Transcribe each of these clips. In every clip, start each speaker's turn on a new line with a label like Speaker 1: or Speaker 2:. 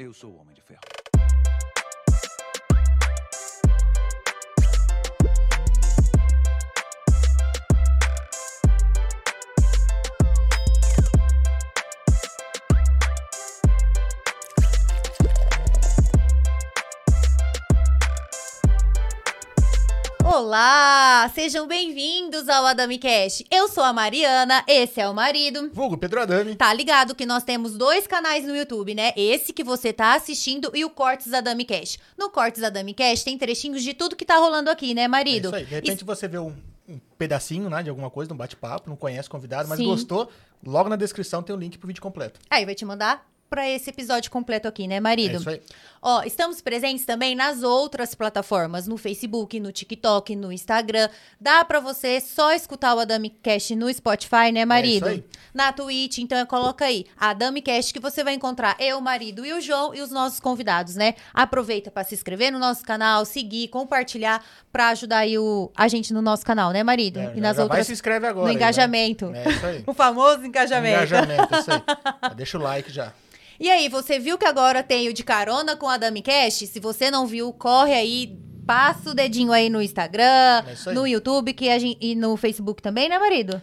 Speaker 1: Eu sou o Homem de Ferro.
Speaker 2: Sejam bem-vindos ao Adami Cash. Eu sou a Mariana, esse é o marido.
Speaker 3: Vulgo Pedro Adami.
Speaker 2: Tá ligado que nós temos dois canais no YouTube, né? Esse que você tá assistindo e o Cortes Adami Cash. No Cortes Adami Cash tem trechinhos de tudo que tá rolando aqui, né,
Speaker 3: É
Speaker 2: marido?
Speaker 3: isso aí. De repente você vê um, um pedacinho, né, de alguma coisa, um bate-papo, não conhece o convidado, mas
Speaker 2: Sim.
Speaker 3: gostou, logo na descrição tem o link pro vídeo completo.
Speaker 2: Aí vai te mandar pra esse episódio completo aqui, né,
Speaker 3: É
Speaker 2: marido?
Speaker 3: isso aí.
Speaker 2: Ó, estamos presentes também nas outras plataformas, no Facebook, no TikTok, no Instagram. Dá pra você só escutar o Adami Cash no Spotify, né, marido?
Speaker 3: É isso aí.
Speaker 2: Na Twitch, então coloca aí Adami Cash que você vai encontrar eu, o marido e o João e os nossos convidados, né? Aproveita pra se inscrever no nosso canal, seguir, compartilhar pra ajudar aí o, a gente no nosso canal, né, marido?
Speaker 3: É,
Speaker 2: e nas
Speaker 3: já vai
Speaker 2: outras
Speaker 3: se inscreve agora.
Speaker 2: no
Speaker 3: aí, né?
Speaker 2: engajamento.
Speaker 3: É isso aí.
Speaker 2: O famoso engajamento.
Speaker 3: Engajamento, isso aí. Deixa o like já.
Speaker 2: E aí, você viu que agora tem o de carona com a Dami Cash? Se você não viu, corre aí, passa o dedinho aí no Instagram,
Speaker 3: É aí.
Speaker 2: no YouTube que gente, e no Facebook também, né, marido?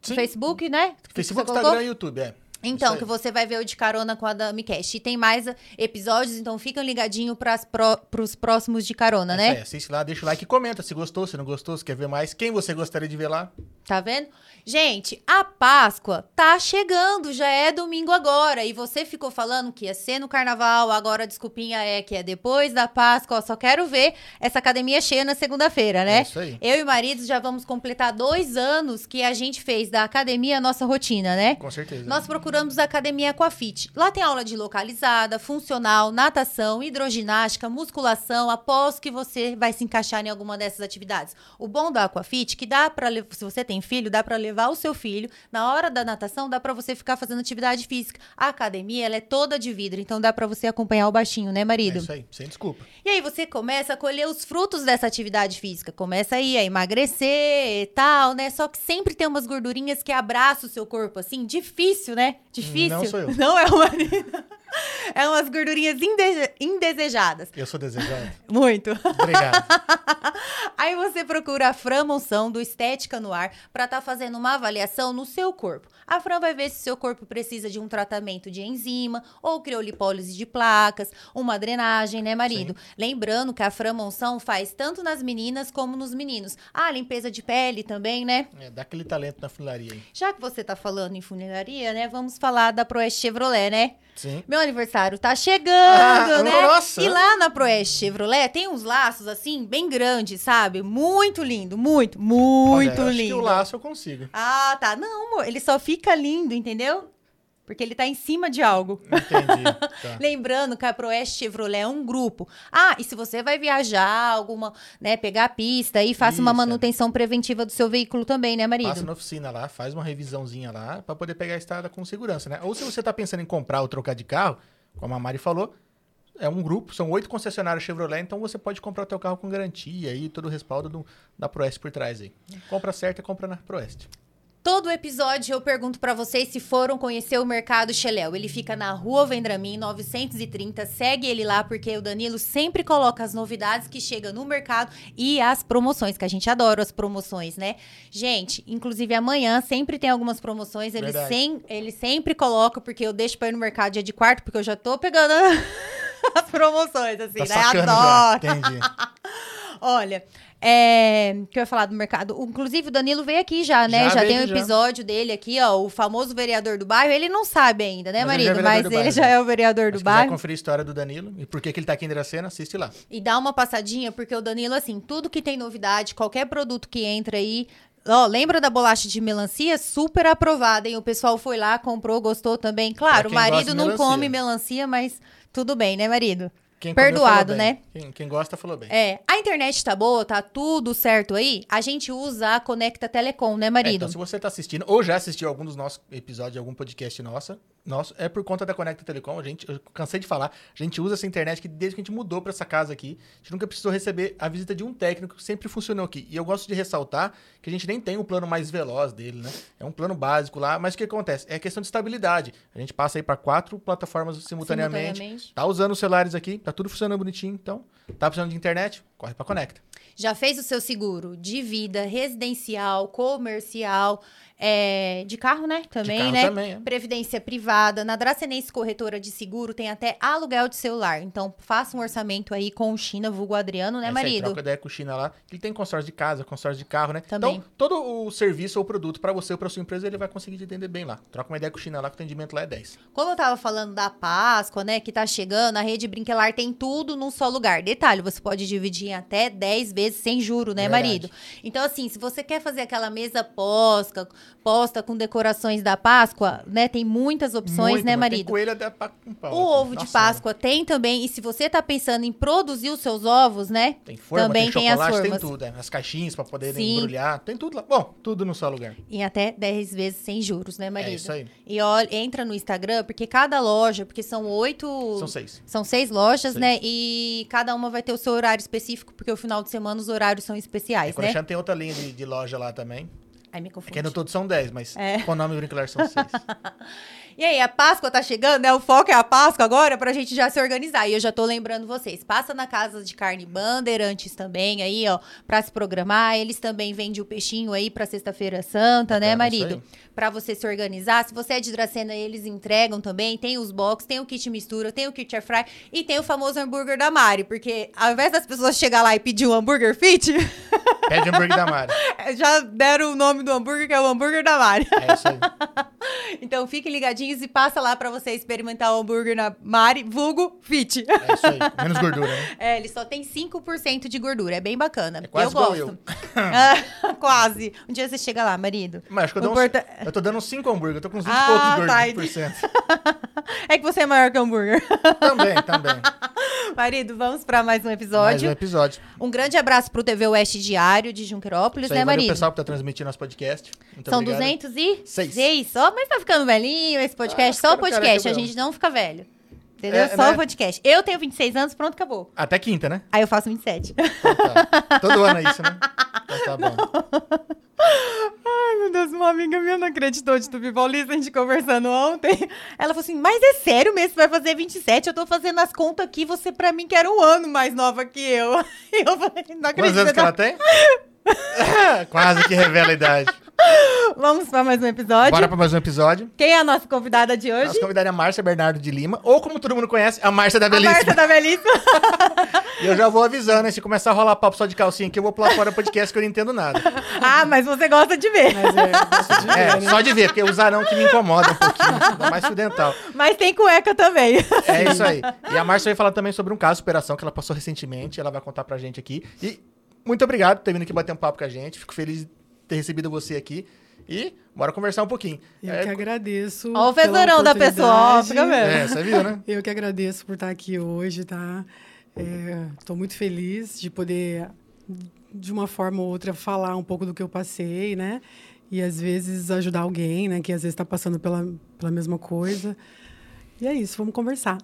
Speaker 3: Sim.
Speaker 2: Facebook, né?
Speaker 3: Facebook? Instagram e YouTube, é.
Speaker 2: Então, que você vai ver o de carona com a Dami Cash. E tem mais eh, episódios, então fiquem ligadinho pras pró- pros próximos de carona,
Speaker 3: É
Speaker 2: né?
Speaker 3: aí, assiste lá, deixa o like e comenta se gostou, se não gostou, se quer ver mais, quem você gostaria de ver lá.
Speaker 2: Tá vendo? Gente, a Páscoa tá chegando, já é domingo agora. E você ficou falando que ia ser no carnaval, agora a desculpinha é que é depois da Páscoa. Só quero ver essa academia cheia na segunda-feira, né?
Speaker 3: É isso aí.
Speaker 2: Eu e o marido já vamos completar dois anos que a gente fez da academia a nossa rotina, né?
Speaker 3: Com certeza.
Speaker 2: Nós procuramos a Academia Aquafit. Lá tem aula de localizada, funcional, natação, hidroginástica, musculação. Após que você vai se encaixar em alguma dessas atividades. O bom da Aquafit é que dá para se você tem filho, dá para levar o seu filho. Na hora da natação, dá para você ficar fazendo atividade física. A academia, ela é toda de vidro, então dá para você acompanhar o baixinho, né,
Speaker 3: É
Speaker 2: marido?
Speaker 3: isso aí, sem desculpa.
Speaker 2: E aí você começa a colher os frutos dessa atividade física. Começa aí a emagrecer e tal, né? Só que sempre tem umas gordurinhas que abraçam o seu corpo, assim. Difícil, né? Difícil.
Speaker 3: Não sou eu.
Speaker 2: Não é o marido. É umas gordurinhas indese- indesejadas.
Speaker 3: Eu sou desejado.
Speaker 2: Muito.
Speaker 3: Obrigado.
Speaker 2: Aí você procura a Fran Monção do Estética no Ar para estar fazendo uma avaliação no seu corpo. A Fran vai ver se seu corpo precisa de um tratamento de enzima ou criolipólise de placas, uma drenagem, né, marido? Lembrando que a Fran Monção faz tanto nas meninas como nos meninos. Ah, limpeza de pele também, né?
Speaker 3: É, dá aquele talento na funilaria aí.
Speaker 2: Já que você tá falando em funilaria, né, vamos falar da Proeste Chevrolet, né?
Speaker 3: Sim.
Speaker 2: Meu aniversário tá chegando,
Speaker 3: Ah,
Speaker 2: né?
Speaker 3: nossa!
Speaker 2: E lá na Proeste Chevrolet tem uns laços assim, bem grandes, sabe? Muito lindo, muito, muito
Speaker 3: Olha, acho que
Speaker 2: lindo.
Speaker 3: o laço eu consigo.
Speaker 2: Ah, tá. Não, amor, ele só fica lindo, entendeu? Porque ele tá em cima de algo.
Speaker 3: Entendi. Tá.
Speaker 2: Lembrando que a Proeste Chevrolet é um grupo. Ah, e se você vai viajar, alguma, né, pegar a pista aí, faça uma
Speaker 3: Isso, é.
Speaker 2: manutenção preventiva do seu veículo também, né, marido?
Speaker 3: Passa na oficina lá, faz uma revisãozinha lá pra poder pegar a estrada com segurança, né? Ou se você tá pensando em comprar ou trocar de carro, como a Mari falou, é um grupo, são oito concessionários Chevrolet, então você pode comprar o teu carro com garantia e todo o respaldo do- da Proeste por trás aí. Compra certa, compra na Proeste.
Speaker 2: Todo episódio eu pergunto pra vocês se foram conhecer o Mercado Cheléu. Ele fica na Rua Vendramin 930. Segue ele lá porque o Danilo sempre coloca as novidades que chegam no mercado e as promoções, que a gente adora as promoções, né? Gente, inclusive amanhã sempre tem algumas promoções. Ele, sem, ele sempre coloca, porque eu deixo pra ir no mercado dia de quarto, porque eu já tô pegando as promoções, assim,
Speaker 3: Tá
Speaker 2: né? Adoro.
Speaker 3: já, entendi.
Speaker 2: Olha, é, que eu ia falar do mercado. Inclusive, o Danilo veio aqui já, né?
Speaker 3: Já
Speaker 2: Já, tem um
Speaker 3: aqui já.
Speaker 2: episódio dele aqui, ó. O famoso vereador do bairro. Ele não sabe ainda, né,
Speaker 3: Mas ele já é
Speaker 2: marido?
Speaker 3: vereador
Speaker 2: Mas
Speaker 3: do
Speaker 2: ele
Speaker 3: bairro,
Speaker 2: já
Speaker 3: né?
Speaker 2: é o vereador
Speaker 3: Se
Speaker 2: do
Speaker 3: quiser
Speaker 2: bairro.
Speaker 3: conferir a história do Danilo e por que que ele tá aqui em Dracena, assiste lá.
Speaker 2: E dá uma passadinha, porque o Danilo, assim, tudo que tem novidade, qualquer produto que entra aí. Ó, lembra da bolacha de melancia? Super aprovada, hein? O pessoal foi lá, comprou, gostou também. Claro, o marido não
Speaker 3: melancia.
Speaker 2: come melancia, mas tudo bem, né, marido?
Speaker 3: Quem
Speaker 2: Perdoado, né?
Speaker 3: Quem, quem gosta falou bem.
Speaker 2: É, a internet tá boa, tá tudo certo aí. A gente usa a Conecta Telecom, né,
Speaker 3: É,
Speaker 2: marido?
Speaker 3: então, se você tá assistindo ou já assistiu algum dos nossos episódios algum podcast nossa, Nossa, é por conta da Conecta Telecom, a gente, eu cansei de falar, a gente usa essa internet que desde que a gente mudou para essa casa aqui, a gente nunca precisou receber a visita de um técnico que sempre funcionou aqui. E eu gosto de ressaltar que a gente nem tem o um plano mais veloz dele, né? É um plano básico lá, mas o que acontece? É questão de estabilidade. A gente passa aí para quatro plataformas simultaneamente, simultaneamente, tá usando os celulares aqui, tá tudo funcionando bonitinho, então, tá precisando de internet? Corre para Conecta.
Speaker 2: Já fez o seu seguro de vida, residencial, comercial, é, de carro, né? Também,
Speaker 3: carro
Speaker 2: né?
Speaker 3: Também, é.
Speaker 2: Previdência privada. Na Dracenense Corretora de Seguro tem até aluguel de celular. Então, faça um orçamento aí com o China, vulgo Adriano, né,
Speaker 3: Essa
Speaker 2: marido?
Speaker 3: Aí, troca ideia com o China lá. Ele tem consórcio de casa, consórcio de carro, né?
Speaker 2: Também.
Speaker 3: Então, todo o serviço ou produto para você ou para sua empresa, ele vai conseguir te entender bem lá. Troca uma ideia com o China lá, que o atendimento lá é 10.
Speaker 2: Como eu tava falando da Páscoa, né, que tá chegando, a rede Brinquelar tem tudo num só lugar. Detalhe, você pode dividir em até 10 vezes sem juro, né,
Speaker 3: Verdade.
Speaker 2: marido? Então, assim, se você quer fazer aquela mesa posta, posta com decorações da Páscoa, né, tem muitas opções,
Speaker 3: Muito,
Speaker 2: né, marido?
Speaker 3: Tem coelho até pra com pau,
Speaker 2: O
Speaker 3: assim.
Speaker 2: ovo de
Speaker 3: Nossa,
Speaker 2: Páscoa tem também, e se você tá pensando em produzir os seus ovos, né?
Speaker 3: Tem forma,
Speaker 2: também
Speaker 3: tem
Speaker 2: tem as
Speaker 3: chocolate, tem,
Speaker 2: formas.
Speaker 3: tudo. É. As caixinhas para poder
Speaker 2: Sim.
Speaker 3: embrulhar. Tem tudo lá. Bom, tudo no só lugar.
Speaker 2: Em até 10 vezes sem juros, né, marido?
Speaker 3: É isso aí.
Speaker 2: E olha, entra no Instagram, porque cada loja, porque são oito.
Speaker 3: São seis.
Speaker 2: São seis lojas,
Speaker 3: Seis.
Speaker 2: né? E cada uma vai ter o seu horário específico, porque o final de semana os horários são especiais,
Speaker 3: quando
Speaker 2: né?
Speaker 3: Alexandre tem outra linha de, de loja lá também.
Speaker 2: Aí me confunde.
Speaker 3: Que ainda todos são 10, mas
Speaker 2: É.
Speaker 3: com o nome brincar são seis.
Speaker 2: E aí, a Páscoa tá chegando, né? O foco é a Páscoa agora pra gente já se organizar. E eu já tô lembrando vocês. Passa na Casa de Carne Bandeirantes também aí, ó, pra se programar. Eles também vendem o peixinho aí pra Sexta-feira Santa, né,
Speaker 3: isso
Speaker 2: marido? Pra você se organizar. Se você é de Dracena, eles entregam também. Tem os box, tem o kit mistura, tem o kit air fry e tem o famoso hambúrguer da Mari. Porque ao invés das pessoas chegar lá e pedir um hambúrguer fit,
Speaker 3: Pede hambúrguer da Mari.
Speaker 2: já deram o nome do hambúrguer, que é o hambúrguer da Mari.
Speaker 3: É isso aí.
Speaker 2: Então fiquem e passa lá pra você experimentar o hambúrguer na Mari, vulgo fit.
Speaker 3: É isso aí. Menos gordura, né?
Speaker 2: É, ele só tem 5% de gordura, é bem bacana.
Speaker 3: É quase
Speaker 2: eu gosto.
Speaker 3: eu.
Speaker 2: Ah, quase. Um dia você chega lá, marido.
Speaker 3: Mas acho que eu, uns,
Speaker 2: importa-
Speaker 3: eu tô dando uns 5 hambúrguer. Eu tô com uns 20
Speaker 2: Ah,
Speaker 3: poucos
Speaker 2: tá. É que você é maior que hambúrguer.
Speaker 3: Também, também.
Speaker 2: marido, vamos pra mais um
Speaker 3: Mais
Speaker 2: episódio.
Speaker 3: um episódio.
Speaker 2: Um grande abraço pro TV Oeste Diário de Junquerópolis,
Speaker 3: Isso aí,
Speaker 2: né,
Speaker 3: o
Speaker 2: marido?
Speaker 3: pessoal que tá transmitindo nosso podcast. Muito
Speaker 2: São
Speaker 3: obrigado.
Speaker 2: 206.
Speaker 3: Seis.
Speaker 2: Só, mas tá ficando velhinho esse podcast.
Speaker 3: Ah,
Speaker 2: só o
Speaker 3: ficando
Speaker 2: podcast, a gente não fica velho. Entendeu?
Speaker 3: É,
Speaker 2: Só
Speaker 3: né?
Speaker 2: o podcast. Eu tenho 26 anos, pronto, acabou.
Speaker 3: Até quinta, né?
Speaker 2: Aí eu faço 27.
Speaker 3: Então tá. Todo ano é isso, né? Então tá bom.
Speaker 2: Ai, meu Deus, uma amiga minha não acreditou de Tupi Paulista, a gente conversando ontem. Ela falou assim, mas é sério mesmo, você vai fazer 27? Eu tô fazendo as contas aqui, você pra mim que era um ano mais nova que eu. E eu falei, não acredito.
Speaker 3: Quantos anos que ela tem? Quase que revela a idade.
Speaker 2: Vamos pra mais um episódio.
Speaker 3: Bora pra mais um episódio.
Speaker 2: Quem é a nossa convidada de hoje?
Speaker 3: Nossa convidada é a Márcia Bernardo de Lima, ou como todo mundo conhece, a Márcia da
Speaker 2: A
Speaker 3: Belíssima.
Speaker 2: Márcia da Belíssima.
Speaker 3: E eu já vou avisando, né? Se começar a rolar papo só de calcinha aqui, eu vou pular fora do podcast que eu não entendo nada.
Speaker 2: ah, mas você gosta de ver.
Speaker 1: Mas é, gosto de
Speaker 3: É,
Speaker 1: ver, né?
Speaker 3: só de ver, porque usar não que me incomoda um pouquinho. Mais fio dental.
Speaker 2: Mas tem cueca também.
Speaker 3: É isso aí. E a Márcia vai falar também sobre um caso de superação que ela passou recentemente. Ela vai contar pra gente aqui. E muito obrigado por ter vindo aqui bater um papo com a gente. Fico feliz de ter recebido você aqui. E bora conversar um pouquinho.
Speaker 1: Eu
Speaker 3: É,
Speaker 1: que agradeço.
Speaker 2: Ó o fesorão da pessoa, fica vendo.
Speaker 3: é, você viu, né?
Speaker 1: Eu que agradeço por estar aqui hoje, tá? Estou muito feliz de poder, de uma forma ou outra, falar um pouco do que eu passei, né? E às vezes ajudar alguém, né? Que às vezes está passando pela, pela mesma coisa. E é isso, vamos conversar.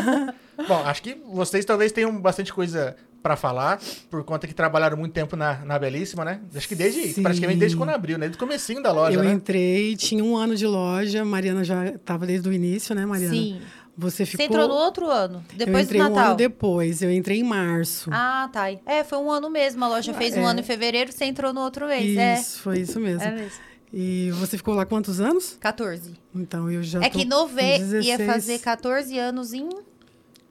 Speaker 3: Bom, acho que vocês talvez tenham bastante coisa pra falar, por conta que trabalharam muito tempo na, na Belíssima, né? Acho que desde,
Speaker 1: Sim.
Speaker 3: praticamente desde quando abriu, né? Desde o comecinho da loja,
Speaker 1: eu
Speaker 3: né?
Speaker 1: entrei, tinha um ano de loja, Mariana já estava desde o início, né, Mariana?
Speaker 2: Sim.
Speaker 1: Você
Speaker 2: Você
Speaker 1: ficou.
Speaker 2: entrou no outro ano,
Speaker 1: eu
Speaker 2: depois do
Speaker 1: entrei um
Speaker 2: Natal.
Speaker 1: ano depois, eu entrei em março.
Speaker 2: Ah, tá. É, foi um ano mesmo. A loja fez um
Speaker 1: É.
Speaker 2: ano em fevereiro, você entrou no outro mês.
Speaker 1: Isso, foi isso mesmo.
Speaker 2: É. É mesmo.
Speaker 1: E você ficou lá quantos anos?
Speaker 2: 14.
Speaker 1: Então eu já
Speaker 2: É
Speaker 1: tô
Speaker 2: que Nove ia
Speaker 1: 16.
Speaker 2: fazer 14 anos em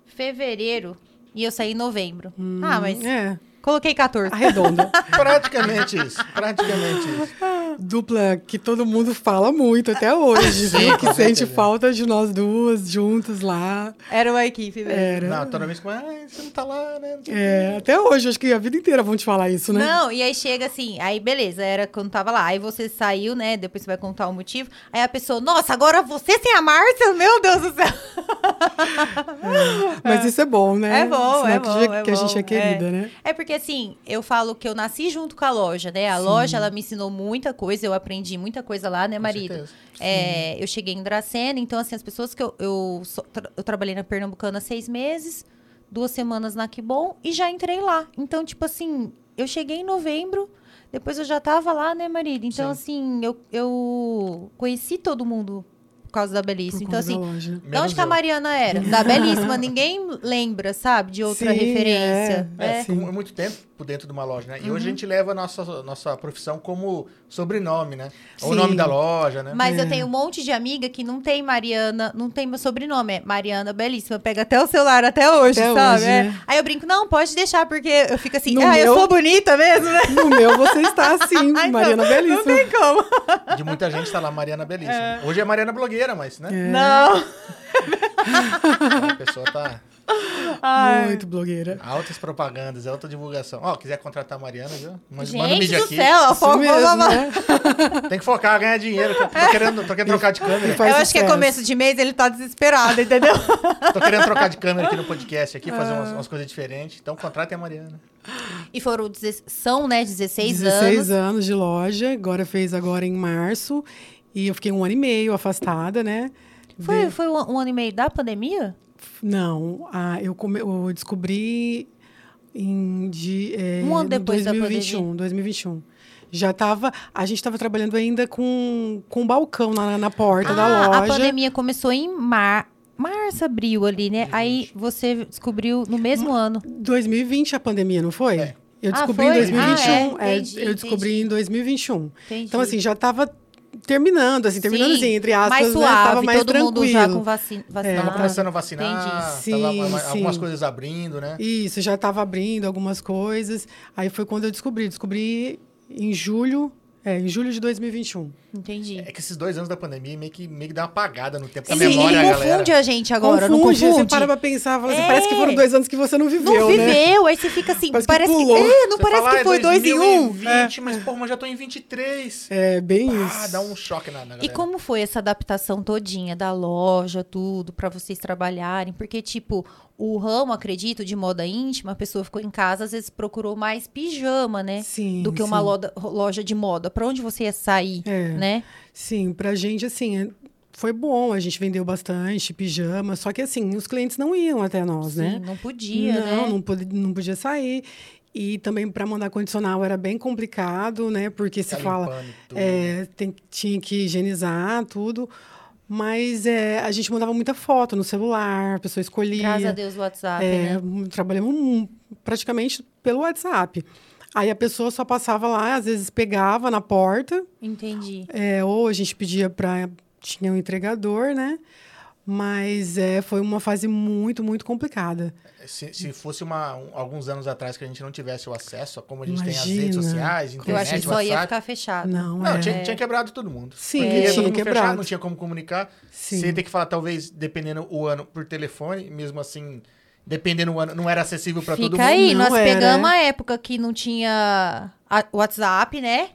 Speaker 2: fevereiro. E eu saí em novembro. ah, mas
Speaker 1: É,
Speaker 2: coloquei 14.
Speaker 1: arredonda.
Speaker 3: Praticamente isso. Praticamente isso.
Speaker 1: Dupla que todo mundo fala muito até hoje,
Speaker 3: Sim,
Speaker 1: viu? Que sente
Speaker 3: certeza.
Speaker 1: falta de nós duas juntas lá.
Speaker 2: Era uma equipe mesmo.
Speaker 1: Era.
Speaker 3: Não, toda vez que ah, você não tá lá, né?
Speaker 1: É, até hoje, acho que a vida inteira vão te falar isso, né?
Speaker 2: Não, e aí chega assim, aí beleza, era quando tava lá. Aí você saiu, né? Depois você vai contar o motivo. Aí a pessoa, nossa, agora você sem a Márcia? Meu Deus do céu.
Speaker 1: Mas isso é bom, né?
Speaker 2: É bom,
Speaker 1: Sinal
Speaker 2: é
Speaker 1: que,
Speaker 2: bom,
Speaker 1: que
Speaker 2: é
Speaker 1: a gente
Speaker 2: bom,
Speaker 1: é querida,
Speaker 2: é.
Speaker 1: né?
Speaker 2: É porque assim, eu falo que eu nasci junto com a loja, né? A loja, ela me ensinou muita coisa, eu aprendi muita coisa lá, né,
Speaker 3: Com
Speaker 2: marido? É, eu cheguei em Dracena, então, assim, as pessoas que eu. Eu, só- eu trabalhei na Pernambucana seis meses, duas semanas na Que Bom e já entrei lá. Então, tipo assim, eu cheguei em novembro, depois eu já tava lá, né, marido? Então, assim, eu, eu conheci todo mundo por causa da Belíssima. Então, assim,
Speaker 1: loja.
Speaker 2: de onde que a
Speaker 3: eu.
Speaker 2: Mariana era? Da Belíssima. Ninguém lembra, sabe? De outra
Speaker 1: Sim,
Speaker 2: referência.
Speaker 1: é,
Speaker 2: É.
Speaker 3: É, muito tempo por dentro de uma loja, né? E hoje a gente leva a nossa, nossa profissão como sobrenome, né? Ou o
Speaker 1: Sim.
Speaker 3: nome da loja, né?
Speaker 2: Mas eu
Speaker 1: É.
Speaker 2: tenho um monte de amiga que não tem Mariana, não tem meu sobrenome, é Mariana Belíssima. Pega até o celular até hoje,
Speaker 1: Até
Speaker 2: sabe?
Speaker 1: hoje,
Speaker 2: É.
Speaker 1: né?
Speaker 2: Aí eu brinco, não, pode deixar, porque eu fico assim,
Speaker 1: No
Speaker 2: ah, eu
Speaker 1: meu-
Speaker 2: sou bonita mesmo, né?
Speaker 1: No meu você está assim,
Speaker 2: Ai, não,
Speaker 1: Mariana
Speaker 2: Não
Speaker 1: Belíssima.
Speaker 2: tem como.
Speaker 3: De muita gente tá lá, Mariana Belíssima. Hoje é Mariana Blogueira, mas, né?
Speaker 1: É.
Speaker 2: Não.
Speaker 3: A pessoa tá
Speaker 2: Ai.
Speaker 1: Muito blogueira.
Speaker 3: altas propagandas, alta divulgação. Ó, quiser contratar a Mariana, viu? Manda manda um
Speaker 2: Gente do
Speaker 3: aqui.
Speaker 2: céu, foco,
Speaker 1: mesmo, né?
Speaker 3: Tem que focar, ganhar dinheiro. Tô, tô querendo, tô querendo trocar de câmera.
Speaker 1: Faz
Speaker 2: Eu acho que é começo de mês, ele tá desesperado, entendeu?
Speaker 3: Tô querendo trocar de câmera aqui no podcast, aqui, fazer
Speaker 1: Ah.
Speaker 3: umas, umas coisas diferentes. Então contratem a Mariana.
Speaker 2: E foram, são, né, 16,
Speaker 1: 16
Speaker 2: anos.
Speaker 1: anos de loja, agora fez agora em março. E eu fiquei um ano e meio afastada, né?
Speaker 2: Foi,
Speaker 1: De-
Speaker 2: foi um, um ano e meio da pandemia?
Speaker 1: Não, ah, eu, come- eu descobri em de, é,
Speaker 2: Um ano
Speaker 1: no
Speaker 2: depois da
Speaker 1: 2021, 2021. Já tava, a gente estava trabalhando ainda com, com balcão na, na porta da
Speaker 2: Ah,
Speaker 1: loja.
Speaker 2: A pandemia começou em mar... março, abril ali, né? Aí você descobriu no mesmo ano.
Speaker 1: 2020 a pandemia, não foi?
Speaker 3: É.
Speaker 1: Eu
Speaker 2: Ah,
Speaker 1: descobri
Speaker 2: foi?
Speaker 1: em 2021.
Speaker 2: Ah, é?
Speaker 1: é,
Speaker 2: Entendi,
Speaker 1: eu descobri
Speaker 2: entendi.
Speaker 1: em 2021.
Speaker 2: Entendi.
Speaker 1: Então, assim, já estava terminando, assim, terminando
Speaker 2: Sim,
Speaker 1: assim, entre aspas,
Speaker 2: mais
Speaker 1: né?
Speaker 2: suave,
Speaker 1: Tava mais
Speaker 2: todo
Speaker 1: tranquilo.
Speaker 2: mundo já com vacina.
Speaker 3: Tava
Speaker 2: vacinado.
Speaker 3: começando a vacinar,
Speaker 1: Entendi.
Speaker 3: tava
Speaker 1: Sim,
Speaker 3: uma-
Speaker 1: sim.
Speaker 3: algumas coisas abrindo, né?
Speaker 1: Isso, já estava abrindo algumas coisas. Aí foi quando eu descobri. Descobri em julho, é, em julho de 2021.
Speaker 2: Entendi.
Speaker 3: É que esses dois anos da pandemia meio que, meio que dá uma apagada no tempo da
Speaker 2: Ele,
Speaker 3: memória,
Speaker 2: ele
Speaker 3: a
Speaker 2: confunde a gente agora,
Speaker 1: confunde,
Speaker 2: não
Speaker 1: Você
Speaker 2: confunde?
Speaker 1: para pra pensar, fala assim,
Speaker 2: É.
Speaker 1: parece que foram dois anos que você não viveu,
Speaker 2: não
Speaker 1: né?
Speaker 2: viveu, aí você fica assim,
Speaker 1: Parece
Speaker 2: parece,
Speaker 1: que
Speaker 2: que, é, não
Speaker 3: Você
Speaker 2: parece
Speaker 3: fala,
Speaker 2: que
Speaker 3: "Ah,
Speaker 2: foi
Speaker 3: é
Speaker 2: dois em um.
Speaker 3: 2020, mas porra, mas já tô em 23.
Speaker 1: É, bem
Speaker 3: Ah,
Speaker 1: isso.
Speaker 3: dá um choque na, na galera.
Speaker 2: E como foi essa adaptação todinha da loja, tudo, pra vocês trabalharem? Porque, tipo, o ramo, acredito, de moda íntima, a pessoa ficou em casa, às vezes procurou mais pijama, né?
Speaker 1: Sim,
Speaker 2: Do que uma
Speaker 1: sim.
Speaker 2: loja, de moda. Pra onde você ia sair,
Speaker 1: É.
Speaker 2: né?
Speaker 1: Sim, pra gente, assim, é- foi bom. A gente vendeu bastante pijama, só que, assim, os clientes não iam até nós,
Speaker 2: Sim,
Speaker 1: né?
Speaker 2: não podia,
Speaker 1: não,
Speaker 2: né?
Speaker 1: não, pod- não podia sair. E também para mandar condicional era bem complicado, né? Porque se fala, é, tem- tinha que higienizar tudo. Mas é, a gente mandava muita foto no celular, a pessoa escolhia.
Speaker 2: Graças a Deus o WhatsApp,
Speaker 1: É,
Speaker 2: né?
Speaker 1: Trabalhamos praticamente pelo WhatsApp. Aí a pessoa só passava lá, às vezes pegava na porta,
Speaker 2: Entendi.
Speaker 1: é, ou a gente pedia para. Tinha um entregador, né? Mas é, foi uma fase muito, muito complicada.
Speaker 3: Se, se fosse uma, um- alguns anos atrás que a gente não tivesse o acesso a como a gente tem as redes
Speaker 1: Imagina.
Speaker 3: sociais,
Speaker 2: Eu
Speaker 3: internet,
Speaker 2: acho que só ia
Speaker 3: WhatsApp.
Speaker 2: ficar ffechado.
Speaker 1: Não,
Speaker 3: Não,
Speaker 1: é.
Speaker 3: tinha, tinha quebrado todo mundo.
Speaker 1: Sim,
Speaker 3: Porque ia
Speaker 1: tinha
Speaker 3: todo mundo
Speaker 1: quebrado.
Speaker 3: fechado, não tinha como comunicar.
Speaker 1: Sim.
Speaker 3: Você ia ter que falar, talvez, dependendo o ano, por telefone, mesmo assim, dependendo o ano, não era acessível para todo
Speaker 2: Fica
Speaker 3: mundo.
Speaker 2: aí,
Speaker 1: Não
Speaker 2: nós
Speaker 1: era,
Speaker 2: pegamos a época que não tinha a- WhatsApp, né?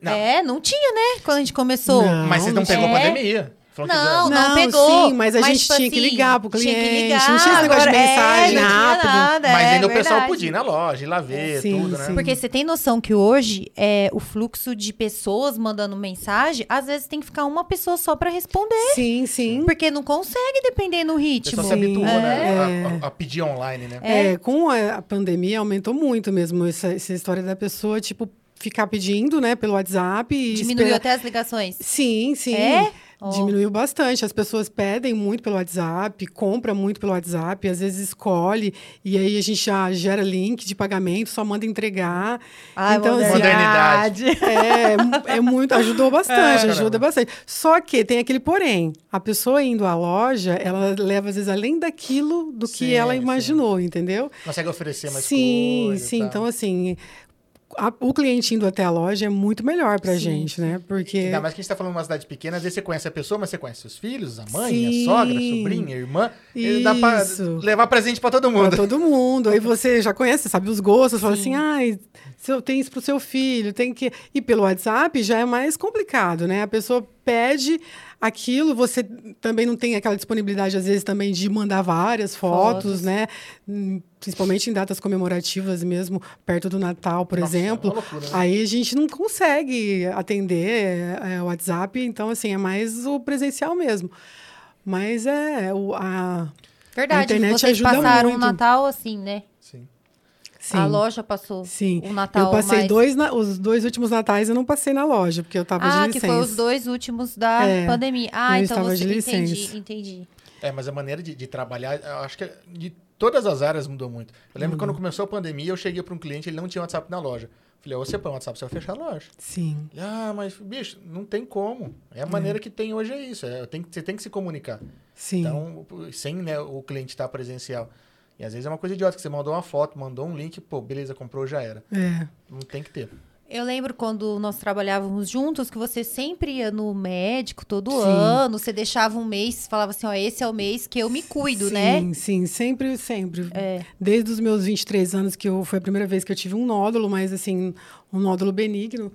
Speaker 3: Não.
Speaker 2: É, não tinha, né? Quando a gente começou.
Speaker 1: Não.
Speaker 3: Mas você não pegou
Speaker 2: É.
Speaker 3: pandemia. Que
Speaker 2: Não,
Speaker 3: já-
Speaker 2: não, pegou.
Speaker 1: sim, mas a gente
Speaker 2: tipo
Speaker 1: tinha que
Speaker 2: assim,
Speaker 1: ligar pro
Speaker 2: Tinha que
Speaker 1: cliente,
Speaker 2: ligar.
Speaker 1: não tinha esse negócio de
Speaker 2: agora-
Speaker 1: mensagem
Speaker 2: é, não tinha
Speaker 1: rápido.
Speaker 2: nada,
Speaker 3: Mas
Speaker 2: é
Speaker 3: ainda o pessoal
Speaker 2: verdade.
Speaker 3: podia ir na loja, ir lá ver,
Speaker 1: Sim,
Speaker 3: tudo, né?
Speaker 1: sim.
Speaker 2: Porque você tem noção que hoje é, o fluxo de pessoas mandando mensagem, às vezes tem que ficar uma pessoa só pra responder.
Speaker 1: Sim, sim.
Speaker 2: Porque não consegue depender no ritmo.
Speaker 3: pessoal se habituou, né?
Speaker 1: é.
Speaker 3: A, a- a pedir online, né?
Speaker 1: É, com a, a pandemia aumentou muito mesmo essa, essa história da pessoa, tipo, ficar pedindo, né, pelo WhatsApp. E
Speaker 2: Diminuiu
Speaker 1: esperar-
Speaker 2: até as ligações.
Speaker 1: Sim, sim.
Speaker 2: É? Oh.
Speaker 1: Diminuiu bastante. As pessoas pedem muito pelo WhatsApp, compram muito pelo WhatsApp, às vezes escolhe, e aí a gente já gera link de pagamento, só manda entregar.
Speaker 2: Ai,
Speaker 1: Então, assim,
Speaker 3: modernidade.
Speaker 1: É, é muito, ajudou bastante,
Speaker 3: É,
Speaker 1: ajuda bastante. Só que tem aquele porém. A pessoa indo à loja, ela leva, às vezes, além daquilo do que
Speaker 3: Sim,
Speaker 1: ela
Speaker 3: sim.
Speaker 1: imaginou, entendeu?
Speaker 3: Consegue oferecer mais
Speaker 1: sim,
Speaker 3: coisa.
Speaker 1: sim.
Speaker 3: tal.
Speaker 1: Então, assim, a- o cliente indo até a loja é muito melhor pra
Speaker 2: Sim,
Speaker 1: gente, né? Porque.
Speaker 3: Ainda mais que a gente tá falando de uma cidade pequena, às vezes você conhece a pessoa, mas você conhece os filhos, a mãe,
Speaker 1: Sim.
Speaker 3: a sogra, a sobrinha, a irmã. E dá pra levar presente pra todo
Speaker 1: Pra
Speaker 3: mundo.
Speaker 1: todo mundo. Aí você já conhece, sabe os gostos, fala
Speaker 2: Sim.
Speaker 1: assim, ai, eu tenho isso pro seu filho, tem que. E pelo WhatsApp já é mais complicado, né? A pessoa pede aquilo, você também não tem aquela disponibilidade, às vezes, também de mandar várias fotos,
Speaker 2: Fotos.
Speaker 1: né? Hum, Principalmente em datas comemorativas mesmo, perto do Natal, por
Speaker 3: Nossa, é
Speaker 1: exemplo.
Speaker 3: uma loucura, né?
Speaker 1: Aí a gente não consegue atender é, o WhatsApp, então, assim, é mais o presencial mesmo. Mas é o, a.
Speaker 2: Verdade,
Speaker 1: internet
Speaker 2: vocês
Speaker 1: ajuda
Speaker 2: passaram o
Speaker 1: muito.
Speaker 2: Natal assim, né?
Speaker 3: Sim.
Speaker 2: A loja passou
Speaker 1: sim.
Speaker 2: o Natal
Speaker 1: eu passei
Speaker 2: mais...
Speaker 1: dois, na- os dois últimos natais eu não passei na loja, porque eu tava
Speaker 2: Ah,
Speaker 1: de
Speaker 2: que
Speaker 1: licença.
Speaker 2: foi os dois últimos da
Speaker 1: É,
Speaker 2: pandemia. Ah,
Speaker 1: eu
Speaker 2: então
Speaker 1: estava
Speaker 2: você
Speaker 1: de
Speaker 2: entendi,
Speaker 1: licença.
Speaker 2: entendi.
Speaker 3: É, mas a maneira de, de trabalhar, eu acho que de todas as áreas mudou muito. Eu lembro que
Speaker 1: Uhum.
Speaker 3: quando começou a pandemia, eu cheguei para um cliente, ele não tinha WhatsApp na loja. Falei, você põe WhatsApp, você vai fechar a loja.
Speaker 1: Sim.
Speaker 3: Ele, ah, mas, bicho, não tem como. É a maneira que tem hoje, é isso. É, tem, que- você tem que se comunicar.
Speaker 1: Sim.
Speaker 3: Então, sem né, o cliente estar presencial. E às vezes é uma coisa idiota, que você mandou uma foto, mandou um link, pô, beleza, comprou, já era.
Speaker 1: é.
Speaker 3: Não tem que ter.
Speaker 2: Eu lembro quando nós trabalhávamos juntos que você sempre ia no médico todo
Speaker 1: Sim.
Speaker 2: ano, você deixava um mês, falava assim, ó, esse é o mês que eu me cuido,
Speaker 1: sim,
Speaker 2: né?
Speaker 1: Sim, sempre, sempre.
Speaker 2: É.
Speaker 1: Desde os meus 23 anos, que eu, foi a primeira vez que eu tive um nódulo, mas assim, um nódulo benigno,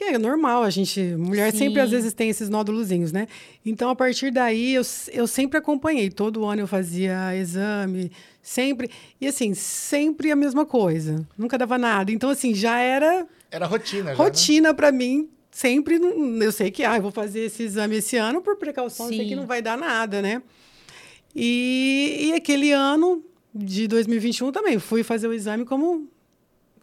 Speaker 1: que é normal, a gente, mulher
Speaker 2: Sim.
Speaker 1: sempre às vezes tem esses nódulozinhos, né? Então, a partir daí, eu, eu sempre acompanhei, todo ano eu fazia exame, sempre, e assim, sempre a mesma coisa, nunca dava nada. Então, assim, já era
Speaker 3: Era rotina já, né?
Speaker 1: rotina para mim. Sempre, não- eu sei que, ah, eu vou fazer esse exame esse ano por precaução, eu sei
Speaker 2: Sim.
Speaker 1: que não vai dar nada, né? E, e aquele ano de 2021 também, fui fazer o exame como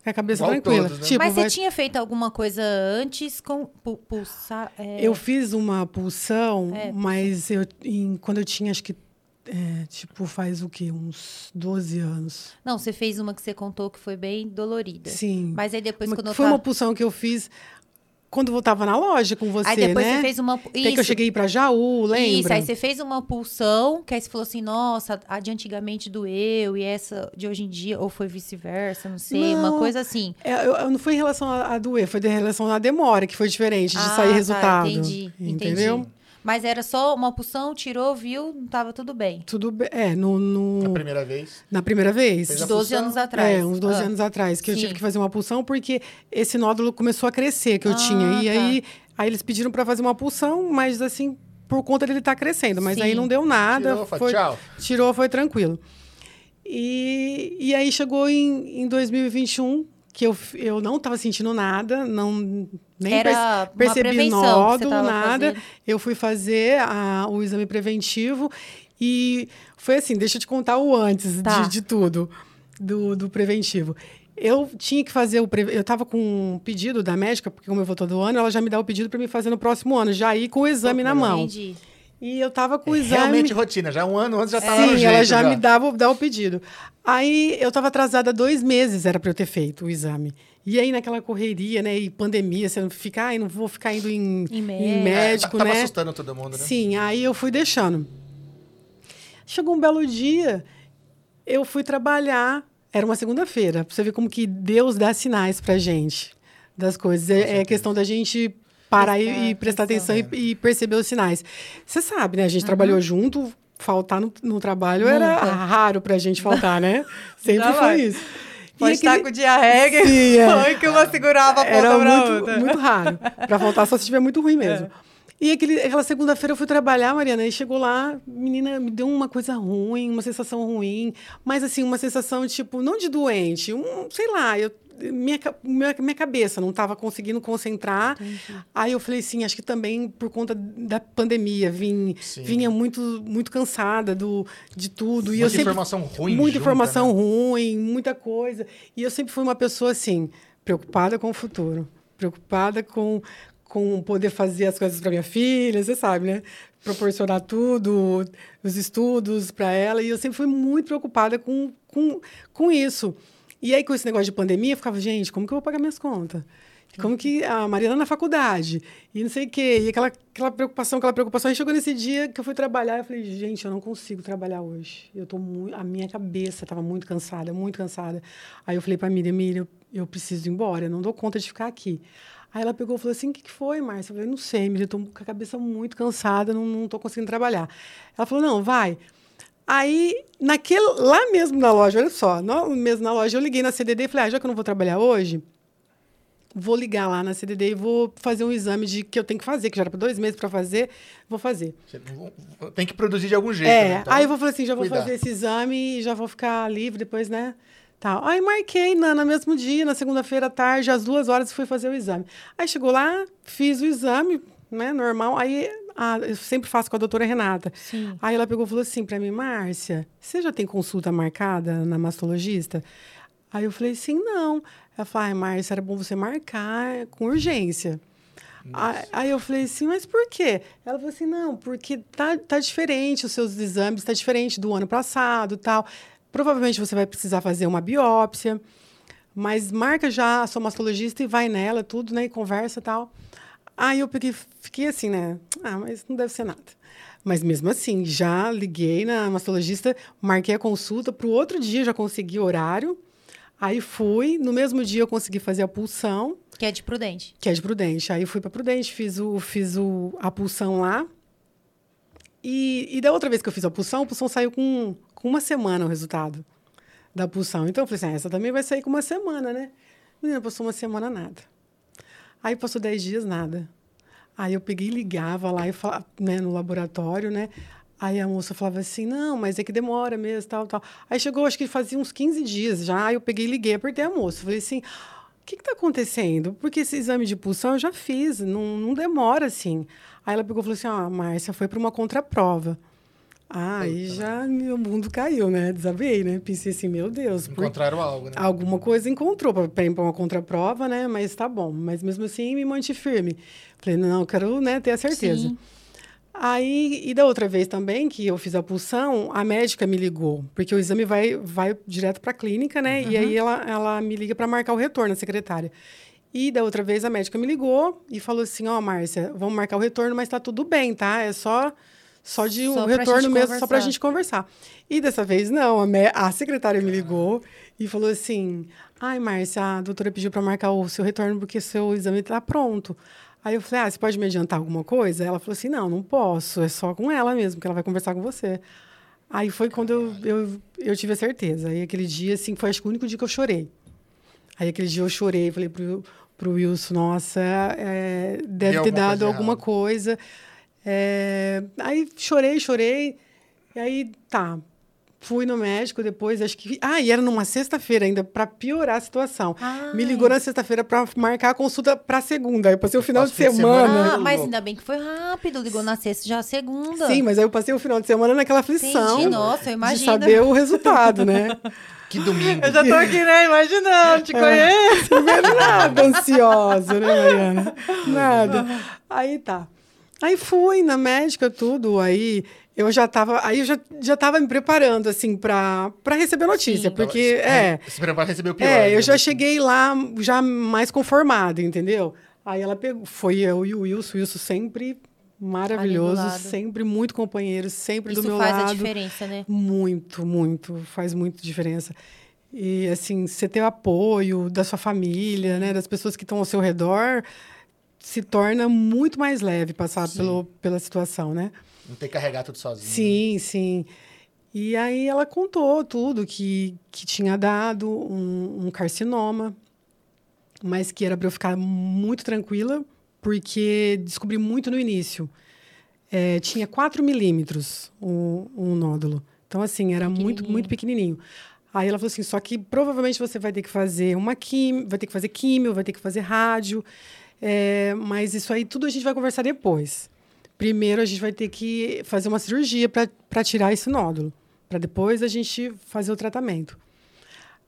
Speaker 1: com a cabeça
Speaker 3: Igual
Speaker 1: tranquila.
Speaker 3: todos, né?
Speaker 1: Tipo,
Speaker 2: Mas
Speaker 1: vai-
Speaker 2: você tinha feito alguma coisa antes com pu- pulsar? é,
Speaker 1: eu fiz uma pulsão,
Speaker 2: É,
Speaker 1: mas eu, em- quando eu tinha, acho que, é, tipo, faz o quê? Uns 12 anos.
Speaker 2: Não, você fez uma que você contou que foi bem dolorida.
Speaker 1: Sim.
Speaker 2: Mas aí depois,
Speaker 1: Uma-
Speaker 2: quando eu
Speaker 1: foi uma
Speaker 2: tava...
Speaker 1: pulsão que eu fiz quando eu estava na loja com você,
Speaker 2: Aí depois
Speaker 1: né?
Speaker 2: você fez uma...
Speaker 1: Até que eu
Speaker 2: Isso.
Speaker 1: cheguei para Jaú, lembra?
Speaker 2: Isso, aí você fez uma pulsão, que aí você falou assim, nossa, a de antigamente doeu, e essa de hoje em dia, ou foi vice-versa, não sei, uma
Speaker 1: Não.
Speaker 2: coisa assim.
Speaker 1: É, eu, eu não foi em relação a, a doer, foi em relação à demora, que foi diferente de
Speaker 2: Ah,
Speaker 1: sair
Speaker 2: tá,
Speaker 1: resultado.
Speaker 2: entendi,
Speaker 1: Entendeu?
Speaker 2: entendi. Mas era só uma pulsão, tirou, viu, não tava tudo bem.
Speaker 1: Tudo bem. É, no, no-
Speaker 3: A primeira vez.
Speaker 1: na primeira vez.
Speaker 3: Fez a
Speaker 2: 12
Speaker 3: pulsão?
Speaker 2: anos atrás.
Speaker 1: É, uns 12
Speaker 2: Ah.
Speaker 1: anos atrás, que eu
Speaker 2: Sim.
Speaker 1: tive que fazer uma pulsão, porque esse nódulo começou a crescer, que eu
Speaker 2: Ah,
Speaker 1: tinha. E
Speaker 2: tá.
Speaker 1: aí, aí eles pediram para fazer uma pulsão, mas assim, por conta dele estar crescendo. Mas aí
Speaker 2: Sim.
Speaker 1: não deu nada.
Speaker 3: Tirou, foi,
Speaker 1: foi,
Speaker 3: tchau.
Speaker 1: Tirou, foi tranquilo. E, e aí chegou em, em 2021, que eu, eu não estava sentindo nada, não nem
Speaker 2: Era
Speaker 1: perce- percebi nódulo, nada.
Speaker 2: fazendo.
Speaker 1: Eu fui fazer a- o exame preventivo e foi assim, deixa eu te contar o antes
Speaker 2: Tá.
Speaker 1: de, de tudo, do, do preventivo. Eu tinha que fazer o. Pre... Eu estava com um pedido da médica, porque como eu vou todo ano, ela já me dá o pedido para me fazer no próximo ano, já ir com o exame na mão.
Speaker 2: Entendi.
Speaker 1: E eu estava com o
Speaker 3: É
Speaker 1: exame.
Speaker 3: realmente rotina. Já um ano antes já tava no
Speaker 1: Sim,
Speaker 3: jeito.
Speaker 1: ela já, me dava dá o pedido. Aí eu estava atrasada dois meses, era para eu ter feito o exame. E aí naquela correria, né, e pandemia, você não fica, ai, não vou ficar indo em,
Speaker 2: Em médico,
Speaker 3: É, tava
Speaker 1: né?
Speaker 3: assustando todo mundo, né?
Speaker 1: Sim, aí eu fui deixando. Chegou um belo dia, eu fui trabalhar, era uma segunda-feira, pra você ver como que Deus dá sinais pra gente das coisas. É, é questão da gente parar e,
Speaker 2: Prestar
Speaker 1: e prestar atenção
Speaker 2: atenção.
Speaker 1: e, e perceber os sinais. Você sabe, né? A gente trabalhou junto, faltar no, no trabalho era
Speaker 2: Nunca.
Speaker 1: raro pra gente faltar, né? Sempre foi isso.
Speaker 2: Pode estar
Speaker 1: aquele-
Speaker 2: com diarreia,
Speaker 1: Sim, é.
Speaker 2: foi que uma segurava a ponta
Speaker 1: era muito, muito raro. Pra faltar só se estiver muito ruim mesmo.
Speaker 2: É.
Speaker 1: E aquele, aquela segunda-feira eu fui trabalhar, Mariana, e chegou lá, menina, me deu uma coisa ruim, uma sensação ruim, mas assim, uma sensação, tipo, não de doente, um, sei lá, eu, minha, minha, minha cabeça não estava conseguindo concentrar. Aí eu falei assim, acho que também por conta da pandemia, vim,
Speaker 3: Sim.
Speaker 1: vinha muito, muito cansada do, de tudo. e
Speaker 3: Muita
Speaker 1: eu sempre,
Speaker 3: informação ruim
Speaker 1: Muita
Speaker 3: junta,
Speaker 1: informação
Speaker 3: né?
Speaker 1: ruim, muita coisa. E eu sempre fui uma pessoa assim, preocupada com o futuro, preocupada com com poder fazer as coisas para minha filha, você sabe, né? Proporcionar tudo, os estudos para ela. E eu sempre fui muito preocupada com, com, com isso. E aí, com esse negócio de pandemia, eu ficava, gente, como que eu vou pagar minhas contas? Como que a Mariana na faculdade? E não sei o quê. E aquela, aquela preocupação, aquela preocupação. Aí chegou nesse dia que eu fui trabalhar, eu falei, gente, eu não consigo trabalhar hoje. Eu tô muito, a minha cabeça estava muito cansada, muito cansada. Aí eu falei para Miriam, Miriam, eu, eu preciso ir embora, eu não dou conta de ficar aqui. Aí ela pegou e falou assim: o que, que foi, Márcia? Eu falei: não sei, Miriam, eu tô com a cabeça muito cansada, não, não tô conseguindo trabalhar. Ela falou: não, vai. Aí, naquele, lá mesmo na loja, olha só, no- mesmo na loja, eu liguei na CDD e falei: ah, já que eu não vou trabalhar hoje, vou ligar lá na CDD e vou fazer um exame de que eu tenho que fazer, que já era para dois meses para fazer, vou fazer.
Speaker 3: Tem que produzir de algum jeito.
Speaker 1: É,
Speaker 3: né? Então,
Speaker 1: aí eu vou falar assim, já vou
Speaker 3: cuidar.
Speaker 1: fazer esse exame e já vou ficar livre depois, né? Tal. Aí marquei na, no mesmo dia, na segunda-feira à tarde, às duas horas, fui fazer o exame. Aí chegou lá, fiz o exame, né, normal. Aí ah, eu sempre faço com a doutora Renata.
Speaker 2: Sim.
Speaker 1: Aí ela pegou e falou assim para mim, Márcia, você já tem consulta marcada na mastologista? Aí eu falei assim, não. Ela falou, ai, Márcia, era bom você marcar com urgência. Aí, aí eu falei assim, mas por quê? Ela falou assim, não, porque tá, tá diferente os seus exames, tá diferente do ano passado tal. Provavelmente você vai precisar fazer uma biópsia, mas marca já a sua mastologista e vai nela, tudo, né? E conversa tal. Aí eu peguei, fiquei assim, né? Ah, mas não deve ser nada. Mas mesmo assim, já liguei na mastologista, marquei a consulta, para o outro dia já consegui horário. Aí fui, no mesmo dia eu consegui fazer a pulsão,
Speaker 2: Que é de prudente.
Speaker 1: que é de Prudente. Aí fui para Prudente, fiz, o, fiz o, a pulsão lá. E, e da outra vez que eu fiz a pulsão, a pulsão saiu com, com uma semana o resultado da pulsão. Então eu falei assim, ah, essa também vai sair com uma semana, né? Menina, passou uma semana, nada. Aí passou dez dias, nada. Aí eu peguei e ligava lá falava, né, no laboratório, né? Aí a moça falava assim, não, mas é que demora mesmo, tal, tal. Aí chegou, acho que fazia uns 15 dias já, aí eu peguei e liguei, apertei a moça. Falei assim, o que está acontecendo? Porque esse exame de pulsão eu já fiz, não, não demora assim. Aí ela pegou e falou assim, ó, a Márcia foi para uma contraprova. Ah, aí já meu mundo caiu, né? Desabei, né? Pensei assim, meu Deus. por
Speaker 3: Encontraram algo, né?
Speaker 1: Alguma coisa encontrou para ir para uma contraprova, né? Mas tá bom. Mas mesmo assim me mantive firme. Falei, não, eu quero né, ter a certeza.
Speaker 2: Sim.
Speaker 1: Aí, e da outra vez também, que eu fiz a pulsão, a médica me ligou, porque o exame vai, vai direto para a clínica, né? E aí ela, ela me liga para marcar o retorno, a secretária. E da outra vez a médica me ligou e falou assim: Ó, Márcia, vamos marcar o retorno, mas tá tudo bem, tá? É só, só de
Speaker 2: Só
Speaker 1: o
Speaker 2: pra
Speaker 1: retorno mesmo, só pra
Speaker 2: conversar.
Speaker 1: gente conversar. E dessa vez, não, a, a secretária me ligou e falou assim: Ai, Márcia, a doutora pediu para marcar o seu retorno porque seu exame tá pronto. Aí eu falei, ah, você pode me adiantar alguma coisa? Ela falou assim, não, não posso, é só com ela mesmo, que ela vai conversar com você. Aí foi quando eu, eu, eu tive a certeza. Aí aquele dia, assim, foi acho que o único dia que eu chorei. Aí aquele dia eu chorei, falei pro, pro Wilson, nossa, é, deve ter dado
Speaker 3: coisa
Speaker 1: alguma
Speaker 3: errada.
Speaker 1: coisa. É, aí chorei, chorei. E aí, tá. Fui no médico depois, acho que. Ah, e era numa sexta-feira ainda, para piorar a situação.
Speaker 2: Ai.
Speaker 1: Me ligou na sexta-feira para marcar a consulta para segunda. Aí eu passei o final de
Speaker 3: de
Speaker 1: semana.
Speaker 3: semana.
Speaker 2: Ah, mas ainda bem que foi rápido. Ligou na sexta, já a segunda.
Speaker 1: Sim, mas aí eu passei o final de semana naquela aflição.
Speaker 2: Entendi, nossa, eu
Speaker 1: de
Speaker 2: imagino.
Speaker 1: saber o resultado, né?
Speaker 3: Que domingo.
Speaker 1: Eu já tô aqui, né, imaginando, te conheço. Nada ansiosa, né, Mariana? Nada. Aí tá. Aí fui na médica, tudo, aí eu já tava, aí eu já, já tava me preparando, assim, pra, pra receber a notícia,
Speaker 2: Sim.
Speaker 1: porque, é,
Speaker 3: Se prepara pra receber o pior.
Speaker 1: é, eu já
Speaker 3: né?
Speaker 1: cheguei lá já mais conformada, entendeu? Aí ela pegou, foi eu e o Wilson, o Wilson sempre maravilhoso, sempre muito companheiro, sempre
Speaker 2: Isso
Speaker 1: do meu
Speaker 2: faz
Speaker 1: lado.
Speaker 2: a diferença, né?
Speaker 1: Muito, muito, faz muito diferença. E assim, você ter o apoio da sua família, né, das pessoas que estão ao seu redor, se torna muito mais leve passar
Speaker 3: Sim.
Speaker 1: pelo, pela situação, né?
Speaker 3: Não ter que carregar tudo sozinho.
Speaker 1: Sim, sim. E aí ela contou tudo que, que tinha dado um, um carcinoma, mas que era para eu ficar muito tranquila, porque descobri muito no início. É, tinha 4 milímetros o um nódulo. Então, assim, era muito,
Speaker 2: Pequenininho.
Speaker 1: muito pequenininho. Aí ela falou assim, só que provavelmente você vai ter que fazer uma químio, vai ter que fazer químio, vai ter que fazer rádio, é, mas isso aí tudo a gente vai conversar depois. Primeiro a gente vai ter que fazer uma cirurgia para tirar esse nódulo, para depois a gente fazer o tratamento.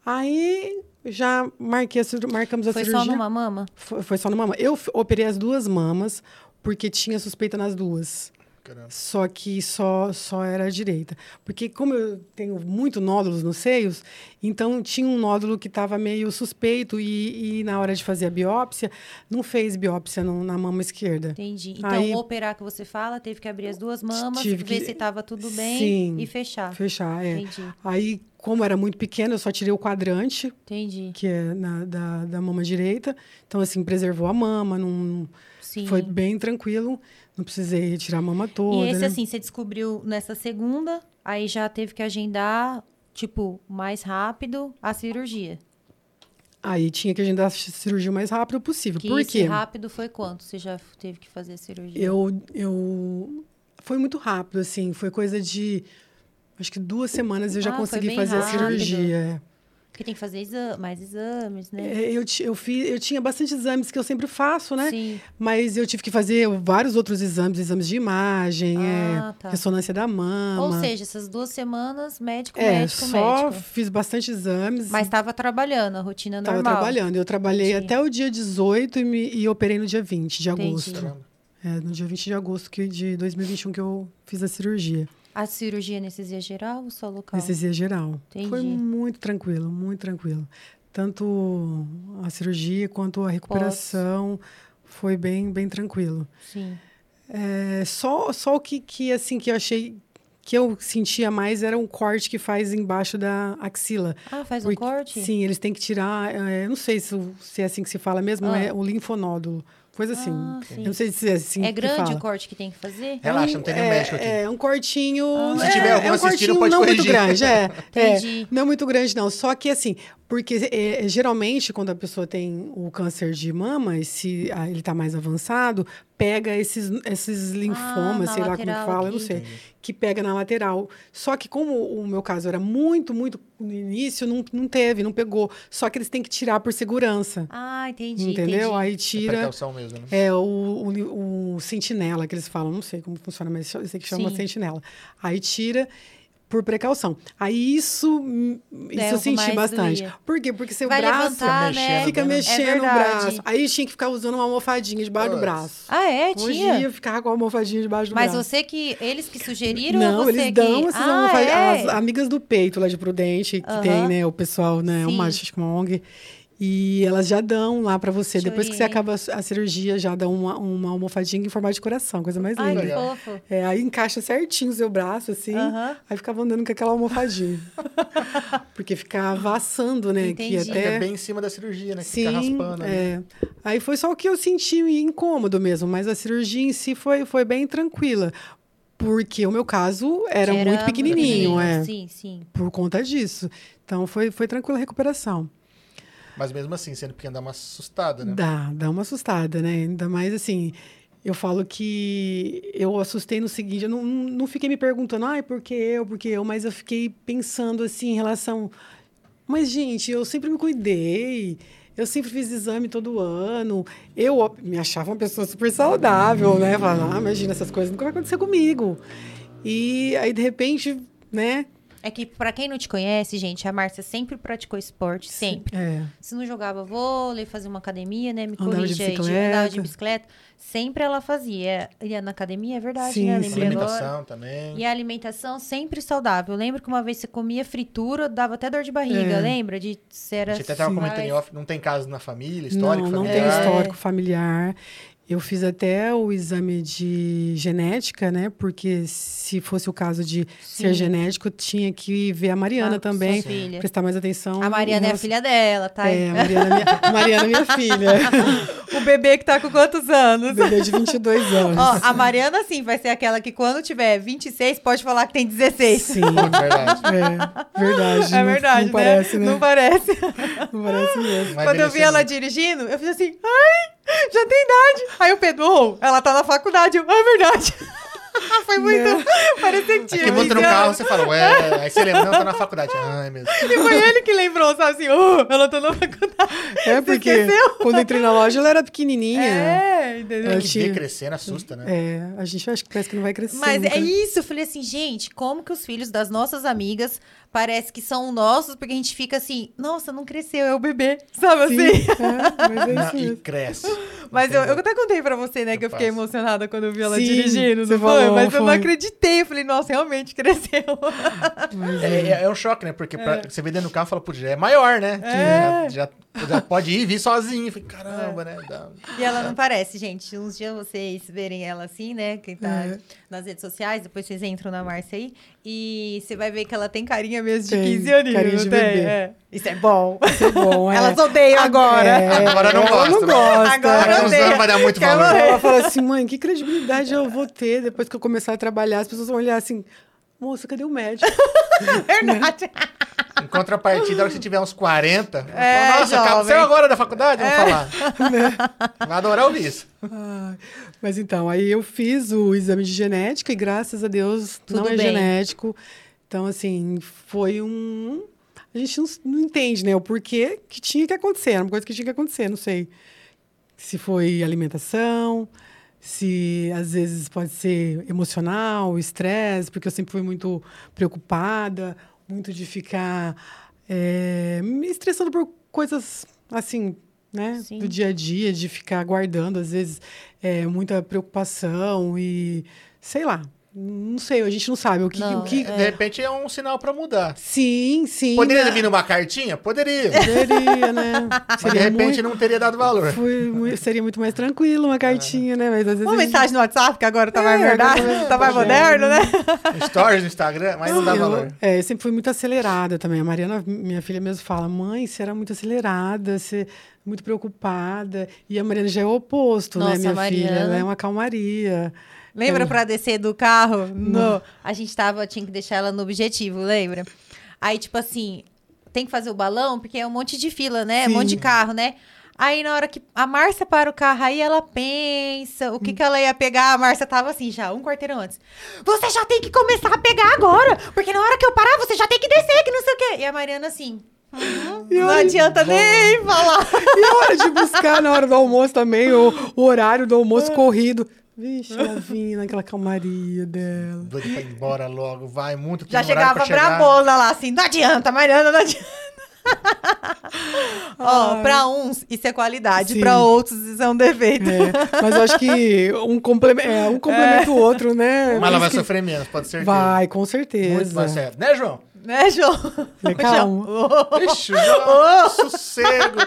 Speaker 1: Aí já marquei a marcamos a
Speaker 2: Foi
Speaker 1: cirurgia.
Speaker 2: só numa mama?
Speaker 1: Foi, foi só numa mama. Eu operei as duas mamas porque tinha suspeita nas duas.
Speaker 3: Caramba.
Speaker 1: Só que só, só era a direita. Porque como eu tenho muito nódulos nos seios, então tinha um nódulo que estava meio suspeito e, e na hora de fazer a biópsia, não fez biópsia no- na mama esquerda.
Speaker 2: Entendi. Então,
Speaker 1: Aí-
Speaker 2: o operar que você fala, teve que abrir as duas mamas, ver
Speaker 1: que-
Speaker 2: se estava tudo bem
Speaker 1: Sim.
Speaker 2: e fechar.
Speaker 1: Fechar, é.
Speaker 2: Entendi.
Speaker 1: Aí, como era muito pequeno, eu só tirei o quadrante,
Speaker 2: Entendi.
Speaker 1: que é na, da, da mama direita. Então, assim, preservou a mama, não,
Speaker 2: Sim.
Speaker 1: foi bem tranquilo. Não precisei retirar a mama toda.
Speaker 2: E esse,
Speaker 1: né?
Speaker 2: assim, você descobriu nessa segunda, aí já teve que agendar, tipo, mais rápido a cirurgia.
Speaker 1: Aí tinha que agendar a cirurgia o mais rápido possível.
Speaker 2: Que
Speaker 1: Por
Speaker 2: esse
Speaker 1: quê?
Speaker 2: rápido foi quanto? Você já teve que fazer a cirurgia?
Speaker 1: Eu, eu. Foi muito rápido, assim. Foi coisa de. Acho que duas semanas eu já
Speaker 2: Ah,
Speaker 1: consegui fazer a
Speaker 2: rápido.
Speaker 1: cirurgia.
Speaker 2: Porque tem que fazer exa- mais exames, né?
Speaker 1: É, eu, eu, fiz, eu tinha bastante exames que eu sempre faço, né?
Speaker 2: Sim.
Speaker 1: Mas eu tive que fazer vários outros exames, exames de imagem,
Speaker 2: Ah,
Speaker 1: é,
Speaker 2: tá.
Speaker 1: ressonância da mama.
Speaker 2: Ou seja, essas duas semanas, médico,
Speaker 1: é,
Speaker 2: médico,
Speaker 1: só
Speaker 2: médico.
Speaker 1: fiz bastante exames.
Speaker 2: Mas estava trabalhando, a rotina
Speaker 1: Estava
Speaker 2: normal.
Speaker 1: trabalhando. Eu trabalhei
Speaker 2: Entendi.
Speaker 1: até o dia 18 e, me, e operei no dia 20 de
Speaker 2: Entendi.
Speaker 1: agosto. É, no dia 20 de agosto que, de 2021 que eu fiz a cirurgia.
Speaker 2: A cirurgia anestesia geral ou só local?
Speaker 1: Anestesia geral.
Speaker 2: Entendi.
Speaker 1: Foi muito tranquilo, muito tranquilo. Tanto a cirurgia quanto a recuperação foi bem, bem tranquilo.
Speaker 2: Sim.
Speaker 1: É, só, só o que, que, assim, que eu achei que eu sentia mais era um corte que faz embaixo da axila.
Speaker 2: Ah, faz um
Speaker 1: Porque-
Speaker 2: corte?
Speaker 1: Sim, eles têm que tirar, é, não sei se, se é assim que se fala mesmo,
Speaker 2: Ah.
Speaker 1: é o linfonódulo. Coisa assim.
Speaker 2: Ah,
Speaker 1: eu não sei se é assim
Speaker 2: É grande
Speaker 1: fala.
Speaker 2: o corte que tem que fazer?
Speaker 3: Relaxa, não tem nenhum
Speaker 1: é,
Speaker 3: médico aqui.
Speaker 1: É, um cortinho.
Speaker 2: Ah.
Speaker 3: Se
Speaker 1: é,
Speaker 3: tiver algum
Speaker 1: é um
Speaker 3: assistindo,
Speaker 1: cortinho
Speaker 3: pode
Speaker 1: não muito
Speaker 3: corrigir.
Speaker 1: grande, é.
Speaker 2: Entendi.
Speaker 1: é. Não é muito grande, não. Só que assim, porque é, geralmente quando a pessoa tem o câncer de mama, e se ah, ele está mais avançado, pega esses, esses linfomas,
Speaker 2: Ah,
Speaker 1: sei lá como fala, eu não sei. Que pega na lateral. Só que como o meu caso era muito, muito no início, não, não teve, não pegou. Só que eles têm que tirar por segurança.
Speaker 2: Ah, entendi.
Speaker 1: entendeu?
Speaker 2: entendi.
Speaker 1: Aí
Speaker 3: É
Speaker 1: tira.
Speaker 3: precaução mesmo, né?
Speaker 1: É, o, o, o sentinela que eles falam, não sei como funciona, mas eu sei que chama
Speaker 2: Sim.
Speaker 1: sentinela. Aí tira por precaução. Aí isso, hum, isso
Speaker 2: É,
Speaker 1: eu senti bastante.
Speaker 2: doía.
Speaker 1: Por quê? Porque seu
Speaker 2: Vai
Speaker 1: braço
Speaker 2: levantar,
Speaker 3: Fica
Speaker 2: né?
Speaker 3: mexendo,
Speaker 1: fica
Speaker 3: né?
Speaker 1: mexendo
Speaker 2: É
Speaker 1: o braço. Aí tinha que ficar usando uma almofadinha debaixo do
Speaker 3: Putz.
Speaker 1: braço.
Speaker 2: Ah, é?
Speaker 1: Hoje
Speaker 2: Tinha?
Speaker 1: eu ficava com a almofadinha debaixo do
Speaker 2: Mas
Speaker 1: braço.
Speaker 2: você que. Eles que sugeriram
Speaker 1: Não,
Speaker 2: ou você
Speaker 1: eles
Speaker 2: que.
Speaker 1: dão essas
Speaker 2: ah,
Speaker 1: almofadinhas.
Speaker 2: é?
Speaker 1: As amigas do peito lá de Prudente, que
Speaker 2: Aham.
Speaker 1: tem, né? O pessoal, né?
Speaker 2: Sim.
Speaker 1: Uma, acho que uma ONG. E elas já dão lá pra você. Depois que você acaba a cirurgia, já dão uma, uma almofadinha em formato de coração. Coisa mais
Speaker 2: Ai,
Speaker 1: linda.
Speaker 2: que
Speaker 3: Legal.
Speaker 2: fofo.
Speaker 1: É, aí encaixa certinho o seu braço, assim.
Speaker 2: Aham.
Speaker 1: Aí ficava andando com aquela almofadinha. Porque ficava assando, né? Que até...
Speaker 3: Fica bem em cima da cirurgia, né? Que
Speaker 1: Sim,
Speaker 3: fica raspando. né?
Speaker 1: é. Aí foi só o que eu senti incômodo mesmo, mas a cirurgia em si foi, foi bem tranquila. Porque o meu caso era, muito pequenininho, é.
Speaker 2: Sim, sim.
Speaker 1: Por conta disso. Então foi, foi tranquila a recuperação.
Speaker 3: Mas mesmo assim, sendo pequeno, dá uma assustada, né?
Speaker 1: Dá, dá uma assustada, né? Ainda mais assim, eu falo que eu assustei no seguinte, eu não, não fiquei me perguntando, ai, por que eu, por que eu, mas eu fiquei pensando assim em relação. Mas, gente, eu sempre me cuidei. Eu sempre fiz exame todo ano. Eu me achava uma pessoa super saudável, né? Falava, ah, imagina, essas coisas nunca vai acontecer comigo. E aí, de repente, né?
Speaker 2: É que, pra quem não te conhece, gente, a Márcia sempre praticou esporte, sempre.
Speaker 1: É,
Speaker 2: Se não jogava vôlei, fazia uma academia, né? Me
Speaker 1: Andava de
Speaker 2: corrige aí, de-
Speaker 1: bicicleta.
Speaker 2: andava de bicicleta. Sempre ela fazia. Ia na academia, é verdade,
Speaker 1: Sim,
Speaker 2: né?
Speaker 1: sim.
Speaker 2: Lembrei agora.
Speaker 3: Alimentação também.
Speaker 2: E a alimentação sempre saudável. Eu lembro que uma vez você comia fritura, dava até dor de barriga,
Speaker 1: É.
Speaker 2: lembra? De você
Speaker 3: A
Speaker 2: era
Speaker 3: gente até tava
Speaker 1: Sim.
Speaker 3: comentando em off, não tem caso na família, histórico,
Speaker 1: não, não
Speaker 3: familiar.
Speaker 1: tem
Speaker 2: É.
Speaker 1: histórico familiar. Eu fiz até o exame de genética, né? Porque se fosse o caso de ser
Speaker 2: Sim.
Speaker 1: genético, tinha que ver a Mariana
Speaker 2: Ah,
Speaker 1: também, prestar mais atenção.
Speaker 2: A Mariana é a filha dela, tá?
Speaker 1: É, a Mariana, é minha, a Mariana é minha filha.
Speaker 2: O bebê que tá com quantos anos?
Speaker 1: Bebê de 22 anos.
Speaker 2: Ó, a Mariana, sim, vai ser aquela que quando tiver 26, pode falar que tem 16.
Speaker 1: Sim,
Speaker 3: de verdade.
Speaker 1: é verdade.
Speaker 2: É
Speaker 1: não-
Speaker 2: verdade,
Speaker 1: não, parece, né?
Speaker 2: Não parece.
Speaker 1: Não parece mesmo.
Speaker 3: Vai
Speaker 2: Quando eu vi ela dirigindo, eu fiz assim, ai, já tem idade. Aí o Pedro, oh, ela tá na faculdade. Eu, ah, é verdade. Foi muito.
Speaker 1: Né?
Speaker 2: Parecia que tinha.
Speaker 3: Aqui monta no
Speaker 2: 15
Speaker 3: carro, você fala, ué, aí você lembra, não, tá na faculdade. Ah, é mesmo.
Speaker 2: E foi ele que lembrou, sabe assim, oh, ela tá na faculdade.
Speaker 1: É porque quando entrei na loja, ela era pequenininha.
Speaker 2: É, entendeu?
Speaker 1: Eu
Speaker 3: Que
Speaker 1: tinha-
Speaker 3: ver crescendo assusta, né?
Speaker 1: É, a gente acha que parece que não vai crescer.
Speaker 2: Mas
Speaker 1: nunca.
Speaker 2: é isso, eu falei assim, gente, como que os filhos das nossas amigas parece que são nossos, porque a gente fica assim, nossa, não cresceu, é o bebê, sabe
Speaker 1: Sim,
Speaker 2: assim?
Speaker 1: é, mas é
Speaker 3: Não,
Speaker 1: isso
Speaker 3: e cresce.
Speaker 2: Mas eu,
Speaker 3: Entendeu?
Speaker 2: eu até contei pra você, né, que eu
Speaker 3: Eu
Speaker 2: fiquei
Speaker 3: faço.
Speaker 2: emocionada quando eu vi ela
Speaker 1: Sim,
Speaker 2: dirigindo,
Speaker 1: você
Speaker 2: não foi?
Speaker 1: falou,
Speaker 2: Mas eu não
Speaker 1: foi.
Speaker 2: acreditei, eu falei, nossa, realmente cresceu.
Speaker 3: É, é, é um choque, né? Porque pra- você vê dentro do carro e fala, putz, já é maior, né?
Speaker 2: É.
Speaker 3: Já, já, já pode ir e vir sozinho. Falei, caramba, né? Dá-
Speaker 2: E ela não parece, gente. Uns dias vocês verem ela assim, né? Quem tá
Speaker 1: É.
Speaker 2: nas redes sociais, depois vocês entram na Márcia aí. E você vai ver que ela tem carinha mesmo de
Speaker 1: Tem,
Speaker 2: 15 aninhos.
Speaker 1: carinha
Speaker 2: não
Speaker 1: de
Speaker 2: tem?
Speaker 1: bebê.
Speaker 2: É. Isso é bom.
Speaker 1: Isso é bom, é.
Speaker 2: Elas odeiam agora.
Speaker 1: É,
Speaker 3: Agora não gosta,
Speaker 1: não
Speaker 3: né?
Speaker 1: gosta.
Speaker 2: Agora
Speaker 3: Daqui a uns
Speaker 2: odeia.
Speaker 3: anos vai dar muito valor.
Speaker 1: Ela fala assim, mãe, que credibilidade eu vou ter depois que eu começar a trabalhar? As pessoas vão olhar assim, moça, cadê o médico?
Speaker 2: Verdade.
Speaker 3: Em contrapartida, na hora que você tiver uns 40,
Speaker 2: É,
Speaker 3: nossa,
Speaker 2: jovem.
Speaker 3: saiu agora da faculdade? Vamos
Speaker 2: É.
Speaker 3: falar. Vai adorar ouvir isso.
Speaker 1: Mas então, aí eu fiz o exame de genética e graças a Deus
Speaker 2: Tudo
Speaker 1: não é
Speaker 2: bem.
Speaker 1: genético. Então, assim, foi um. A gente não, não entende, né? O porquê que tinha que acontecer. Era uma coisa que tinha que acontecer, não sei. Se foi alimentação, se às vezes pode ser emocional, estresse, porque eu sempre fui muito preocupada, muito de ficar eh, me estressando por coisas assim, né?
Speaker 2: Sim.
Speaker 1: Do dia a dia, de ficar guardando, às vezes, eh, muita preocupação e sei lá. Não sei, a gente não sabe o que.
Speaker 2: Não,
Speaker 1: o que...
Speaker 3: De repente é um sinal pra mudar.
Speaker 1: Sim, sim.
Speaker 3: Poderia
Speaker 1: né?
Speaker 3: vir numa cartinha? Poderia.
Speaker 1: Poderia, né?
Speaker 3: Mas de repente não teria dado valor.
Speaker 1: Foi seria muito mais tranquilo uma cartinha, né? Mas às vezes.
Speaker 2: Uma
Speaker 1: gente-
Speaker 2: mensagem no WhatsApp, que agora tá
Speaker 1: É,
Speaker 2: mais verdade,
Speaker 1: agora
Speaker 2: tá mais moderno, né?
Speaker 3: Stories no Instagram, mas não dá
Speaker 1: eu,
Speaker 3: valor.
Speaker 1: É, eu sempre fui muito acelerada também. A Mariana, minha filha mesmo, fala: mãe, você era muito acelerada, você muito preocupada. E a Mariana já é o oposto,
Speaker 2: Nossa,
Speaker 1: né, minha
Speaker 2: a
Speaker 1: filha?
Speaker 2: Mariana-
Speaker 1: Ela é uma calmaria.
Speaker 2: Lembra
Speaker 1: Eu-
Speaker 2: pra descer do carro? No, a gente tava, tinha que deixar ela no objetivo, lembra? Aí, tipo assim, tem que fazer o balão, porque é um monte de fila, né? Um
Speaker 1: Sim.
Speaker 2: monte de carro, né? Aí, na hora que a Márcia para o carro, aí ela pensa o que, que ela ia pegar. A Márcia tava assim, já um quarteirão antes. Você já tem que começar a pegar agora, porque na hora que eu parar, você já tem que descer, que não sei o quê. E a Mariana assim, uhum, não adianta nem falar.
Speaker 1: E a hora de buscar na hora do almoço também, o, o horário do almoço corrido. Vixe, ela vinha naquela calmaria dela.
Speaker 3: Doido pra ir embora logo, vai muito.
Speaker 2: Já chegava brabona lá, assim, não adianta, Mariana, não adianta. Ó,
Speaker 1: Ai.
Speaker 2: pra uns isso é qualidade,
Speaker 1: Sim.
Speaker 2: pra outros isso é um defeito.
Speaker 1: É, mas eu acho que um, complementa, é, um complementa o outro, né?
Speaker 3: Mas ela vai
Speaker 1: que-
Speaker 3: sofrer menos, pode ser.
Speaker 1: Vai, com
Speaker 3: Muito
Speaker 1: certeza.
Speaker 3: mais certo. Né, João?
Speaker 2: Né, João?
Speaker 1: Calma.
Speaker 2: João.
Speaker 3: Ixi, João, sossego.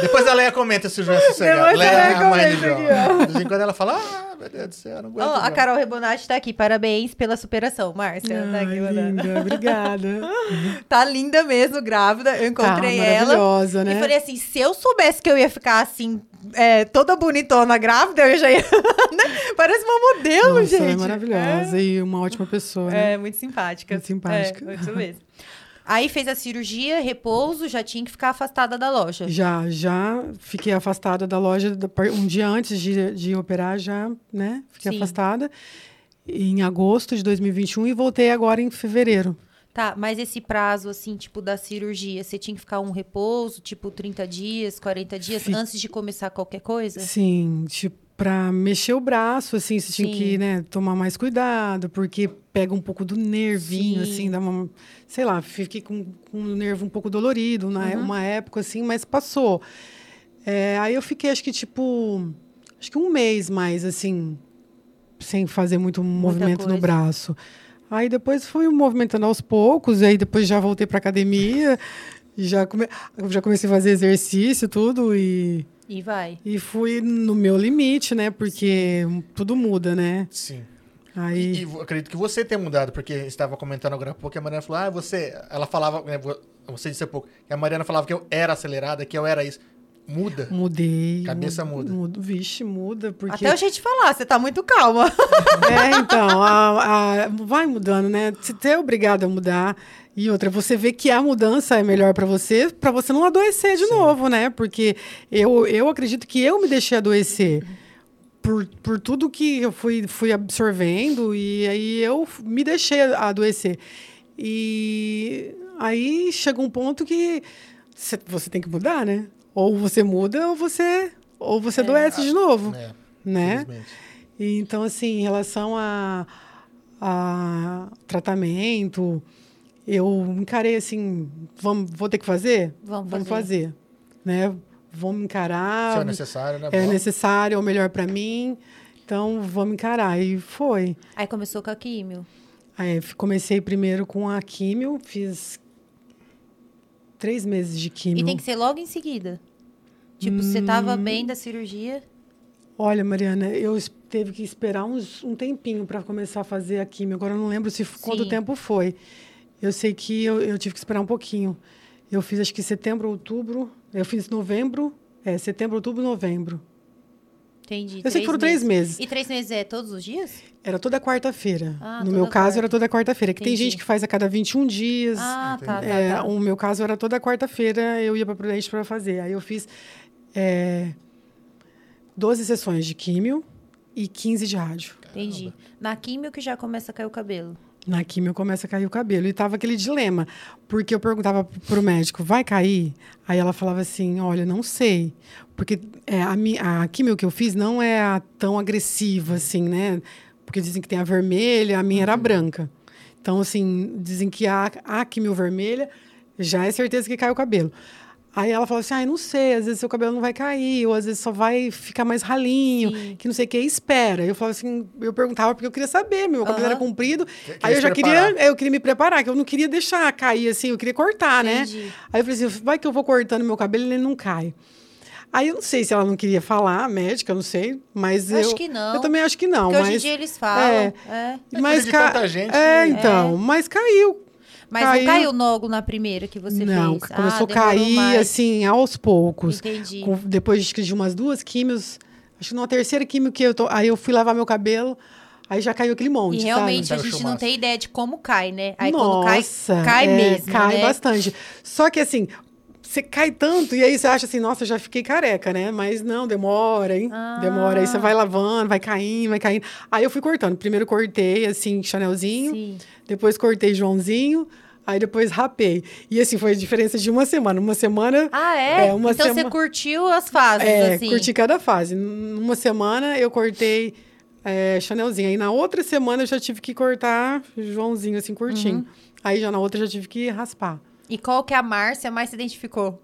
Speaker 3: Depois a Leia comenta se o João é sossegado. Leia,
Speaker 2: Leia
Speaker 3: a mãe do
Speaker 2: comenta
Speaker 3: João.
Speaker 2: aqui,
Speaker 3: De vez em quando ela fala, ah, meu Deus do céu, não aguento.
Speaker 2: Ó, a
Speaker 3: João."
Speaker 2: Carol Rebonati tá aqui. Parabéns pela superação, Márcia. tá, aqui
Speaker 1: Ai,
Speaker 2: mandando.
Speaker 1: linda, obrigada.
Speaker 2: Tá linda mesmo, grávida. Eu encontrei
Speaker 1: Tá
Speaker 2: ela.
Speaker 1: maravilhosa, né?
Speaker 2: E falei assim: se eu soubesse que eu ia ficar assim, é, toda bonitona grávida, eu já ia. né? Parece uma modelo,
Speaker 1: Nossa,
Speaker 2: gente.
Speaker 1: ela é maravilhosa e uma ótima pessoa, né?
Speaker 2: É, muito simpática.
Speaker 1: Muito simpática.
Speaker 2: É, isso mesmo. Aí fez a cirurgia, repouso, já tinha que ficar afastada da loja.
Speaker 1: Já, já fiquei afastada da loja um dia antes de, de operar, já, né? Fiquei
Speaker 2: Sim.
Speaker 1: afastada em agosto de 2021 e voltei agora em fevereiro.
Speaker 2: Tá, mas esse prazo, assim, tipo, da cirurgia, você tinha que ficar um repouso, tipo, 30 dias, 40 dias,
Speaker 1: Fi-
Speaker 2: antes de começar qualquer coisa?
Speaker 1: Sim, tipo, pra mexer o braço, assim, você tinha
Speaker 2: Sim.
Speaker 1: que, né, tomar mais cuidado, porque pega um pouco do nervinho,
Speaker 2: Sim.
Speaker 1: assim, dá uma, sei lá, fiquei com, com o nervo um pouco dolorido na
Speaker 2: Uhum.
Speaker 1: uma época, assim, mas passou. É, aí eu fiquei, acho que, tipo, acho que um mês mais, assim, sem fazer muito movimento
Speaker 2: coisa.
Speaker 1: no braço. Aí depois fui movimentando aos poucos, e aí depois já voltei pra academia, já, come, já comecei a fazer exercício, tudo, e...
Speaker 2: E vai.
Speaker 1: E fui no meu limite, né? Porque tudo muda, né?
Speaker 3: Sim.
Speaker 1: Aí.
Speaker 3: E, e acredito que você tenha mudado, porque estava comentando agora há pouco que a Mariana falou, ah, você. Ela falava, né, vo- você disse há pouco, que a Mariana falava que eu era acelerada, que eu era isso. Muda.
Speaker 1: Mudei.
Speaker 3: Cabeça
Speaker 1: mu-
Speaker 3: muda.
Speaker 1: mudo- Vixe, muda. Porque.
Speaker 2: Até o jeito de falar, você tá muito calma.
Speaker 1: É, então, a- a- vai mudando, né? Você é obrigado a mudar. E outra, você vê que a mudança é melhor pra você, pra você não adoecer de novo, né? Porque eu, eu acredito que eu me deixei adoecer. Por, por tudo que eu fui, fui absorvendo, e aí eu me deixei a- adoecer. E aí chega um ponto que cê- você tem que mudar, né? Ou você muda, ou você, ou você adoece de novo,
Speaker 3: É,
Speaker 1: né? E, então, assim, em relação a, a tratamento, eu encarei assim, vamos, vou ter que fazer?
Speaker 2: Vamos
Speaker 1: Vamos
Speaker 2: fazer.
Speaker 1: fazer, né? Vamos encarar.
Speaker 3: Se é necessário, né?
Speaker 1: é
Speaker 3: Bom.
Speaker 1: necessário, é o melhor para mim. Então, vamos encarar. E foi.
Speaker 2: Aí começou com a químio.
Speaker 1: Aí, f- comecei primeiro com a químio, fiz três meses de químio.
Speaker 2: E tem que ser logo em seguida. Tipo, você tava
Speaker 1: Hum.
Speaker 2: bem da cirurgia.
Speaker 1: Olha, Mariana, eu teve que esperar uns, um tempinho para começar a fazer a químio. Agora eu não lembro se f- quanto
Speaker 2: Sim.
Speaker 1: tempo foi. Eu sei que eu, eu tive que esperar um pouquinho. Eu fiz acho que setembro, outubro. Eu fiz novembro, é, setembro, outubro, novembro.
Speaker 2: Entendi.
Speaker 1: Eu sei que foram três meses.
Speaker 2: E três meses é todos os dias?
Speaker 1: Era toda quarta-feira.
Speaker 2: Ah,
Speaker 1: no meu caso,
Speaker 2: quarta.
Speaker 1: era toda quarta-feira. Que tem gente que faz a cada 21 dias.
Speaker 2: Ah, tá, tá,
Speaker 1: É,
Speaker 2: tá.
Speaker 1: O meu caso era toda quarta-feira, eu ia para Prudente para fazer. Aí eu fiz é, 12 sessões de químio e 15 de rádio.
Speaker 2: Entendi. Na químio que já começa a cair o cabelo.
Speaker 1: Na químio começa a cair o cabelo. E tava aquele dilema, porque eu perguntava pro médico, vai cair? Aí ela falava assim, olha, não sei. Porque é, a, mi- a que eu fiz não é a tão agressiva, assim, né? Porque dizem que tem a vermelha, a minha era branca. Então, assim, dizem que a, a químio vermelha já é certeza que cai o cabelo. Aí ela falou assim, ai, não sei, às vezes seu cabelo não vai cair, ou às vezes só vai ficar mais ralinho,
Speaker 2: Sim.
Speaker 1: que não sei o que, espera. Eu falava assim, eu perguntava porque eu queria saber, meu cabelo era comprido,
Speaker 3: Quer-
Speaker 1: Aí eu já
Speaker 3: se
Speaker 1: queria,
Speaker 3: preparar.
Speaker 1: eu queria me preparar, que eu não queria deixar cair assim, eu queria cortar, né?
Speaker 2: Entendi.
Speaker 1: Aí eu falei assim, vai que eu vou cortando meu cabelo e ele não cai. Aí eu não sei se ela não queria falar, a médica, eu não sei, mas
Speaker 2: Acho
Speaker 1: eu
Speaker 2: que não.
Speaker 1: Eu também acho que não,
Speaker 2: Porque
Speaker 1: mas
Speaker 2: hoje em dia eles falam.
Speaker 1: é.
Speaker 2: É.
Speaker 3: É
Speaker 1: mas
Speaker 3: tanta gente
Speaker 1: É,
Speaker 3: que-
Speaker 1: então, mas caiu.
Speaker 2: Mas
Speaker 1: Caiu.
Speaker 2: não caiu logo na primeira que você
Speaker 1: não,
Speaker 2: fez?
Speaker 1: começou
Speaker 2: ah,
Speaker 1: a cair
Speaker 2: mais.
Speaker 1: assim aos poucos.
Speaker 2: Entendi.
Speaker 1: Com- depois de- de umas duas químios, acho que numa terceira químio que eu tô, aí eu fui lavar meu cabelo, aí já caiu aquele monte,
Speaker 2: E realmente a
Speaker 3: Sabe o
Speaker 2: gente não tem ideia de como cai, né? Aí quando cai,
Speaker 1: Nossa,
Speaker 2: cai
Speaker 1: é,
Speaker 2: mesmo.
Speaker 1: Cai
Speaker 2: né?
Speaker 1: bastante. Só que assim, você cai tanto e aí você acha assim, nossa, já fiquei careca, né? Mas não, demora, hein?
Speaker 2: Ah.
Speaker 1: Demora. Aí você vai lavando, vai caindo, vai caindo. Aí eu fui cortando. Primeiro cortei, assim, Chanelzinho.
Speaker 2: Sim.
Speaker 1: Depois cortei Joãozinho. Aí depois rapei. E assim, foi a diferença de uma semana. Uma semana.
Speaker 2: Ah, é?
Speaker 1: É, uma
Speaker 2: então você
Speaker 1: sema-
Speaker 2: curtiu as fases,
Speaker 1: É,
Speaker 2: assim.
Speaker 1: curti cada fase. Numa semana eu cortei é, Chanelzinho. Aí na outra semana eu já tive que cortar Joãozinho, assim, curtinho.
Speaker 2: Uhum.
Speaker 1: Aí já na outra eu já tive que raspar.
Speaker 2: E qual que a Márcia mais se identificou?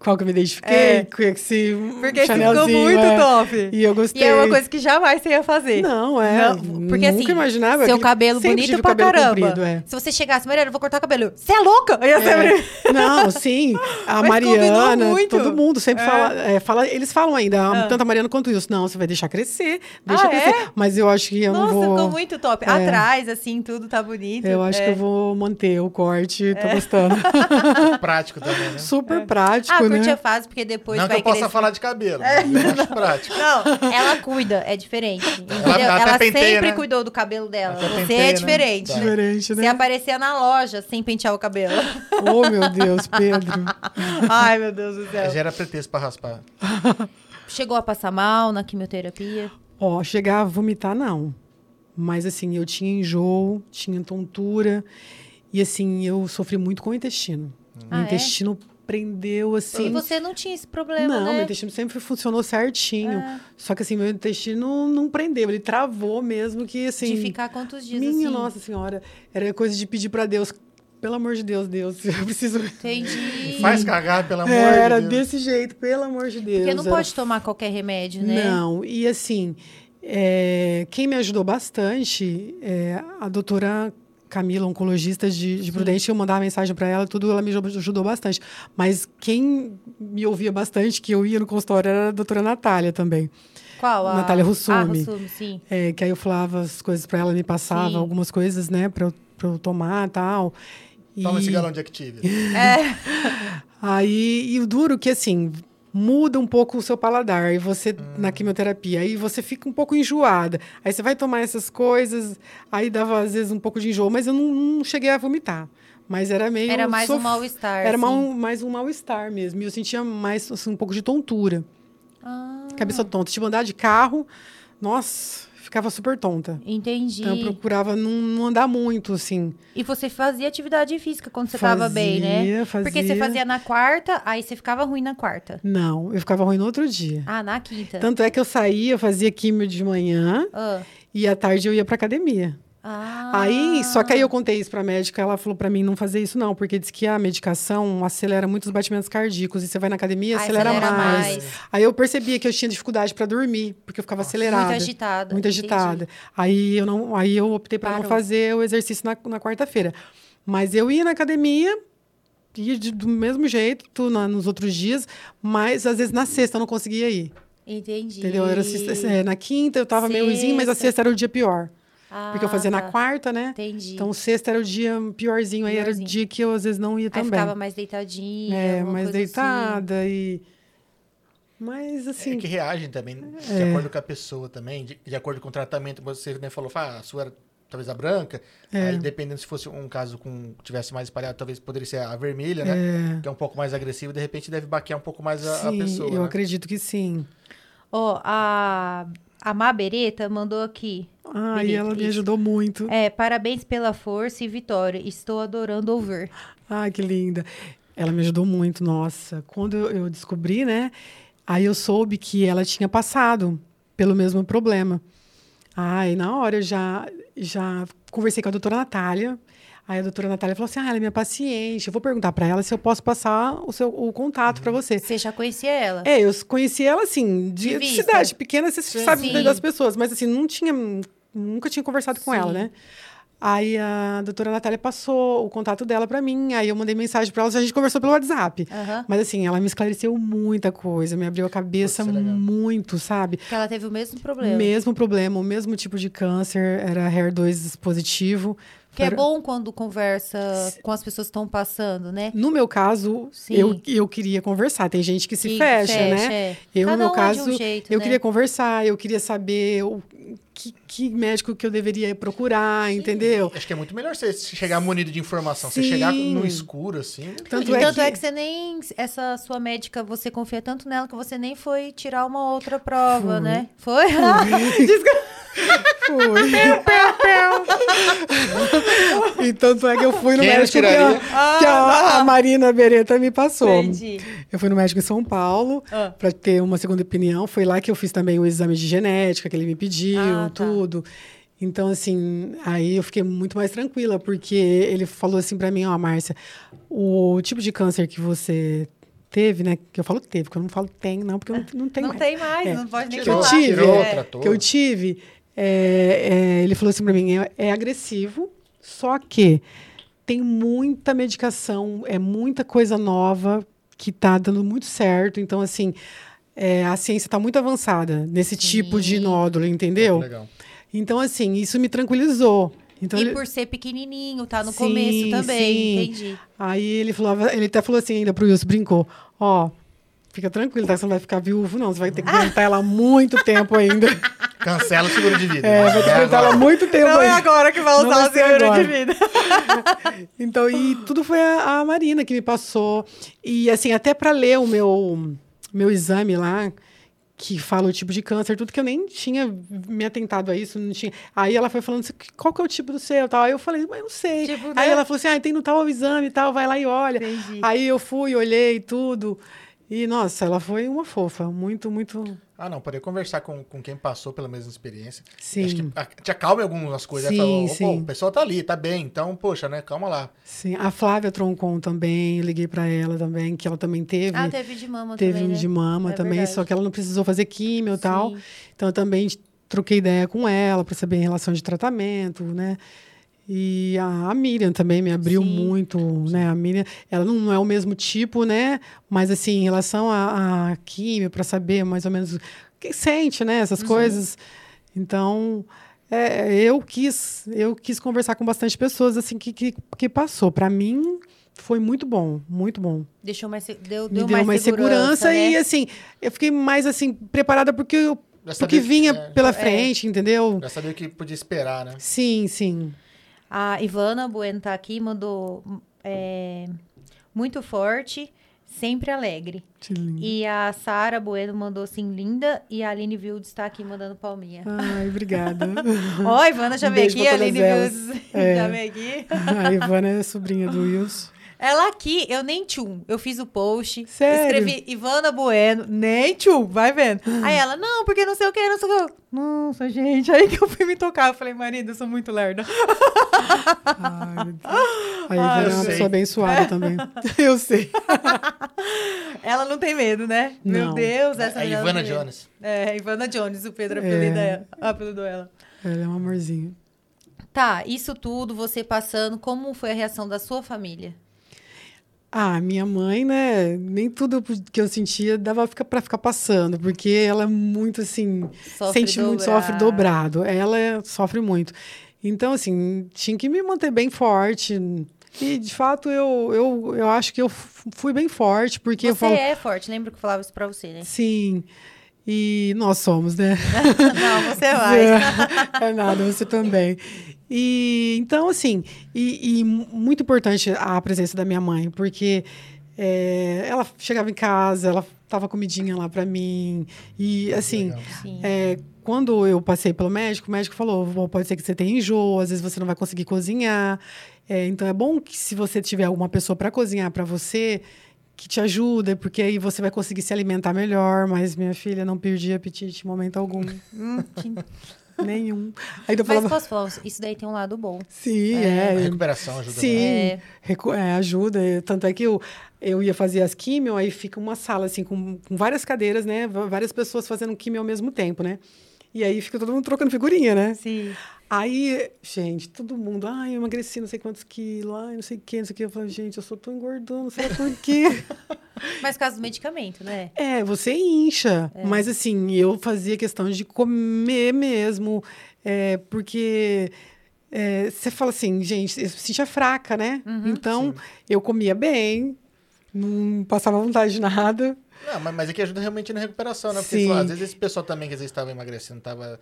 Speaker 1: Qual que eu me identifiquei?
Speaker 2: É.
Speaker 1: Com esse
Speaker 2: Porque ficou muito
Speaker 1: é.
Speaker 2: top.
Speaker 1: E eu gostei.
Speaker 2: E é uma coisa que jamais você ia fazer.
Speaker 1: Não, é.
Speaker 2: Não, porque
Speaker 1: nunca
Speaker 2: assim,
Speaker 1: imaginava.
Speaker 2: Seu cabelo bonito pra
Speaker 1: cabelo
Speaker 2: caramba.
Speaker 1: comprido, é.
Speaker 2: Se você chegasse, Mariana, eu vou cortar o cabelo. Você é louca? Eu ia sempre...
Speaker 1: É. Não, sim. A
Speaker 2: Mas
Speaker 1: Mariana,
Speaker 2: muito.
Speaker 1: todo mundo sempre
Speaker 2: É.
Speaker 1: fala, é, fala. Eles falam ainda,
Speaker 2: Ah.
Speaker 1: tanto a Mariana quanto o Wilson. Não, você vai deixar crescer. Deixa
Speaker 2: Ah,
Speaker 1: crescer.
Speaker 2: é?
Speaker 1: Mas eu acho que eu
Speaker 2: Nossa,
Speaker 1: não vou.
Speaker 2: ficou muito top.
Speaker 1: É.
Speaker 2: Atrás, assim, tudo tá bonito.
Speaker 1: Eu acho
Speaker 2: É.
Speaker 1: que eu vou manter o corte. Tô gostando.
Speaker 3: Prático também, né?
Speaker 1: Super prático,
Speaker 2: Ah,
Speaker 1: né?
Speaker 2: curti a fase, porque depois
Speaker 3: Não que
Speaker 2: vai
Speaker 3: eu possa
Speaker 2: crescer.
Speaker 3: falar de cabelo, mas eu acho prático.
Speaker 2: Não, ela cuida, é diferente. Entendeu?
Speaker 3: Ela
Speaker 2: Ela,
Speaker 3: até penteia,
Speaker 2: sempre
Speaker 3: né?
Speaker 2: cuidou do cabelo dela.
Speaker 3: Até
Speaker 2: Você
Speaker 3: penteia,
Speaker 2: é
Speaker 3: né?
Speaker 2: diferente.
Speaker 3: Tá.
Speaker 1: Diferente,
Speaker 2: Você
Speaker 1: né?
Speaker 2: aparecia na loja sem pentear o cabelo.
Speaker 1: Oh, meu Deus, Pedro.
Speaker 2: Ai, meu Deus do céu.
Speaker 3: Já era pretexto pra raspar.
Speaker 2: Chegou a passar mal na quimioterapia?
Speaker 1: Ó, chegar a vomitar, não. Mas, assim, eu tinha enjoo, tinha tontura. E, assim, eu sofri muito com o intestino.
Speaker 2: Ah,
Speaker 1: o
Speaker 2: é?
Speaker 1: Intestino prendeu, assim...
Speaker 2: E você não tinha esse problema,
Speaker 1: não,
Speaker 2: né?
Speaker 1: meu intestino sempre funcionou certinho.
Speaker 2: É.
Speaker 1: Só que, assim, meu intestino não prendeu. Ele travou mesmo que, assim...
Speaker 2: De ficar quantos dias
Speaker 1: Minha
Speaker 2: assim?
Speaker 1: Nossa Senhora. Era coisa de pedir pra Deus... Pelo amor de Deus, Deus, eu preciso...
Speaker 2: Entendi.
Speaker 3: Faz cagar, pelo amor
Speaker 1: É, era
Speaker 3: de Deus.
Speaker 1: desse jeito, pelo amor de Deus.
Speaker 2: Porque não
Speaker 1: Era
Speaker 2: pode tomar qualquer remédio, né?
Speaker 1: Não, e assim, é, quem me ajudou bastante é a doutora Camila, oncologista de, de Prudente, eu mandava mensagem para ela, tudo, ela me ajudou- bastante. Mas quem me ouvia bastante, que eu ia no consultório, era a doutora Natália também.
Speaker 2: Qual? A...
Speaker 1: Natália Russumi.
Speaker 2: Ah, Russumi, sim.
Speaker 1: É, que aí eu falava as coisas para ela, me passava
Speaker 2: Sim.
Speaker 1: algumas coisas, né, para eu, pra eu tomar e tal.
Speaker 3: Toma
Speaker 1: E-
Speaker 3: esse galão de Activia.
Speaker 2: É.
Speaker 1: Aí, e o duro que, assim, muda um pouco o seu paladar, e você,
Speaker 2: Hum.
Speaker 1: na quimioterapia, aí você fica um pouco enjoada. Aí você vai tomar essas coisas, aí dava, às vezes, um pouco de enjoo, mas eu não, não cheguei a vomitar. Mas era meio...
Speaker 2: Era mais um
Speaker 1: sof-
Speaker 2: mal-estar.
Speaker 1: Era
Speaker 2: assim.
Speaker 1: mal- mais um mal-estar mesmo. E eu sentia mais, assim, um pouco de tontura.
Speaker 2: Ah,
Speaker 1: Cabeça tonta. Tipo, andar de carro, nossa, ficava super tonta.
Speaker 2: entendi.
Speaker 1: Então, eu procurava não, não andar muito, assim.
Speaker 2: E você fazia atividade física quando você tava bem, né?
Speaker 1: Fazia,
Speaker 2: Porque você
Speaker 1: fazia.
Speaker 2: fazia na quarta, aí você ficava ruim na quarta.
Speaker 1: Não, eu ficava ruim no outro dia.
Speaker 2: Ah, na quinta.
Speaker 1: Tanto é que eu saía, eu fazia químio de manhã
Speaker 2: Ah.
Speaker 1: e à tarde eu ia pra academia.
Speaker 2: Ah.
Speaker 1: Aí, só que aí eu contei isso pra médica, ela falou pra mim não fazer isso não, porque diz que a medicação acelera muito os batimentos cardíacos e você vai na academia,
Speaker 2: Ah,
Speaker 1: acelera,
Speaker 2: acelera
Speaker 1: mais.
Speaker 2: mais.
Speaker 1: Aí eu percebia que eu tinha dificuldade pra dormir, porque eu ficava acelerada.
Speaker 2: Muito agitada.
Speaker 1: Muito
Speaker 2: entendi.
Speaker 1: agitada. Aí eu não, aí eu optei pra não fazer o exercício na, na quarta-feira. Mas eu ia na academia ia de- do mesmo jeito na- nos outros dias, mas às vezes na sexta eu não conseguia ir.
Speaker 2: Entendi.
Speaker 1: Entendeu? Era sexta- é, na quinta eu tava meio ruimzinho, mas a
Speaker 2: Sexta.
Speaker 1: sexta era o dia pior. Porque eu
Speaker 2: Ah,
Speaker 1: fazia na
Speaker 2: tá.
Speaker 1: quarta, né?
Speaker 2: Entendi.
Speaker 1: Então sexta era o dia piorzinho, aí era o
Speaker 2: Piorzinho.
Speaker 1: dia que eu às vezes não ia
Speaker 2: aí
Speaker 1: também.
Speaker 2: ficava mais deitadinha.
Speaker 1: é, mais
Speaker 2: coisa assim.
Speaker 1: deitada e Mas,
Speaker 3: É
Speaker 1: assim,
Speaker 3: que reagem também, de
Speaker 1: É.
Speaker 3: acordo com a pessoa também, de, de acordo com o tratamento. Você né, falou, ah, a sua era talvez a branca,
Speaker 1: É.
Speaker 3: aí dependendo se fosse um caso com tivesse mais espalhado, talvez poderia ser a vermelha, né? Que é um pouco mais agressiva, de repente deve baquear um pouco mais a, a
Speaker 1: sim,
Speaker 3: pessoa.
Speaker 1: eu
Speaker 3: né?
Speaker 1: acredito que sim.
Speaker 2: Ó, a, a Má Bereta mandou aqui.
Speaker 1: Ah, e ela me
Speaker 2: isso.
Speaker 1: ajudou muito.
Speaker 2: É, parabéns pela força e vitória. Estou adorando ouvir.
Speaker 1: Ai, que linda. Ela me ajudou muito, nossa. Quando eu, eu descobri, né? Aí eu soube que ela tinha passado pelo mesmo problema. Ai, na hora eu já, já conversei com a doutora Natália. Aí a doutora Natália falou assim: ah, ela é minha paciente. Eu vou perguntar para ela se eu posso passar o, seu, o contato para você.
Speaker 2: Você já conhecia ela?
Speaker 1: É, eu conheci ela assim, de,
Speaker 2: De
Speaker 1: cidade pequena, você
Speaker 3: Sim.
Speaker 1: sabe das pessoas, mas assim, não tinha, nunca tinha conversado com
Speaker 2: Sim.
Speaker 1: ela, né? Aí a doutora Natália passou o contato dela para mim, aí eu mandei mensagem para ela, a gente conversou pelo WhatsApp.
Speaker 2: Aham.
Speaker 1: Mas assim, ela me esclareceu muita coisa, me abriu a cabeça muito, sabe?
Speaker 2: Porque ela teve o mesmo problema.
Speaker 1: Mesmo problema, o mesmo tipo de câncer, era HER2 positivo.
Speaker 2: Que é bom quando conversa com as pessoas que estão passando, né?
Speaker 1: No meu caso,
Speaker 2: Sim.
Speaker 1: eu, eu queria conversar. Tem gente que se
Speaker 2: Que
Speaker 1: fecha,
Speaker 2: fecha,
Speaker 1: né?
Speaker 2: é.
Speaker 1: Eu,
Speaker 2: Cada
Speaker 1: no meu
Speaker 2: um é de um
Speaker 1: caso,
Speaker 2: jeito,
Speaker 1: eu
Speaker 2: né?
Speaker 1: queria conversar, eu queria saber o, que, que médico que eu deveria procurar, entendeu?
Speaker 3: Acho que é muito melhor você chegar munido de informação. Você
Speaker 1: Sim.
Speaker 3: chegar no escuro, assim.
Speaker 1: Tanto
Speaker 2: e
Speaker 1: é
Speaker 2: tanto
Speaker 1: que-
Speaker 2: é que você nem. Essa sua médica, você confia tanto nela que você nem foi tirar uma outra prova,
Speaker 1: Fui.
Speaker 2: né? Foi?
Speaker 1: Foi. e tanto é que eu fui no
Speaker 3: Quem
Speaker 1: médico que, a, que a- a Marina Beretta me passou.
Speaker 2: Entendi.
Speaker 1: Eu fui no médico em São Paulo
Speaker 2: Ah.
Speaker 1: para ter uma segunda opinião. Foi lá que eu fiz também o exame de genética que ele me pediu,
Speaker 2: Ah, tá.
Speaker 1: tudo. Então, assim, aí eu fiquei muito mais tranquila, porque ele falou assim para mim, ó, Márcia, o tipo de câncer que você teve, né? Que eu falo teve, porque eu não falo tem, não, porque eu não, não tenho
Speaker 2: Não
Speaker 1: mais.
Speaker 2: tem mais,
Speaker 1: É.
Speaker 2: não pode nem
Speaker 1: Que eu
Speaker 2: falar.
Speaker 1: tive,
Speaker 3: Tirou,
Speaker 1: é, que eu tive, é, é, ele falou assim para mim, é, é agressivo, só que tem muita medicação, é muita coisa nova que tá dando muito certo. Então, assim, é, a ciência está muito avançada nesse tipo de nódulo, entendeu?
Speaker 3: Legal.
Speaker 1: Então, assim, isso me tranquilizou. Então,
Speaker 2: E
Speaker 1: ele-
Speaker 2: por ser pequenininho, tá no
Speaker 1: Sim,
Speaker 2: começo também,
Speaker 1: sim.
Speaker 2: entendi.
Speaker 1: Aí ele falava, ele até falou assim ainda pro Wilson, brincou, ó, fica tranquilo, tá? Você não vai ficar viúvo, não. Você vai ter que aguentar ela muito tempo ainda.
Speaker 3: Cancela o seguro de vida.
Speaker 1: É, vai ter que aguentar ela muito tempo ainda.
Speaker 2: agora que vai
Speaker 1: Não vai ser agora.
Speaker 2: vida.
Speaker 1: Então, e tudo foi a, a Marina que me passou. E, assim, até para ler o meu, meu exame lá, que fala o tipo de câncer, tudo que eu nem tinha me atentado a isso, não tinha. Aí ela foi falando assim, qual que é o tipo do seu, tal. Aí eu falei, mas eu não sei.
Speaker 2: Tipo,
Speaker 1: Aí
Speaker 2: né?
Speaker 1: ela falou assim, ah, tem no tal exame e tal, vai lá e olha.
Speaker 2: Entendi.
Speaker 1: Aí eu fui, olhei tudo. E, nossa, ela foi uma fofa, muito, muito...
Speaker 3: Ah, não, poder conversar com, com quem passou pela mesma experiência.
Speaker 1: Sim.
Speaker 3: Acho que a- te acalma em algumas coisas.
Speaker 1: Sim,
Speaker 3: né? Fala, "Ô, pô,
Speaker 1: sim.
Speaker 3: o pessoal tá ali, tá bem, então, poxa, né? Calma lá.
Speaker 1: Sim, a Flávia Troncon também, eu liguei para ela também, que ela também teve.
Speaker 2: Ah, teve de mama
Speaker 1: teve
Speaker 2: também, né?
Speaker 1: de mama
Speaker 2: É
Speaker 1: também,
Speaker 2: verdade.
Speaker 1: só que ela não precisou fazer químio e tal.
Speaker 2: Sim.
Speaker 1: Então eu também troquei ideia com ela para saber em relação de tratamento, né? E a, a Miriam também me abriu
Speaker 2: Sim.
Speaker 1: muito, né? A Miriam, ela não, não é o mesmo tipo, né? Mas assim, em relação a, a químio, para saber mais ou menos o que sente, né?
Speaker 2: Uhum.
Speaker 1: Essas coisas. Então, é, eu quis, eu quis conversar com bastante pessoas assim que que, que passou. Para mim foi muito bom, muito bom.
Speaker 2: Deixou mais, se- deu,
Speaker 1: Me
Speaker 2: deu,
Speaker 1: deu mais segurança,
Speaker 2: né?
Speaker 1: e assim, eu fiquei mais assim preparada porque eu o
Speaker 3: sabia
Speaker 1: que vinha
Speaker 3: é,
Speaker 1: pela frente, entendeu?
Speaker 3: Já sabia o que podia esperar, né?
Speaker 1: Sim, sim.
Speaker 2: A Ivana Bueno tá aqui, mandou é, muito forte, sempre alegre.
Speaker 1: Que lindo.
Speaker 2: E a Sara Bueno mandou assim, linda. E a Aline Wildes está aqui mandando palminha.
Speaker 1: Ai, obrigada.
Speaker 2: Ó, a Ivana já
Speaker 1: Um
Speaker 2: veio aqui, a Aline
Speaker 1: elas.
Speaker 2: Wildes
Speaker 1: É.
Speaker 2: já veio aqui.
Speaker 1: a Ivana é sobrinha do Wilson.
Speaker 2: Ela aqui, eu nem tchum. Eu fiz o post,
Speaker 1: Sério?
Speaker 2: escrevi Ivana Bueno, nem tchum, vai vendo. Aí ela, não, porque não sei o que, não sei o que. Nossa, gente, aí que eu fui me tocar. Eu falei, marido, eu sou muito lerda.
Speaker 1: Ai, meu Deus. A Ivana
Speaker 3: eu
Speaker 1: é uma
Speaker 3: sei.
Speaker 1: pessoa abençoada também. Eu sei.
Speaker 2: Ela não tem medo, né? Meu
Speaker 1: Não.
Speaker 2: Deus, essa
Speaker 3: a
Speaker 2: menina não
Speaker 3: Ivana. Jones.
Speaker 2: É, Ivana Jones, o Pedro
Speaker 1: É.
Speaker 2: apelida ela. apelidou ela.
Speaker 1: Ela é um amorzinho.
Speaker 2: Tá, isso tudo, você passando, como foi a reação da sua família?
Speaker 1: Ah, minha mãe, né? Nem tudo que eu sentia dava pra ficar passando, porque ela é muito assim.
Speaker 2: Sofre
Speaker 1: sente muito,
Speaker 2: dobrado.
Speaker 1: sofre dobrado. Ela é- sofre muito. Então, assim, tinha que me manter bem forte. E, de fato, eu, eu, eu acho que eu fui bem forte, porque eu
Speaker 2: Você
Speaker 1: falo.
Speaker 2: é forte, lembra que eu falava isso pra você, né?
Speaker 1: Sim. E nós somos, né?
Speaker 2: Não, você vai.
Speaker 1: É nada, você também. E então, assim, e, e muito importante a presença da minha mãe, porque é, ela chegava em casa, ela tava comidinha lá para mim. E assim, é, quando eu passei pelo médico, o médico falou: "Bom, pode ser que você tenha enjoo, às vezes você não vai conseguir cozinhar. É, então é bom que se você tiver alguma pessoa para cozinhar para você, que te ajuda, porque aí você vai conseguir se alimentar melhor. Mas minha filha não perdia apetite em momento algum.
Speaker 2: Hum,
Speaker 1: Nenhum. Aí eu
Speaker 2: Mas
Speaker 1: falava,
Speaker 2: posso falar, isso daí tem um lado bom.
Speaker 1: sim,
Speaker 3: A
Speaker 1: é.
Speaker 3: recuperação ajuda
Speaker 1: Sim,
Speaker 2: É.
Speaker 1: recu- é, ajuda. é, Tanto é que eu, eu ia fazer as químio, aí fica uma sala, assim, com, com várias cadeiras, né? Várias pessoas fazendo químio ao mesmo tempo, né? E aí fica todo mundo trocando figurinha, né?
Speaker 2: Sim.
Speaker 1: Aí, gente, todo mundo, ai, eu emagreci não sei quantos quilos, ai, não sei o que, não sei o que. Eu falo, gente, eu só tô engordando, não sei lá por quê.
Speaker 2: Mas caso do medicamento, né?
Speaker 1: É, você incha. Mas assim, eu fazia questão de comer mesmo. é, porque é, você fala assim, gente, eu me sentia fraca, né? então, eu comia bem, não passava vontade de nada.
Speaker 3: Não, mas, mas é que ajuda realmente na recuperação, né? Porque
Speaker 1: Sim.
Speaker 3: lá, às vezes esse pessoal também que às vezes estava emagrecendo, estava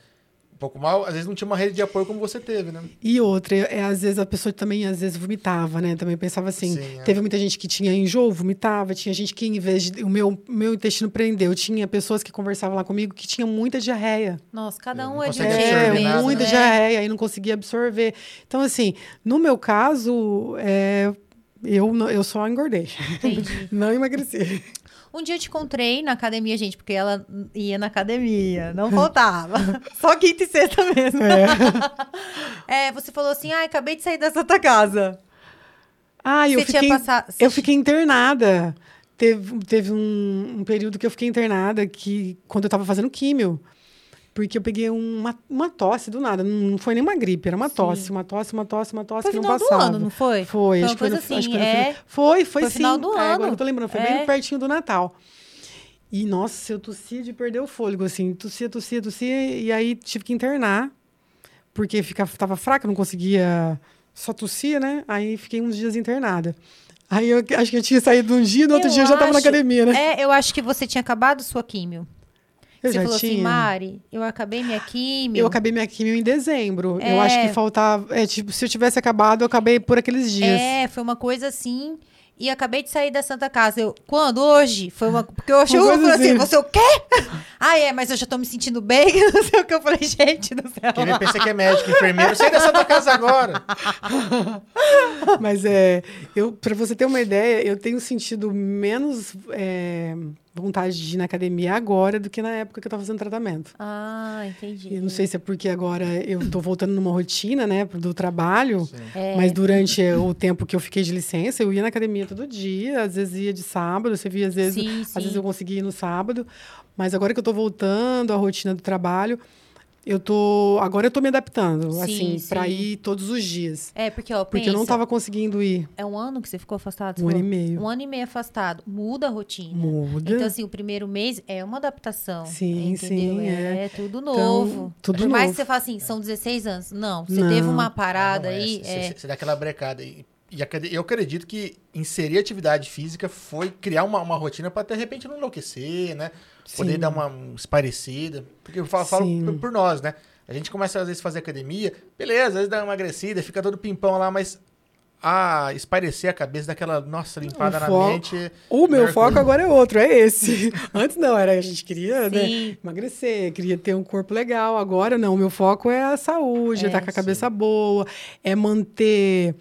Speaker 3: pouco mal, às vezes não tinha uma rede de apoio como você teve, né?
Speaker 1: E outra, é, às vezes a pessoa também às vezes vomitava, né? Também pensava assim.
Speaker 3: Sim, é.
Speaker 1: Teve muita gente que tinha enjoo, vomitava, tinha gente que, em vez de. O meu, meu intestino prendeu. Tinha pessoas que conversavam lá comigo que tinham muita diarreia.
Speaker 2: Nossa, cada
Speaker 3: Não
Speaker 2: um é de
Speaker 1: É,
Speaker 2: mesmo,
Speaker 1: muita
Speaker 2: né?
Speaker 1: diarreia e não conseguia absorver. Então, assim, no meu caso, é, eu, eu só engordei.
Speaker 2: Entendi.
Speaker 1: Não emagreci.
Speaker 2: Um dia eu te encontrei na academia, gente, porque ela ia na academia, não faltava. Só quinta e sexta mesmo. É, você falou assim, ah, acabei de sair da Santa Casa.
Speaker 1: Ah, eu fiquei,
Speaker 2: passado-
Speaker 1: eu fiquei internada. Teve, teve um, um período que eu fiquei internada que quando eu tava fazendo químio. Porque eu peguei uma, uma tosse do nada. Não foi nem uma gripe, era uma tosse, uma tosse, uma tosse, uma tosse
Speaker 2: Foi
Speaker 1: que não
Speaker 2: final do
Speaker 1: passava.
Speaker 2: ano, não foi?
Speaker 1: Foi,
Speaker 2: Foi
Speaker 1: acho foi, no,
Speaker 2: assim,
Speaker 1: acho que foi, no
Speaker 2: é.
Speaker 1: foi, foi,
Speaker 2: Foi
Speaker 1: sim.
Speaker 2: final do
Speaker 1: É,
Speaker 2: ano.
Speaker 1: agora eu tô lembrando, foi
Speaker 2: É.
Speaker 1: bem pertinho do Natal. E, nossa, eu tossia de perder o fôlego, assim. Tossia, tossia, tossia. E aí tive que internar, porque ficava, tava fraca, não conseguia... Só tossia, né? Aí fiquei uns dias internada. Aí eu acho que eu tinha saído um dia, no outro
Speaker 2: Eu
Speaker 1: dia eu já tava na academia, né?
Speaker 2: É, eu acho que você tinha acabado sua químio.
Speaker 1: Eu
Speaker 2: você
Speaker 1: já
Speaker 2: falou
Speaker 1: tinha.
Speaker 2: assim, Mari, eu acabei minha químio.
Speaker 1: Eu acabei minha químio em dezembro.
Speaker 2: É.
Speaker 1: Eu acho que faltava... É, tipo, se eu tivesse acabado, eu acabei por aqueles dias.
Speaker 2: É, foi uma coisa assim. E acabei de sair da Santa Casa. Eu, quando? Hoje? Foi uma. Porque eu achei
Speaker 1: Uma
Speaker 2: eu
Speaker 1: coisa
Speaker 2: falei assim,
Speaker 1: assim.
Speaker 2: você o quê? ah, é, mas eu já tô me sentindo bem, não sei o que. Eu falei, gente do céu.
Speaker 3: Que nem pensa que é médico, enfermeiro, sai dessa tua casa agora.
Speaker 1: Mas é, eu, para você ter uma ideia, eu tenho sentido menos é, vontade de ir na academia agora do que na época que eu estava fazendo tratamento.
Speaker 2: Ah, entendi.
Speaker 1: E não sei se é porque agora eu estou voltando numa rotina, né, do trabalho.
Speaker 2: É.
Speaker 1: Mas durante o tempo que eu fiquei de licença, eu ia na academia todo dia, às vezes ia de sábado, você via às vezes,
Speaker 2: Sim,
Speaker 1: às
Speaker 2: sim.
Speaker 1: vezes eu conseguia ir no sábado. Mas agora que eu estou voltando à rotina do trabalho, eu tô, agora eu tô me adaptando,
Speaker 2: Sim,
Speaker 1: assim, para
Speaker 2: sim.
Speaker 1: ir todos os dias.
Speaker 2: É, porque, ó,
Speaker 1: Porque eu não
Speaker 2: pensa,
Speaker 1: estava conseguindo ir.
Speaker 2: É um ano que você ficou afastado?
Speaker 1: Um ano e
Speaker 2: falou?
Speaker 1: meio.
Speaker 2: Um ano e meio afastado. Muda a rotina.
Speaker 1: Muda.
Speaker 2: Então, assim, o primeiro mês é uma adaptação.
Speaker 1: Sim,
Speaker 2: entendeu?
Speaker 1: sim,
Speaker 2: É,
Speaker 1: é.
Speaker 2: tudo
Speaker 1: Então,
Speaker 2: novo.
Speaker 1: tudo
Speaker 2: Por mais
Speaker 1: novo.
Speaker 2: que você fale assim, são 16 anos. Não, você
Speaker 1: Não.
Speaker 2: teve uma parada
Speaker 3: Não, é,
Speaker 2: aí.
Speaker 3: Você,
Speaker 2: é.
Speaker 3: você- dá aquela brecada. E, e eu acredito que inserir atividade física foi criar uma, uma rotina para de repente não enlouquecer, né? Poder
Speaker 1: Sim.
Speaker 3: dar uma um, esparecida. Porque eu falo, falo por, por nós, né? A gente começa às vezes a fazer academia, beleza, às vezes dá uma emagrecida, fica todo pimpão lá, mas a espairecer a cabeça, daquela, nossa, limpada
Speaker 1: O
Speaker 3: na
Speaker 1: foco-
Speaker 3: mente.
Speaker 1: O meu foco
Speaker 3: coisa.
Speaker 1: agora é outro, é esse. Antes não, era a gente queria né, emagrecer, queria ter um corpo legal. Agora não, o meu foco é a saúde, é
Speaker 2: É,
Speaker 1: estar com a cabeça boa, é manter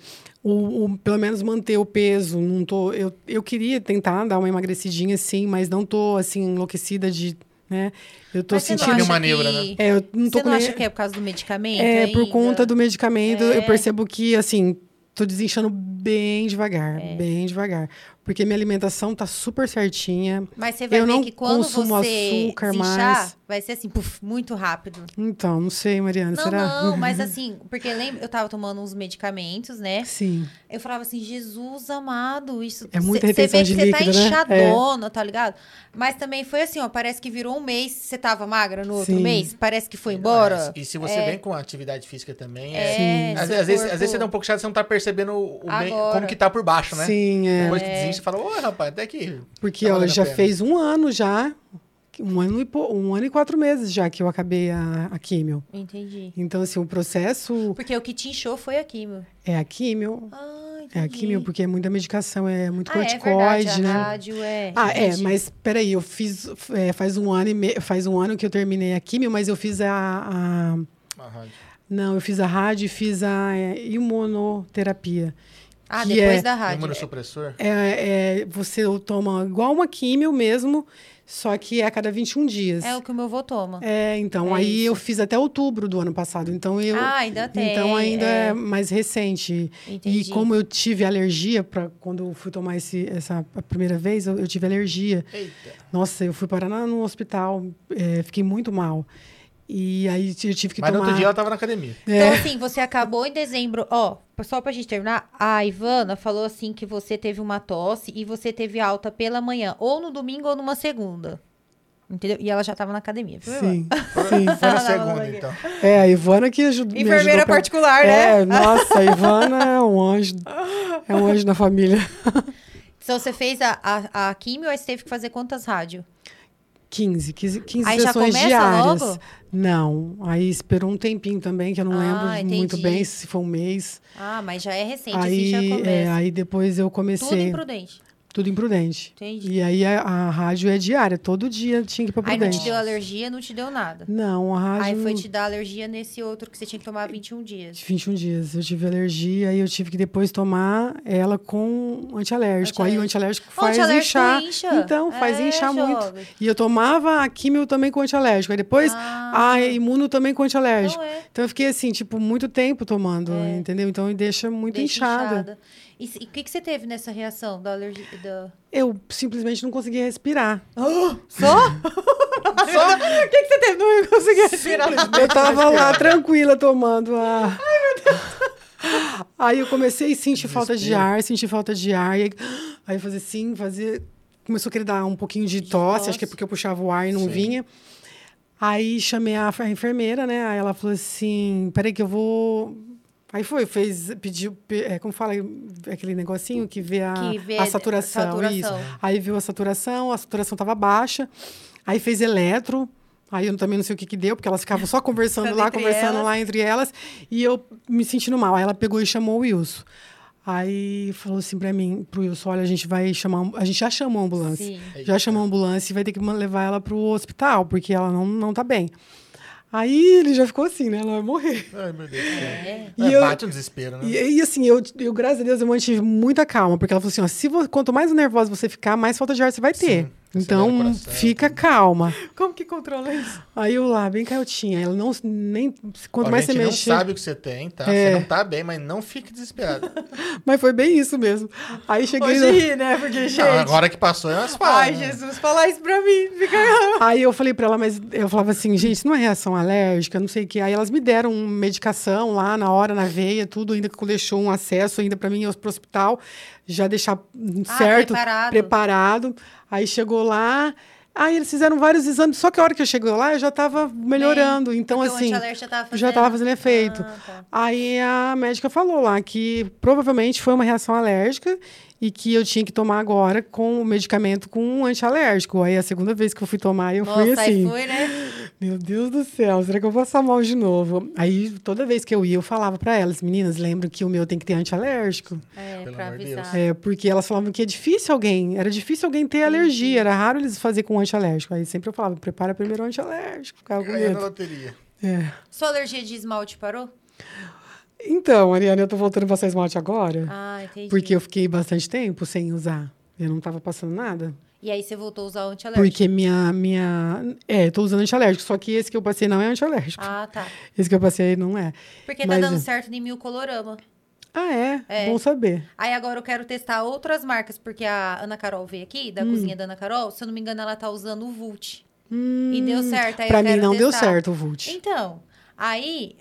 Speaker 1: o, o- pelo menos manter o peso. Não tô, eu, eu queria tentar dar uma emagrecidinha sim, mas não tô assim enlouquecida de, né? Eu tô
Speaker 2: Mas você não
Speaker 1: sentindo
Speaker 3: uma neura,
Speaker 2: que...
Speaker 3: né?
Speaker 1: é, eu não tô
Speaker 2: Você não
Speaker 1: nem-
Speaker 2: acha que é por causa do medicamento?
Speaker 1: É, por
Speaker 2: ainda?
Speaker 1: conta do medicamento,
Speaker 2: É.
Speaker 1: eu percebo que, assim, tô desinchando bem devagar,
Speaker 2: É.
Speaker 1: bem devagar. Porque minha alimentação tá super certinha.
Speaker 2: Mas você vai
Speaker 1: eu
Speaker 2: ver
Speaker 1: não
Speaker 2: que quando
Speaker 1: consumo
Speaker 2: você
Speaker 1: açúcar
Speaker 2: desinchar,
Speaker 1: mais.
Speaker 2: Vai ser assim, puf, muito rápido.
Speaker 1: Então, não sei, Mariana,
Speaker 2: Não,
Speaker 1: será?
Speaker 2: não, mas assim, porque lembra, eu tava tomando uns medicamentos, né?
Speaker 1: Sim.
Speaker 2: Eu falava assim, Jesus amado, isso.
Speaker 1: É muita
Speaker 2: Você vê
Speaker 1: retenção
Speaker 2: que
Speaker 1: de
Speaker 2: você tá
Speaker 1: líquido, né?
Speaker 2: inchadona, tá ligado? Mas também foi assim, ó, parece que virou um mês. Você tava magra no outro
Speaker 1: Sim.
Speaker 2: mês, parece que foi embora.
Speaker 3: E se você vem com atividade física também, é.
Speaker 2: É,
Speaker 3: Às, às vezes, às vezes você dá um pouco chato, você não tá percebendo o, bem- como que tá por baixo, né?
Speaker 1: Sim, é.
Speaker 3: Depois que desincha, você fala, ô rapaz, até que.
Speaker 1: Porque,
Speaker 3: tá
Speaker 1: ó, já fez um ano já, um ano, e po- um ano e quatro meses já que eu acabei a, a químio.
Speaker 2: Entendi.
Speaker 1: Então, assim, o processo
Speaker 2: Porque o que te inchou foi a químio.
Speaker 1: é a químio.
Speaker 2: Ah, entendi.
Speaker 1: É a químio, porque é muita medicação, é muito
Speaker 2: ah, é verdade,
Speaker 1: corticoide,
Speaker 2: a
Speaker 1: né?
Speaker 2: rádio é.
Speaker 1: Ah, é,
Speaker 2: entendi.
Speaker 1: mas peraí, eu fiz. é, faz um ano e me- faz um ano que eu terminei a químio, mas eu fiz a. a-
Speaker 3: Ah, rádio.
Speaker 1: não, eu fiz a rádio e fiz a é, imunoterapia.
Speaker 2: Ah,
Speaker 1: que
Speaker 2: depois
Speaker 1: é-
Speaker 2: da rádio.
Speaker 3: Imunossupressor?
Speaker 1: É, é, você toma igual uma químio mesmo, só que é a cada 21 dias.
Speaker 2: É o que o meu avô toma.
Speaker 1: É, então,
Speaker 2: É
Speaker 1: aí
Speaker 2: isso.
Speaker 1: eu fiz até outubro do ano passado. Então eu.
Speaker 2: Ah, ainda tem,
Speaker 1: Então ainda é,
Speaker 2: é.
Speaker 1: mais recente.
Speaker 2: Entendi.
Speaker 1: E como eu tive alergia para quando eu fui tomar esse, essa a primeira vez, eu, eu tive alergia.
Speaker 3: Eita.
Speaker 1: Nossa, eu fui parar no hospital, é, fiquei muito mal. E aí eu tive que
Speaker 3: Mas no
Speaker 1: tomar.
Speaker 3: outro dia ela tava na academia.
Speaker 2: Então, assim, você acabou em dezembro. Ó, só pra gente terminar, a Ivana falou assim que você teve uma tosse e você teve alta pela manhã, ou no domingo ou numa segunda. Entendeu? E ela já tava na academia. viu?
Speaker 1: Sim, sim.
Speaker 3: Foi na segunda, então.
Speaker 1: É, a Ivana que ajudou. me
Speaker 2: Enfermeira
Speaker 1: ajudou pra-
Speaker 2: particular, né?
Speaker 1: É, nossa, a Ivana é um anjo. É um anjo na família.
Speaker 2: Então você fez a, a, a químio, aí você teve que fazer quantas rádio?
Speaker 1: 15, 15, 15
Speaker 2: Aí
Speaker 1: sessões diárias.
Speaker 2: logo?
Speaker 1: Não, aí esperou um tempinho também, que eu não
Speaker 2: Ah,
Speaker 1: lembro muito
Speaker 2: entendi.
Speaker 1: bem se foi um mês.
Speaker 2: Ah, mas já é recente,
Speaker 1: Aí,
Speaker 2: assim já
Speaker 1: é,
Speaker 2: começa.
Speaker 1: aí depois eu
Speaker 2: Tudo
Speaker 1: comecei.
Speaker 2: imprudente.
Speaker 1: Tudo imprudente.
Speaker 2: Entendi.
Speaker 1: E aí a, a rádio é diária, todo dia tinha que ir pra
Speaker 2: Aí não
Speaker 1: Prudente.
Speaker 2: te deu alergia, não te deu nada.
Speaker 1: Não, a rádio.
Speaker 2: Aí foi te dar alergia nesse outro que você tinha que tomar 21 dias.
Speaker 1: 21 dias. Eu tive alergia e eu tive que depois tomar ela com antialérgico. Aí o antialérgico
Speaker 2: Ô,
Speaker 1: faz
Speaker 2: antialérgico
Speaker 1: inchar.
Speaker 2: incha.
Speaker 1: Então, faz
Speaker 2: É,
Speaker 1: inchar muito.
Speaker 2: jovem.
Speaker 1: E eu tomava a químio também com antialérgico. Aí depois
Speaker 2: Ah.
Speaker 1: a imuno também com antialérgico.
Speaker 2: Não é.
Speaker 1: Então eu fiquei assim, tipo, muito tempo tomando, entendeu? Então deixa muito
Speaker 2: Deixa
Speaker 1: inchada.
Speaker 2: inchada. E o que, que você teve nessa reação da alergia? Da...
Speaker 1: Eu simplesmente não conseguia respirar.
Speaker 2: Só? Só? O que, que você teve? Não conseguia respirar.
Speaker 1: Eu tava lá tranquila tomando a. Aí eu comecei a sentir falta de ar, sentir falta de ar. E aí, aí eu fazia assim, fazia. Começou a querer dar um pouquinho de tosse, acho que é porque eu puxava o ar e não
Speaker 3: Sim.
Speaker 1: vinha. Aí chamei a, a enfermeira, né? Aí ela falou assim: peraí, que eu vou. Aí foi, fez, pediu, pe- é, como fala, aquele negocinho que vê a,
Speaker 2: Que vê
Speaker 1: a saturação,
Speaker 2: saturação.
Speaker 1: isso. Aí viu a saturação, a saturação estava baixa. Aí fez eletro. Aí eu também não sei o que que deu, porque elas ficavam só conversando lá, conversando
Speaker 2: elas.
Speaker 1: lá entre elas. E eu me sentindo mal. Aí ela pegou e chamou o Wilson. Aí falou assim pra mim, pro Wilson, olha, a gente vai chamar... A gente já chamou a ambulância.
Speaker 2: Sim.
Speaker 1: Já chamou a ambulância e vai ter que levar ela pro hospital, porque ela não, não tá bem. Aí ele já ficou assim, né? Ela vai morrer.
Speaker 3: Ai, meu Deus. É.
Speaker 1: E eu-
Speaker 3: bate um desespero, né?
Speaker 1: E, e, assim, eu, eu, graças a Deus, eu mantive muita calma, porque ela falou assim: ó, se quanto mais nervosa você ficar, mais falta de ar você vai ter.
Speaker 3: Sim,
Speaker 1: então, fica calma.
Speaker 2: Como que controla isso?
Speaker 1: Aí eu lá, bem caiotinha. Ela não. Nem, quanto
Speaker 3: Ó,
Speaker 1: mais
Speaker 3: a
Speaker 1: você
Speaker 3: gente não sabe o que você tem, tá?
Speaker 1: É.
Speaker 3: Você não tá bem, mas não fique desesperado.
Speaker 1: Mas foi bem isso mesmo. Aí cheguei.
Speaker 2: Hoje
Speaker 1: no-
Speaker 2: ri, né? Porque, gente...
Speaker 3: Não, agora que passou é umas falas.
Speaker 2: Ai,
Speaker 3: né?
Speaker 2: Jesus, falar isso pra mim. Fica...
Speaker 1: Aí eu falei pra ela, mas eu falava assim, gente, isso não é reação alérgica, não sei o quê. Aí elas me deram medicação lá na hora, na veia, tudo, ainda que deixou um acesso ainda pra mim ir pro hospital, já deixar
Speaker 2: Ah,
Speaker 1: certo,
Speaker 2: preparado.
Speaker 1: preparado. Aí chegou lá, aí eles fizeram vários exames, só que a hora que eu cheguei lá, eu já tava melhorando. então,
Speaker 2: Porque o
Speaker 1: assim,
Speaker 2: já tava fazendo...
Speaker 1: já tava fazendo efeito.
Speaker 2: Ah, tá.
Speaker 1: Aí a médica falou lá que provavelmente foi uma reação alérgica e que eu tinha que tomar agora com o medicamento com um antialérgico. Aí a segunda vez que eu fui tomar, eu
Speaker 2: Nossa,
Speaker 1: fui
Speaker 2: aí
Speaker 1: assim.
Speaker 2: foi, né?
Speaker 1: Meu Deus do céu, será que eu vou passar mal de novo? Aí toda vez que eu ia, eu falava pra elas, meninas, lembram que o meu tem que ter antialérgico?
Speaker 2: É,
Speaker 3: Pelo
Speaker 2: pra avisar.
Speaker 1: É, porque elas falavam que é difícil alguém, era difícil alguém ter alergia, era raro eles fazer com antialérgico. Aí sempre eu falava, prepara primeiro o antialérgico, ficava com
Speaker 3: Ganhou na
Speaker 1: medo.
Speaker 3: loteria.
Speaker 1: É.
Speaker 2: Sua alergia de esmalte parou?
Speaker 1: Então, Mariana, eu tô voltando a passar esmalte agora.
Speaker 2: Ah, entendi.
Speaker 1: Porque eu fiquei bastante tempo sem usar. Eu não tava passando nada.
Speaker 2: E aí você voltou a usar o antialérgico?
Speaker 1: Porque minha. minha é, eu tô usando antialérgico. Só que esse que eu passei não é antialérgico.
Speaker 2: Ah, tá.
Speaker 1: Esse que eu passei não é.
Speaker 2: Porque
Speaker 1: Mas-
Speaker 2: tá dando certo em mil colorama.
Speaker 1: Ah, é?
Speaker 2: É.
Speaker 1: Bom saber.
Speaker 2: Aí agora eu quero testar outras marcas, porque a Ana Carol veio aqui,
Speaker 1: Hum.
Speaker 2: da cozinha da Ana Carol. Se eu não me engano, ela tá usando o Vult. e deu certo. Aí
Speaker 1: Pra mim não deu
Speaker 2: testar.
Speaker 1: certo o Vult.
Speaker 2: Então, aí,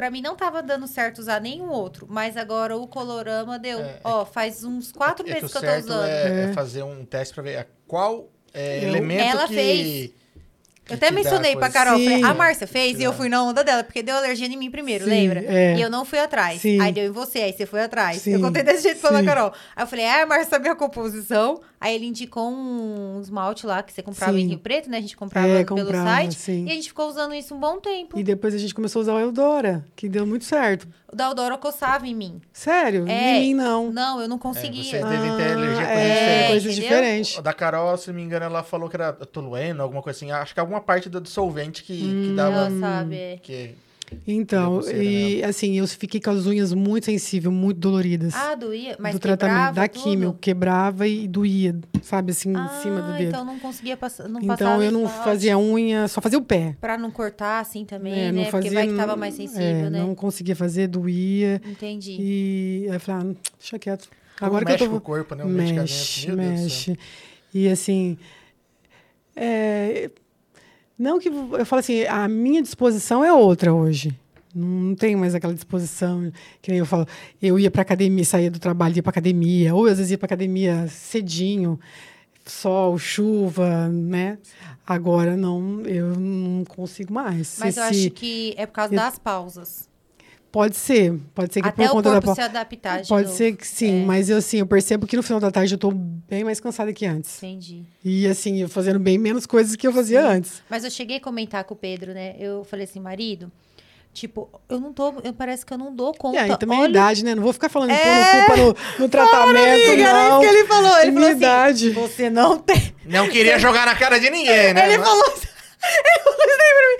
Speaker 2: pra mim não tava dando certo usar nenhum outro, mas agora o Colorama deu.
Speaker 3: É,
Speaker 2: Ó, faz uns quatro
Speaker 3: É que
Speaker 2: meses que, eu tô
Speaker 3: certo
Speaker 2: usando.
Speaker 3: é, é
Speaker 1: É.
Speaker 3: fazer um teste pra ver qual é,
Speaker 1: Eu-
Speaker 3: elemento
Speaker 2: Ela
Speaker 3: que...
Speaker 2: fez.
Speaker 3: Que
Speaker 2: Eu até mencionei pra. Carol,
Speaker 1: Sim.
Speaker 2: falei, a Márcia fez e eu fui na onda dela, porque deu alergia em mim primeiro,
Speaker 1: Sim,
Speaker 2: lembra?
Speaker 1: é.
Speaker 2: E eu não fui atrás.
Speaker 1: Sim.
Speaker 2: Aí deu em você, aí você foi atrás.
Speaker 1: Sim,
Speaker 2: Eu contei desse jeito pra. Carol. Aí eu falei, ah, a Márcia sabe a composição. Aí ele indicou um esmalte lá que você comprava em. Rio Preto, né? A gente comprava
Speaker 1: É,
Speaker 2: pelo
Speaker 1: comprava,
Speaker 2: site.
Speaker 1: sim.
Speaker 2: E a gente ficou usando isso um bom tempo.
Speaker 1: E depois a gente começou a usar o Eudora, que deu muito certo.
Speaker 2: O da Eudora coçava em mim.
Speaker 1: Sério?
Speaker 2: É.
Speaker 1: Em mim não.
Speaker 2: Não, eu não
Speaker 3: É,
Speaker 2: conseguia.
Speaker 3: vocês devem ter alergia a
Speaker 1: Ah,
Speaker 3: coisa
Speaker 1: é,
Speaker 3: diferente.
Speaker 1: coisas diferentes.
Speaker 3: Da Carol, se não me engano, ela falou que era tolueno, alguma coisa assim. Acho que alguma parte do dissolvente que,
Speaker 1: Hum.
Speaker 3: que dava...
Speaker 2: Ela sabe. é.
Speaker 3: Que,
Speaker 1: Então,
Speaker 3: coceira
Speaker 1: e assim, eu fiquei com as unhas muito sensíveis, muito doloridas.
Speaker 2: Ah, doía? Mas
Speaker 1: do tratamento da
Speaker 2: tudo?
Speaker 1: químio, quebrava e doía, sabe, assim,
Speaker 2: Ah,
Speaker 1: em cima do dedo.
Speaker 2: então não conseguia passar, não
Speaker 1: Então, eu não
Speaker 2: esmalte.
Speaker 1: fazia unha, só fazia o pé.
Speaker 2: Pra não cortar assim também,
Speaker 1: É,
Speaker 2: né? Porque vai que tava mais sensível,
Speaker 1: é,
Speaker 2: né?
Speaker 1: Não conseguia fazer, doía.
Speaker 2: Entendi.
Speaker 1: E aí eu falei, ah, deixa quieto.
Speaker 3: Como
Speaker 1: Agora que
Speaker 3: mexe
Speaker 1: eu tô.
Speaker 3: com o corpo, né? O
Speaker 1: mexe, mexe. E assim. é, não que. Eu falo assim, a minha disposição é outra hoje. Não tenho mais aquela disposição, que nem eu falo. Eu ia para academia, saía do trabalho, ia para academia, ou às vezes ia para academia cedinho, sol, chuva, né? Agora não, eu não consigo mais.
Speaker 2: Mas eu
Speaker 1: Esse-
Speaker 2: acho que é por causa
Speaker 1: eu-
Speaker 2: das pausas.
Speaker 1: Pode ser, pode ser que
Speaker 2: Até
Speaker 1: por conta da
Speaker 2: se adaptar de
Speaker 1: Pode
Speaker 2: novo.
Speaker 1: ser que sim,
Speaker 2: É.
Speaker 1: mas eu assim, eu percebo que no final da tarde eu tô bem mais cansada que antes.
Speaker 2: Entendi.
Speaker 1: E assim, eu fazendo bem menos coisas que eu fazia antes.
Speaker 2: Mas eu cheguei a comentar com o Pedro, né? Eu falei assim, marido, tipo, eu não tô, eu parece que eu não dou
Speaker 1: E
Speaker 2: conta.
Speaker 1: aí também a
Speaker 2: Olha,
Speaker 1: idade, né? Não vou ficar falando
Speaker 2: É.
Speaker 1: culpa no, no tratamento,
Speaker 2: amiga, era
Speaker 1: não.
Speaker 2: isso que ele falou. Ele
Speaker 1: Minha
Speaker 2: falou assim,
Speaker 1: idade.
Speaker 2: você não tem.
Speaker 3: Não queria jogar na cara de ninguém, né?
Speaker 2: Ele
Speaker 3: Mas-
Speaker 2: falou assim.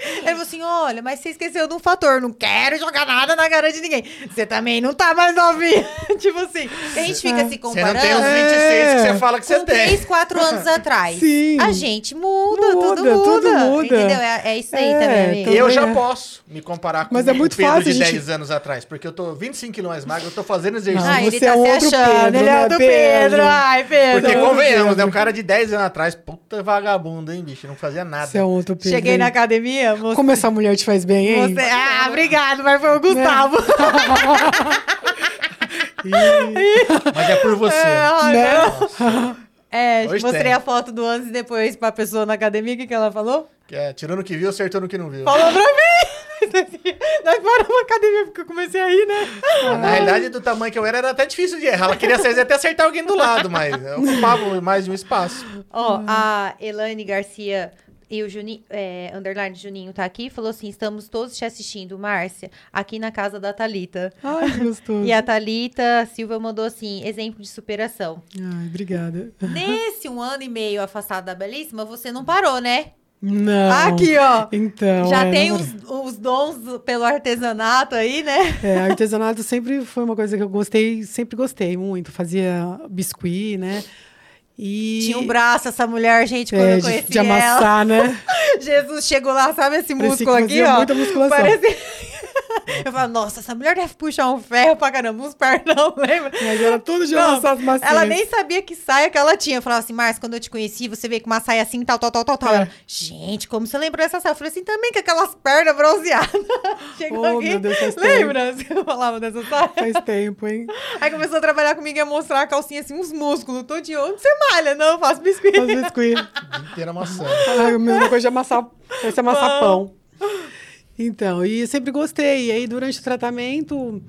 Speaker 2: Ele falou assim: olha, mas você esqueceu de um fator. Não quero jogar nada na cara de ninguém. Você também não tá mais novinha. tipo assim, a gente fica se
Speaker 3: Você
Speaker 2: comparando.
Speaker 3: não tem os
Speaker 1: É.
Speaker 3: 26 que você fala que você tem.
Speaker 2: 3, 4 anos atrás.
Speaker 1: Sim.
Speaker 2: A gente muda, tudo
Speaker 1: Muda,
Speaker 2: muda.
Speaker 1: tudo muda.
Speaker 2: Entendeu? É, é isso aí
Speaker 1: É,
Speaker 2: também, amigo.
Speaker 3: Eu já
Speaker 1: é.
Speaker 3: posso me comparar com
Speaker 1: Mas é muito
Speaker 3: o Pedro
Speaker 1: fácil,
Speaker 3: de
Speaker 1: gente.
Speaker 3: 10 anos atrás, porque eu tô 25 quilos mais magro, eu tô fazendo exercício.
Speaker 2: Ah, ele
Speaker 1: você
Speaker 2: tá
Speaker 1: é
Speaker 2: se
Speaker 1: outro
Speaker 2: achando.
Speaker 1: Pedro,
Speaker 2: ele é
Speaker 1: né,
Speaker 2: outro
Speaker 1: Pedro?
Speaker 2: Pedro. Ai, Pedro.
Speaker 3: Porque convenhamos, né? Um cara de 10 anos atrás, puta vagabundo, hein, bicho? Não fazia nada.
Speaker 1: Você é outro Pedro.
Speaker 2: Cheguei
Speaker 1: hein?
Speaker 2: na academia, você.
Speaker 1: Como essa mulher te faz bem, hein?
Speaker 2: você- Ah, obrigado, mas foi o Gustavo.
Speaker 3: Mas é por você.
Speaker 2: É,
Speaker 1: Né?
Speaker 2: É, mostrei
Speaker 3: tem.
Speaker 2: a foto do antes e depois pra pessoa na academia. O que, que ela falou?
Speaker 3: Que é, tirando o que viu, acertando o que não viu.
Speaker 2: Falou pra mim! Nós paramos a academia porque eu comecei a ir, né?
Speaker 3: Na realidade, do tamanho que eu era, era até difícil de errar. Ela queria até acertar alguém do lado, mas eu ocupava mais de um espaço.
Speaker 2: Ó, a Elaine Garcia e o Juninho, é, underline Juninho tá aqui, falou assim: estamos todos te assistindo, Márcia, aqui na casa da Thalita.
Speaker 1: Ai, que gostoso.
Speaker 2: E a Thalita Silva mandou assim: exemplo de superação.
Speaker 1: Ai, obrigada.
Speaker 2: Nesse um ano e meio afastado da Belíssima, você não parou, né?
Speaker 1: Não.
Speaker 2: Aqui, ó.
Speaker 1: Então.
Speaker 2: Já
Speaker 1: é,
Speaker 2: tem
Speaker 1: não-
Speaker 2: os, os dons do- pelo artesanato aí, né?
Speaker 1: É, artesanato sempre foi uma coisa que eu gostei, sempre gostei muito. Fazia biscuit, né? E
Speaker 2: Tinha um braço essa mulher, gente, quando
Speaker 1: é,
Speaker 2: eu conheci
Speaker 1: de amassar, né?
Speaker 2: ela. Jesus chegou lá, sabe esse
Speaker 1: Parecia
Speaker 2: músculo
Speaker 1: que
Speaker 2: aqui, ó?
Speaker 1: muita musculação.
Speaker 2: Parece... Eu falo, nossa, essa mulher deve puxar um ferro pra caramba, uns pernão, lembra?
Speaker 1: Mas era tudo de amassar as.
Speaker 2: Ela nem sabia que saia que ela tinha. Eu falava assim, Márcia, quando eu te conheci, você veio com uma saia assim, tal, tal, tal, tal, tal.
Speaker 1: É.
Speaker 2: Ela, gente, como você lembrou dessa saia? Eu falei assim, também com aquelas pernas bronzeadas. Chegou
Speaker 1: Oh,
Speaker 2: aqui,
Speaker 1: meu Deus, faz
Speaker 2: lembra? Você falava dessa saia?
Speaker 1: Faz tempo, hein?
Speaker 2: Aí começou a trabalhar comigo e a mostrar a calcinha assim, uns músculos. Tô de onde você malha? Não, eu faço biscoito.
Speaker 1: Faz biscuit.
Speaker 3: Amassando.
Speaker 1: Ai, a mesma coisa de amassar, esse amassar pão. Então, e eu sempre gostei. E aí, durante o tratamento,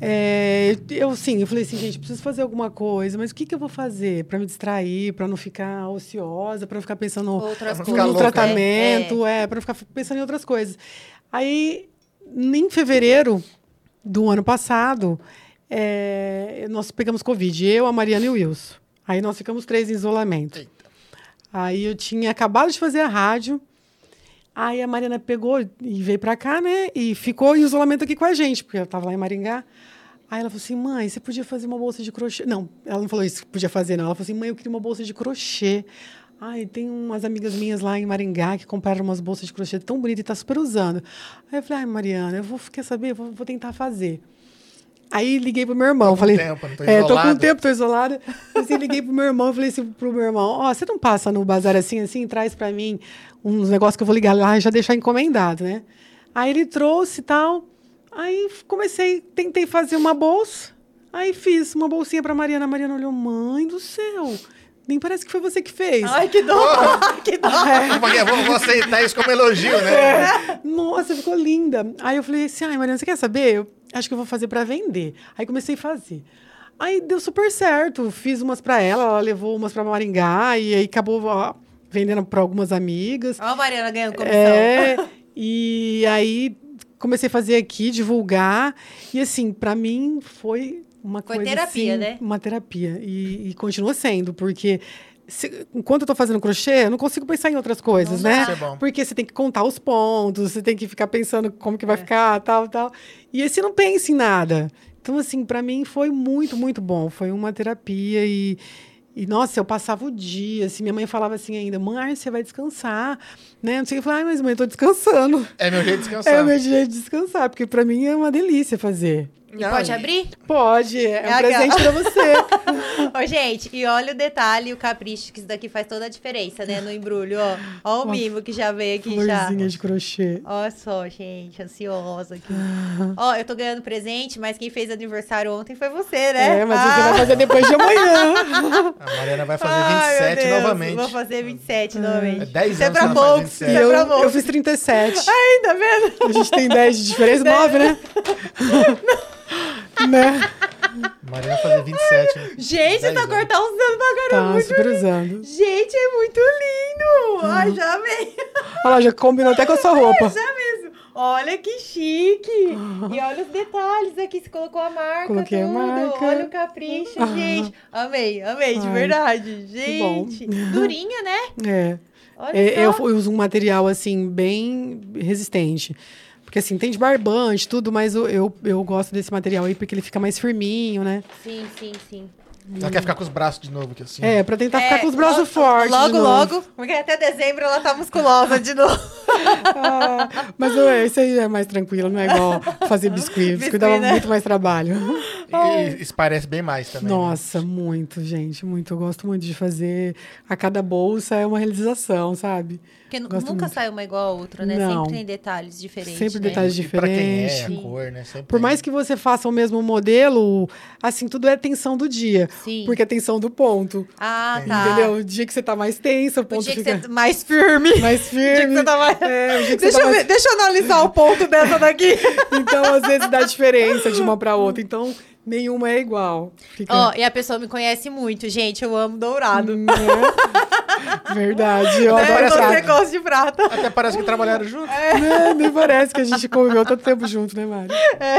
Speaker 1: é, eu sim, eu falei assim, gente, preciso fazer alguma coisa, mas o que, que eu vou fazer para me distrair, para não ficar ociosa, para não ficar pensando
Speaker 2: Outras
Speaker 1: no
Speaker 3: louca, né?
Speaker 1: tratamento, é, para não ficar pensando em outras coisas. Aí, em fevereiro do ano passado, é, nós pegamos Covid, eu, a Mariana e o Wilson. Aí nós ficamos três em isolamento.
Speaker 3: Eita.
Speaker 1: Aí eu tinha acabado de fazer a rádio. Aí a Mariana pegou e veio pra cá, né? E ficou em isolamento aqui com a gente, porque ela tava lá em Maringá. Aí ela falou assim: mãe, você podia fazer uma bolsa de crochê. Não, ela não falou isso que podia fazer, não. Ela falou assim: mãe, eu queria uma bolsa de crochê. Ai, tem umas amigas minhas lá em Maringá que compraram umas bolsas de crochê tão bonitas e tá super usando. Aí eu falei: ai, Mariana, eu vou, quer saber? Vou, vou tentar fazer. Aí liguei pro meu irmão,
Speaker 3: com
Speaker 1: falei,
Speaker 3: tempo, não tô
Speaker 1: é, tô com tempo, tô isolada. Assim, liguei pro meu irmão, falei assim pro meu irmão, ó, você não passa no bazar assim, assim, traz pra mim uns negócios que eu vou ligar lá e já deixar encomendado, né? Aí ele trouxe e tal, aí comecei, tentei fazer uma bolsa, aí fiz uma bolsinha pra Mariana, a Mariana olhou, mãe do céu, nem parece que foi você que fez.
Speaker 2: Ai, que dó! que dó!
Speaker 3: Porque eu vou, vou aceitar isso como elogio, né?
Speaker 1: Nossa, ficou linda. Aí eu falei assim, ai, Mariana, você quer saber? Eu acho que eu vou fazer pra vender. Aí comecei a fazer. Aí deu super certo. Fiz umas pra ela, ela levou umas pra Maringá e aí acabou vendendo pra algumas amigas.
Speaker 2: Ó a Mariana ganhando comissão.
Speaker 1: É, e aí comecei a fazer aqui, divulgar. E assim, pra mim foi uma
Speaker 2: Foi
Speaker 1: coisa
Speaker 2: terapia,
Speaker 1: assim,
Speaker 2: né?
Speaker 1: Uma terapia. E, e continua sendo, porque se- enquanto eu tô fazendo crochê, eu não consigo pensar em outras coisas,
Speaker 2: Não
Speaker 1: né?
Speaker 3: é bom.
Speaker 1: Porque você tem que contar os pontos, você tem que ficar pensando como que vai
Speaker 2: É.
Speaker 1: ficar, tal, tal. E aí você não pensa em nada. Então, assim, pra mim foi muito, muito bom. Foi uma terapia e, e nossa, eu passava o dia, assim, minha mãe falava assim ainda, mãe, você vai descansar, né? Não sei o que, eu falava, ai, mas mãe, eu tô descansando.
Speaker 3: É meu jeito de descansar.
Speaker 1: É o meu jeito de descansar, porque pra mim é uma delícia fazer.
Speaker 2: E
Speaker 3: Não,
Speaker 2: pode abrir?
Speaker 1: Pode, é,
Speaker 2: É
Speaker 1: um
Speaker 2: aquela-
Speaker 1: presente pra você.
Speaker 2: Ô, gente, e olha o detalhe, o capricho, que isso daqui faz toda a diferença, né? No embrulho, ó. Ó o
Speaker 1: Uma
Speaker 2: mimo que já veio aqui já.
Speaker 1: Florzinha de crochê.
Speaker 2: Olha só, gente, ansiosa aqui. Ó, eu tô ganhando presente, mas quem fez aniversário ontem foi você, né?
Speaker 1: É, mas você
Speaker 2: Ah!
Speaker 1: vai fazer depois de amanhã.
Speaker 3: A Mariana vai fazer
Speaker 2: Ai, meu
Speaker 3: 27
Speaker 2: Deus,
Speaker 3: novamente.
Speaker 2: Vou fazer 27 novamente.
Speaker 3: É 10
Speaker 2: Isso é
Speaker 3: anos
Speaker 2: pra
Speaker 3: ela faz
Speaker 2: poucos,
Speaker 3: 27.
Speaker 2: isso
Speaker 1: E
Speaker 2: é
Speaker 1: eu,
Speaker 2: pra
Speaker 1: eu
Speaker 2: poucos.
Speaker 1: fiz 37.
Speaker 2: Ai, tá vendo?
Speaker 1: A gente tem 10 de diferença, 9, né? né?
Speaker 3: Mariana vai fazer 27. né?
Speaker 2: Gente,
Speaker 3: 10
Speaker 2: tá
Speaker 3: anos.
Speaker 2: cortando usando pra caramba.
Speaker 1: Tá
Speaker 2: muito
Speaker 1: super usando.
Speaker 2: Gente, é muito lindo! Ai, já amei.
Speaker 1: Olha lá, já combinou até com a sua roupa.
Speaker 2: Já mesmo. Olha que chique. E olha os detalhes aqui. Você colocou a marca.
Speaker 1: Coloquei a
Speaker 2: tudo.
Speaker 1: marca.
Speaker 2: Olha o capricho, gente. Amei, amei, de
Speaker 1: Ai,
Speaker 2: verdade. Gente, durinha, né?
Speaker 1: É.
Speaker 2: Olha
Speaker 1: É,
Speaker 2: só.
Speaker 1: eu, eu uso um material, assim, bem resistente. Porque, assim, tem de barbante, tudo, mas eu, eu, eu gosto desse material aí porque ele fica mais firminho, né?
Speaker 2: Sim, sim, sim.
Speaker 3: Ela quer ficar com os braços de novo aqui, assim.
Speaker 1: É, pra tentar ficar
Speaker 2: É,
Speaker 1: com os braços
Speaker 2: logo-
Speaker 1: fortes. de
Speaker 2: Logo,
Speaker 1: novo.
Speaker 2: logo. Porque até dezembro ela tá musculosa de novo.
Speaker 1: Ah, mas eu, esse aí é mais tranquilo, não é igual fazer biscoito.
Speaker 2: Biscuit,
Speaker 1: Biscoito dava
Speaker 2: né?
Speaker 1: muito mais trabalho.
Speaker 3: E, e isso parece bem mais também. né?
Speaker 1: Nossa, muito, gente, muito. Eu gosto muito de fazer. A cada bolsa é uma realização, sabe?
Speaker 2: Porque
Speaker 1: Gosto
Speaker 2: nunca
Speaker 1: muito.
Speaker 2: sai uma igual a outra, né?
Speaker 1: Não.
Speaker 2: Sempre tem detalhes diferentes.
Speaker 1: Sempre
Speaker 2: né?
Speaker 1: detalhes
Speaker 3: E pra quem é,
Speaker 1: diferentes.
Speaker 3: a cor, né? Sempre
Speaker 1: Por
Speaker 3: tem.
Speaker 1: mais que você faça o mesmo modelo, assim, tudo é tensão do dia.
Speaker 2: Sim.
Speaker 1: Porque é tensão do ponto.
Speaker 2: Ah, tá.
Speaker 1: Entendeu? O dia que você tá mais tenso, o
Speaker 2: O
Speaker 1: ponto
Speaker 2: dia que
Speaker 1: fica
Speaker 2: você mais firme.
Speaker 1: mais
Speaker 2: O dia que
Speaker 1: firme.
Speaker 2: você tá mais...
Speaker 1: É, o dia que
Speaker 2: Deixa
Speaker 1: você tá
Speaker 2: eu,
Speaker 1: mais...
Speaker 2: ver- deixa eu analisar o ponto dessa daqui.
Speaker 1: Então, às vezes, dá diferença de uma pra outra. Então, nenhuma é igual. Fica...
Speaker 2: Ó, e a pessoa me conhece muito, gente. Eu amo dourado.
Speaker 1: Né? Verdade, eu
Speaker 2: Né?
Speaker 1: adoro
Speaker 2: Você
Speaker 1: prata.
Speaker 2: gosta de prata.
Speaker 3: Até parece que trabalharam junto.
Speaker 1: Né? Nem parece que a gente conviveu tanto tempo junto, né, Mari?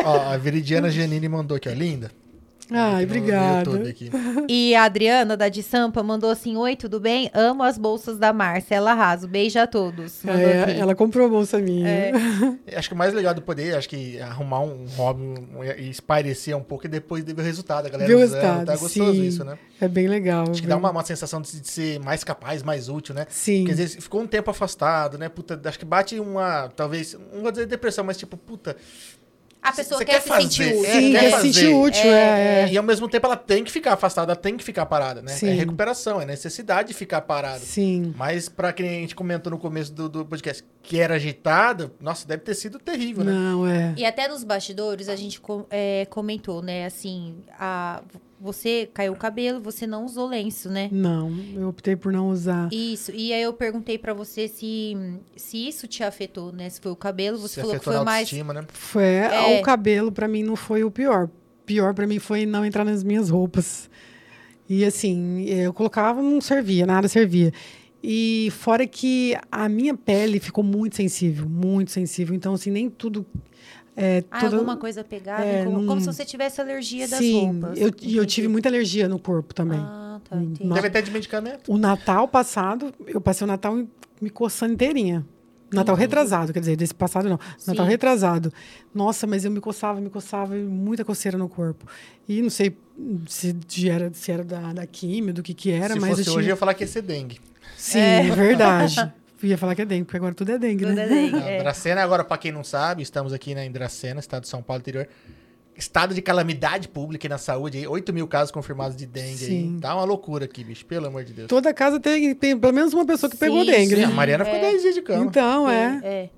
Speaker 3: Ó, a Viridiana Giannini mandou aqui, ó. Linda.
Speaker 1: Ai, obrigada.
Speaker 2: E a Adriana, da de Sampa, mandou assim: Oi, tudo bem? Amo as bolsas da Marcela Raso. Beijo a todos.
Speaker 1: É,
Speaker 2: aqui.
Speaker 1: ela comprou a bolsa minha.
Speaker 2: É.
Speaker 3: Acho que o mais legal do poder, acho que arrumar um hobby e espairecer um pouco e depois ver o resultado. A galera
Speaker 1: Ver o resultado,
Speaker 3: Tá gostoso
Speaker 1: sim.
Speaker 3: isso, né?
Speaker 1: É bem legal.
Speaker 3: Acho que dá uma, uma sensação de, de ser mais capaz, mais útil, né?
Speaker 1: Sim.
Speaker 3: Porque às vezes ficou um tempo afastado, né? Puta, acho que bate uma, talvez, não vou dizer depressão, mas tipo, puta.
Speaker 2: A pessoa quer,
Speaker 3: quer
Speaker 2: se
Speaker 3: fazer,
Speaker 2: sentir
Speaker 3: é,
Speaker 2: útil.
Speaker 1: Sim,
Speaker 3: quer
Speaker 1: quer se sentir útil, é. é.
Speaker 3: E ao mesmo tempo ela tem que ficar afastada, ela tem que ficar parada, né?
Speaker 1: Sim.
Speaker 3: É recuperação, é necessidade de ficar parada.
Speaker 1: Sim.
Speaker 3: Mas pra quem a gente comentou no começo do, do podcast, que era agitada, nossa, deve ter sido terrível, né?
Speaker 1: Não, é.
Speaker 2: E até nos bastidores a gente com- é, comentou, né? Assim, a, você caiu o cabelo, você não usou lenço, né?
Speaker 1: Não, eu optei por não usar.
Speaker 2: Isso. E aí eu perguntei pra você se, se isso te afetou, né? Se foi o cabelo, você
Speaker 3: Se
Speaker 2: falou que foi mais.
Speaker 3: né?
Speaker 1: Foi,
Speaker 2: É.
Speaker 1: O cabelo, pra mim, não foi o pior. Pior pra mim foi não entrar nas minhas roupas. E assim, eu colocava, não servia, nada servia. E fora que a minha pele ficou muito sensível, muito sensível. Então, assim, nem tudo. É,
Speaker 2: Ah,
Speaker 1: toda-
Speaker 2: alguma coisa pegada,
Speaker 1: É,
Speaker 2: como,
Speaker 1: não-
Speaker 2: como se você tivesse alergia das
Speaker 1: Sim,
Speaker 2: roupas.
Speaker 1: eu, e eu tive muita alergia no corpo também.
Speaker 2: Ah, tá,
Speaker 1: Hum,
Speaker 2: entendi.
Speaker 3: Deve até de medicamento.
Speaker 1: O Natal passado, eu passei o Natal me coçando inteirinha. Natal retrasado, quer dizer, desse passado não. Natal
Speaker 2: Sim.
Speaker 1: retrasado. Nossa, mas eu me coçava, me coçava, e muita coceira no corpo. E não sei se, era, se era da, da do que que era,
Speaker 3: Se
Speaker 1: mas
Speaker 3: fosse
Speaker 1: eu tinha...
Speaker 3: hoje, eu ia falar que ia ser dengue.
Speaker 1: Sim,
Speaker 2: É.
Speaker 1: é verdade. Ia falar que é dengue, porque agora tudo é dengue,
Speaker 2: Tudo
Speaker 1: né?
Speaker 2: é dengue, é.
Speaker 3: Dracena, agora, pra quem não sabe, estamos aqui na em Dracena, estado de São Paulo, interior. estado de calamidade pública e na saúde. aí, 8 mil casos confirmados de dengue aí.
Speaker 1: Sim.
Speaker 3: Tá uma loucura aqui, bicho. Pelo amor de Deus.
Speaker 1: Toda casa tem, tem pelo menos uma pessoa que pegou
Speaker 2: Sim,
Speaker 1: dengue,
Speaker 3: Sim, a
Speaker 1: né?
Speaker 3: Mariana ficou
Speaker 2: É.
Speaker 3: 10 dias de cama.
Speaker 1: Então, é.
Speaker 2: É.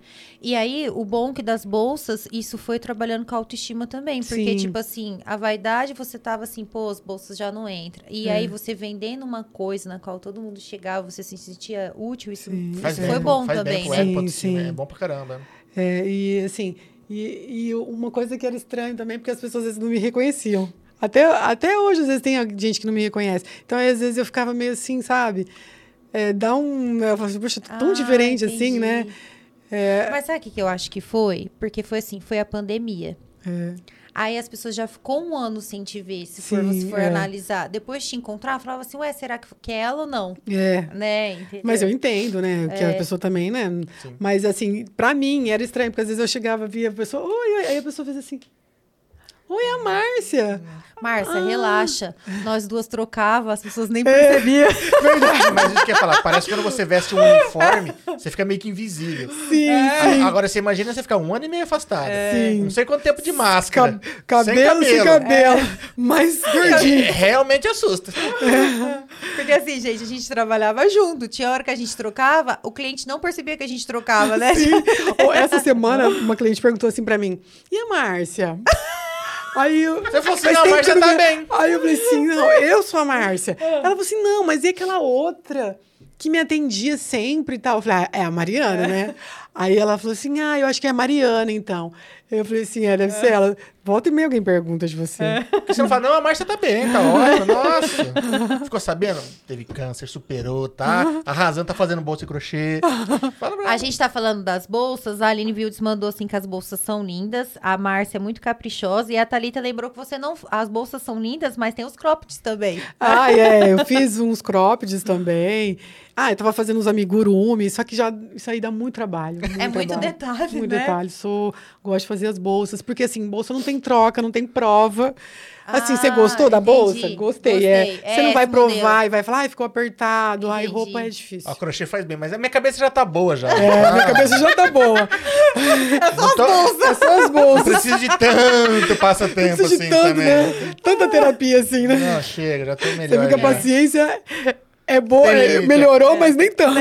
Speaker 2: E aí, o bom que das bolsas, isso foi trabalhando com a autoestima também. Porque,
Speaker 1: Sim.
Speaker 2: tipo assim, a vaidade, você tava assim, pô, as bolsas já não entram. E
Speaker 1: É.
Speaker 2: aí, você vendendo uma coisa na qual todo mundo chegava, você se sentia útil, isso,
Speaker 1: Sim.
Speaker 2: isso
Speaker 3: Faz
Speaker 2: foi
Speaker 3: bem,
Speaker 2: bom
Speaker 3: faz
Speaker 2: também,
Speaker 3: bem
Speaker 2: né?
Speaker 1: Sim, sim.
Speaker 3: É bom pra caramba.
Speaker 1: É, e assim, e, e uma coisa que era estranho também, porque as pessoas às vezes não me reconheciam. Até, até hoje, às vezes, tem gente que não me reconhece. Então, às vezes, eu ficava meio assim, sabe? É, dá um. Eu falo assim, poxa, tão
Speaker 2: Ah,
Speaker 1: diferente assim,
Speaker 2: entendi.
Speaker 1: né? É,
Speaker 2: Mas sabe o que que eu acho que foi? Porque foi assim, foi a pandemia.
Speaker 1: é,
Speaker 2: Aí as pessoas já ficou um ano sem te ver, se for,
Speaker 1: Sim,
Speaker 2: se for
Speaker 1: é.
Speaker 2: analisar. Depois te encontrar, falava assim, ué, será que, que é ela ou não?
Speaker 1: é.
Speaker 2: Né? Entendeu?
Speaker 1: Mas eu entendo, né? Que a pessoa também, né?
Speaker 3: Sim.
Speaker 1: Mas assim, pra mim era estranho, porque às vezes eu chegava, via a pessoa, oi, oi, aí a pessoa fez assim. Oi, a Márcia.
Speaker 2: Márcia,
Speaker 1: Ah.
Speaker 2: relaxa. Nós duas trocava, as pessoas nem
Speaker 1: É.
Speaker 2: percebiam.
Speaker 3: Verdade, mas isso que eu ia falar. Parece que quando você veste um uniforme, você fica meio que invisível.
Speaker 1: Sim,
Speaker 3: A-
Speaker 1: sim.
Speaker 3: Agora você imagina você ficar um ano e meio afastada.
Speaker 1: Sim.
Speaker 3: Não sei quanto tempo de máscara.
Speaker 1: Ca-
Speaker 3: Sem
Speaker 1: cabelo sem cabelo.
Speaker 2: É.
Speaker 1: Mais
Speaker 3: É,
Speaker 1: gordinho.
Speaker 3: realmente assusta.
Speaker 2: Porque assim, gente, a gente trabalhava junto. Tinha hora que a gente trocava, o cliente não percebia que a gente trocava, né?
Speaker 1: Sim. Ou Essa semana, uma cliente perguntou assim pra mim: e a Márcia? Aí eu.
Speaker 3: Você falou assim,
Speaker 1: "Faz
Speaker 3: não, Márcia tá bem.
Speaker 1: vi." Aí eu falei assim: não, eu sou a Márcia. Ela falou assim: não, mas e aquela outra que me atendia sempre e tal? Eu falei: ah, é a Mariana, né? Aí ela falou assim: ah, eu acho que é a Mariana, então. Eu falei assim: é, deve ser ela. Volta e meia alguém pergunta de você.
Speaker 3: Porque você não fala, não, a Márcia tá bem, tá ótima. Nossa. Ficou sabendo? Teve câncer, superou, tá? Arrasando, tá fazendo bolsa de crochê. Fala pra
Speaker 2: A gente tá falando das bolsas, a Aline Wildes mandou assim que as bolsas são lindas, a Márcia é muito caprichosa e a Thalita lembrou que você não. As bolsas são lindas, mas tem os croppeds também.
Speaker 1: Ah, é, eu fiz uns croppeds também. Ah, eu tava fazendo uns amigurumi, só que já isso aí dá muito trabalho.
Speaker 2: É muito
Speaker 1: trabalho.
Speaker 2: detalhe,
Speaker 1: Muito
Speaker 2: né?
Speaker 1: detalhe. Sou, gosto de fazer as bolsas, porque assim, bolsa não tem troca, não tem prova. Assim, você
Speaker 2: Ah,
Speaker 1: gostou da
Speaker 2: entendi.
Speaker 1: bolsa? Gostei. É.
Speaker 2: Gostei.
Speaker 1: Você não
Speaker 2: É,
Speaker 1: vai
Speaker 2: esse modelo.
Speaker 1: provar e vai falar, ai, ficou apertado, ai,
Speaker 2: Entendi.
Speaker 1: roupa é difícil.
Speaker 3: Ó, crochê faz bem, mas a minha cabeça já tá boa já.
Speaker 1: É, minha cabeça já tá boa.
Speaker 3: Não tô-
Speaker 1: É só as
Speaker 3: Não
Speaker 1: bolsas.
Speaker 3: preciso de tanto passatempo assim
Speaker 1: tanto,
Speaker 3: também.
Speaker 1: né? Tanta terapia assim, né?
Speaker 3: Não, chega, já tô
Speaker 1: Você
Speaker 3: melhor.
Speaker 1: vê que a paciência é boa, é, melhorou, mas nem tanto.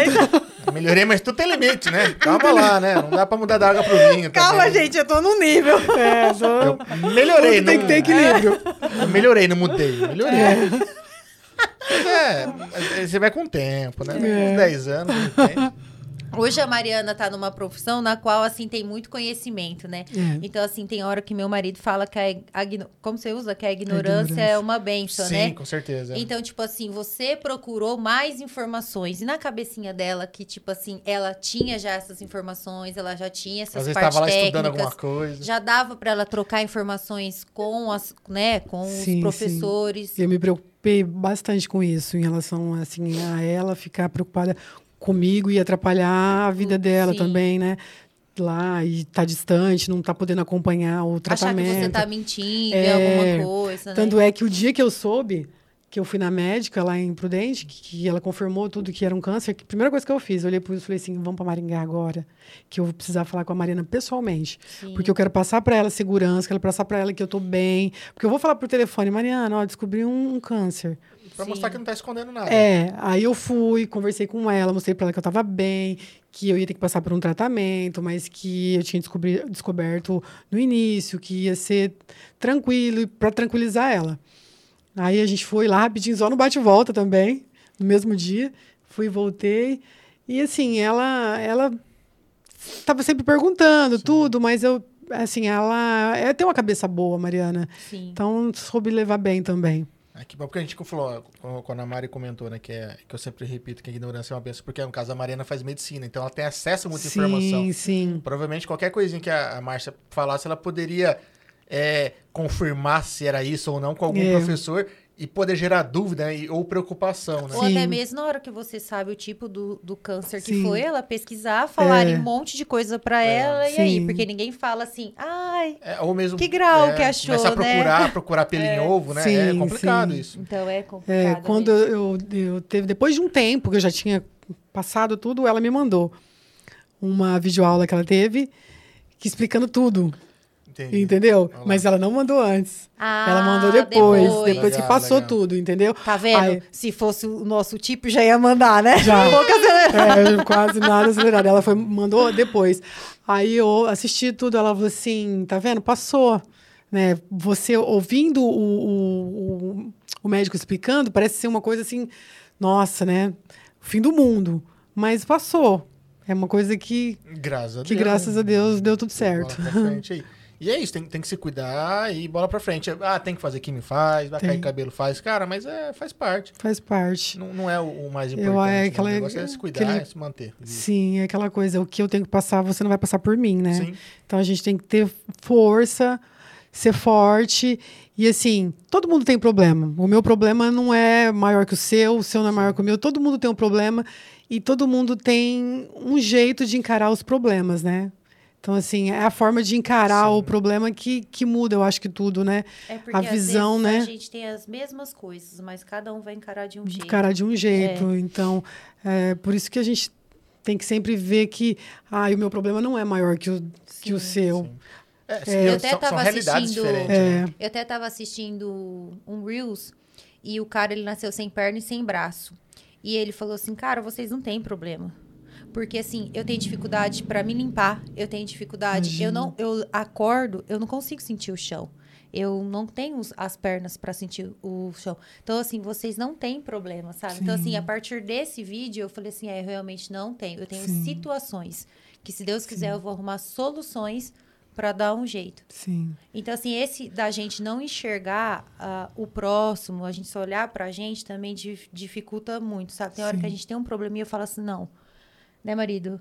Speaker 3: Melhorei, mas tudo tem limite, né? Calma lá, né? Não dá pra mudar da água pro vinho.
Speaker 2: Calma,
Speaker 3: também.
Speaker 2: gente, eu tô no nível.
Speaker 1: É, só...
Speaker 3: Eu melhorei,
Speaker 1: Tudo tem
Speaker 3: não...
Speaker 1: que ter equilíbrio.
Speaker 3: Eu melhorei, não mudei. Melhorei. Mas É, mas você vai com o tempo, né?
Speaker 1: É.
Speaker 3: Uns 10 anos, de repente.
Speaker 2: Hoje a Mariana tá numa profissão na qual, assim, tem muito conhecimento, né?
Speaker 1: É.
Speaker 2: Então, assim, tem hora que meu marido fala que a, a como você usa? Que a ignorância,
Speaker 1: ignorância.
Speaker 2: é uma benção,
Speaker 3: Sim,
Speaker 2: né?
Speaker 3: com certeza.
Speaker 2: Então, tipo assim, você procurou mais informações. E na cabecinha dela, que, tipo assim, ela tinha já essas informações, ela já tinha essas
Speaker 3: Às vezes
Speaker 2: partes
Speaker 3: tava lá
Speaker 2: técnicas.
Speaker 3: estudando alguma coisa.
Speaker 2: Já dava pra ela trocar informações com as, né, com
Speaker 1: Sim,
Speaker 2: os
Speaker 1: sim.
Speaker 2: professores.
Speaker 1: Eu me preocupei bastante com isso, em relação assim, a ela ficar preocupada comigo e atrapalhar a vida dela
Speaker 2: Sim.
Speaker 1: também, né? Lá e tá distante, não tá podendo acompanhar o
Speaker 2: Achar
Speaker 1: tratamento.
Speaker 2: que você tá mentindo
Speaker 1: É,
Speaker 2: alguma coisa, né?
Speaker 1: Tanto é que o dia que eu soube, que eu fui na médica lá em Prudente, que, que ela confirmou tudo que era um câncer, que a primeira coisa que eu fiz, eu olhei pro isso e falei assim, vamos para Maringá agora, que eu vou precisar falar com a Marina pessoalmente.
Speaker 2: Sim.
Speaker 1: Porque eu quero passar para ela segurança, quero passar para ela que eu tô bem. Porque eu vou falar por telefone, Mariana, ó, descobri um, um câncer.
Speaker 3: Pra
Speaker 2: Sim.
Speaker 3: mostrar que não tá escondendo nada.
Speaker 1: É, aí eu fui, conversei com ela, mostrei para ela que eu tava bem, que eu ia ter que passar por um tratamento, mas que eu tinha descobri- descoberto no início, que ia ser tranquilo, para tranquilizar ela. Aí a gente foi lá rapidinho, só no bate-volta também, no mesmo dia. Fui e voltei. E assim, ela ela tava sempre perguntando tudo, mas eu assim, ela, ela tem uma cabeça boa, Mariana.
Speaker 2: Sim.
Speaker 1: Então soube levar bem também.
Speaker 3: É que bom porque a gente falou, quando a Mari comentou, né, que, é, que eu sempre repito que a ignorância é uma benção, porque no caso a Mariana faz medicina, então ela tem acesso a muita
Speaker 1: sim,
Speaker 3: informação.
Speaker 1: sim.
Speaker 3: Provavelmente qualquer coisinha que a, a Márcia falasse, ela poderia é, confirmar se era isso ou não com algum
Speaker 1: É.
Speaker 3: professor e poder gerar dúvida né, e- ou preocupação, né?
Speaker 2: Ou até
Speaker 1: Sim.
Speaker 2: mesmo na hora que você sabe o tipo do, do câncer que
Speaker 1: Sim.
Speaker 2: foi, ela pesquisar, falar
Speaker 1: É.
Speaker 2: um monte de coisa pra ela, e aí?
Speaker 1: Sim.
Speaker 2: Porque ninguém fala assim, ai,
Speaker 3: É, ou mesmo
Speaker 2: Que grau que achou,
Speaker 3: começar a
Speaker 2: né?
Speaker 3: procurar, procurar pelo em ovo, né? é
Speaker 1: Sim,
Speaker 3: complicado
Speaker 1: sim.
Speaker 3: isso.
Speaker 2: então é
Speaker 1: É,
Speaker 2: complicado.
Speaker 1: quando eu, eu teve depois de um tempo que eu já tinha passado tudo, ela me mandou uma videoaula que ela teve que explicando tudo.
Speaker 3: Entendi.
Speaker 1: Entendeu?
Speaker 3: Olha lá.
Speaker 1: Mas ela não mandou antes.
Speaker 2: Ah,
Speaker 1: ela mandou depois, depois,
Speaker 3: Legal,
Speaker 1: que passou
Speaker 3: legal.
Speaker 1: tudo, entendeu?
Speaker 2: Tá vendo?
Speaker 1: Aí-
Speaker 2: Se fosse o nosso tipo, já ia mandar, né?
Speaker 1: Já.
Speaker 2: Um pouco acelerado.
Speaker 1: É, quase nada acelerado. Ela foi, mandou depois. Aí eu assisti tudo, ela falou assim, tá vendo? Passou. Né? Você ouvindo o, o, o, o médico explicando, parece ser uma coisa assim, nossa, né? Fim do mundo. Mas passou. É uma coisa que,
Speaker 3: Graças a
Speaker 1: que
Speaker 3: Deus.
Speaker 1: graças a Deus, deu tudo certo.
Speaker 3: Bola pra frente aí. E é isso, tem, tem que se cuidar e bola pra frente. Ah, tem que fazer químio, faz. Vai
Speaker 1: Tem.
Speaker 3: cair cabelo, faz. Cara, mas é, faz parte.
Speaker 1: Faz parte.
Speaker 3: Não, não é o, mais
Speaker 1: Eu,
Speaker 3: importante.
Speaker 1: é
Speaker 3: né?
Speaker 1: aquela-
Speaker 3: o negócio é se cuidar
Speaker 1: aquele-
Speaker 3: e se manter.
Speaker 1: Sim, é aquela coisa, o que eu tenho que passar, você não vai passar por mim, né?
Speaker 3: Sim.
Speaker 1: Então a gente tem que ter força, ser forte. E assim, todo mundo tem problema. O meu problema não é maior que o seu, o seu não é maior que o meu. Todo mundo tem um problema e todo mundo tem um jeito de encarar os problemas, né? Então, assim, é a forma de encarar
Speaker 3: Sim.
Speaker 1: o problema que, que muda, eu acho que tudo, né?
Speaker 2: É porque
Speaker 1: A
Speaker 2: às
Speaker 1: visão,
Speaker 2: vezes,
Speaker 1: né?
Speaker 2: a gente tem as mesmas coisas, mas cada um vai encarar de um jeito.
Speaker 1: encarar de um jeito. Então, é por isso que a gente tem que sempre ver que ah, o meu problema não é maior que o, que o
Speaker 2: Sim.
Speaker 1: seu.
Speaker 3: Sim. É, sim,
Speaker 2: Eu
Speaker 3: são-
Speaker 2: até
Speaker 3: são,
Speaker 2: assistindo-
Speaker 3: diferentes.
Speaker 1: É.
Speaker 3: né?
Speaker 2: Eu até tava assistindo um Reels e o cara ele nasceu sem perna e sem braço. E ele falou assim: "Cara, vocês não têm problema". Porque assim, eu tenho dificuldade pra me limpar, eu tenho dificuldade,
Speaker 1: Imagino.
Speaker 2: eu não eu acordo, eu não consigo sentir o chão. Eu não tenho as pernas pra sentir o chão. Então, assim, vocês não têm problema, sabe? Então, assim,
Speaker 1: Sim.
Speaker 2: a partir desse vídeo, eu falei assim: é, eu realmente não tenho. Eu tenho
Speaker 1: Sim.
Speaker 2: situações que, se Deus quiser, eu vou arrumar soluções pra dar um jeito.
Speaker 1: Sim.
Speaker 2: Então, assim, esse da gente não enxergar ah, o próximo, a gente só olhar pra gente também dif- dificulta muito, sabe? Tem hora
Speaker 1: Sim.
Speaker 2: que a gente tem um probleminha e eu falo assim, não. Né, marido?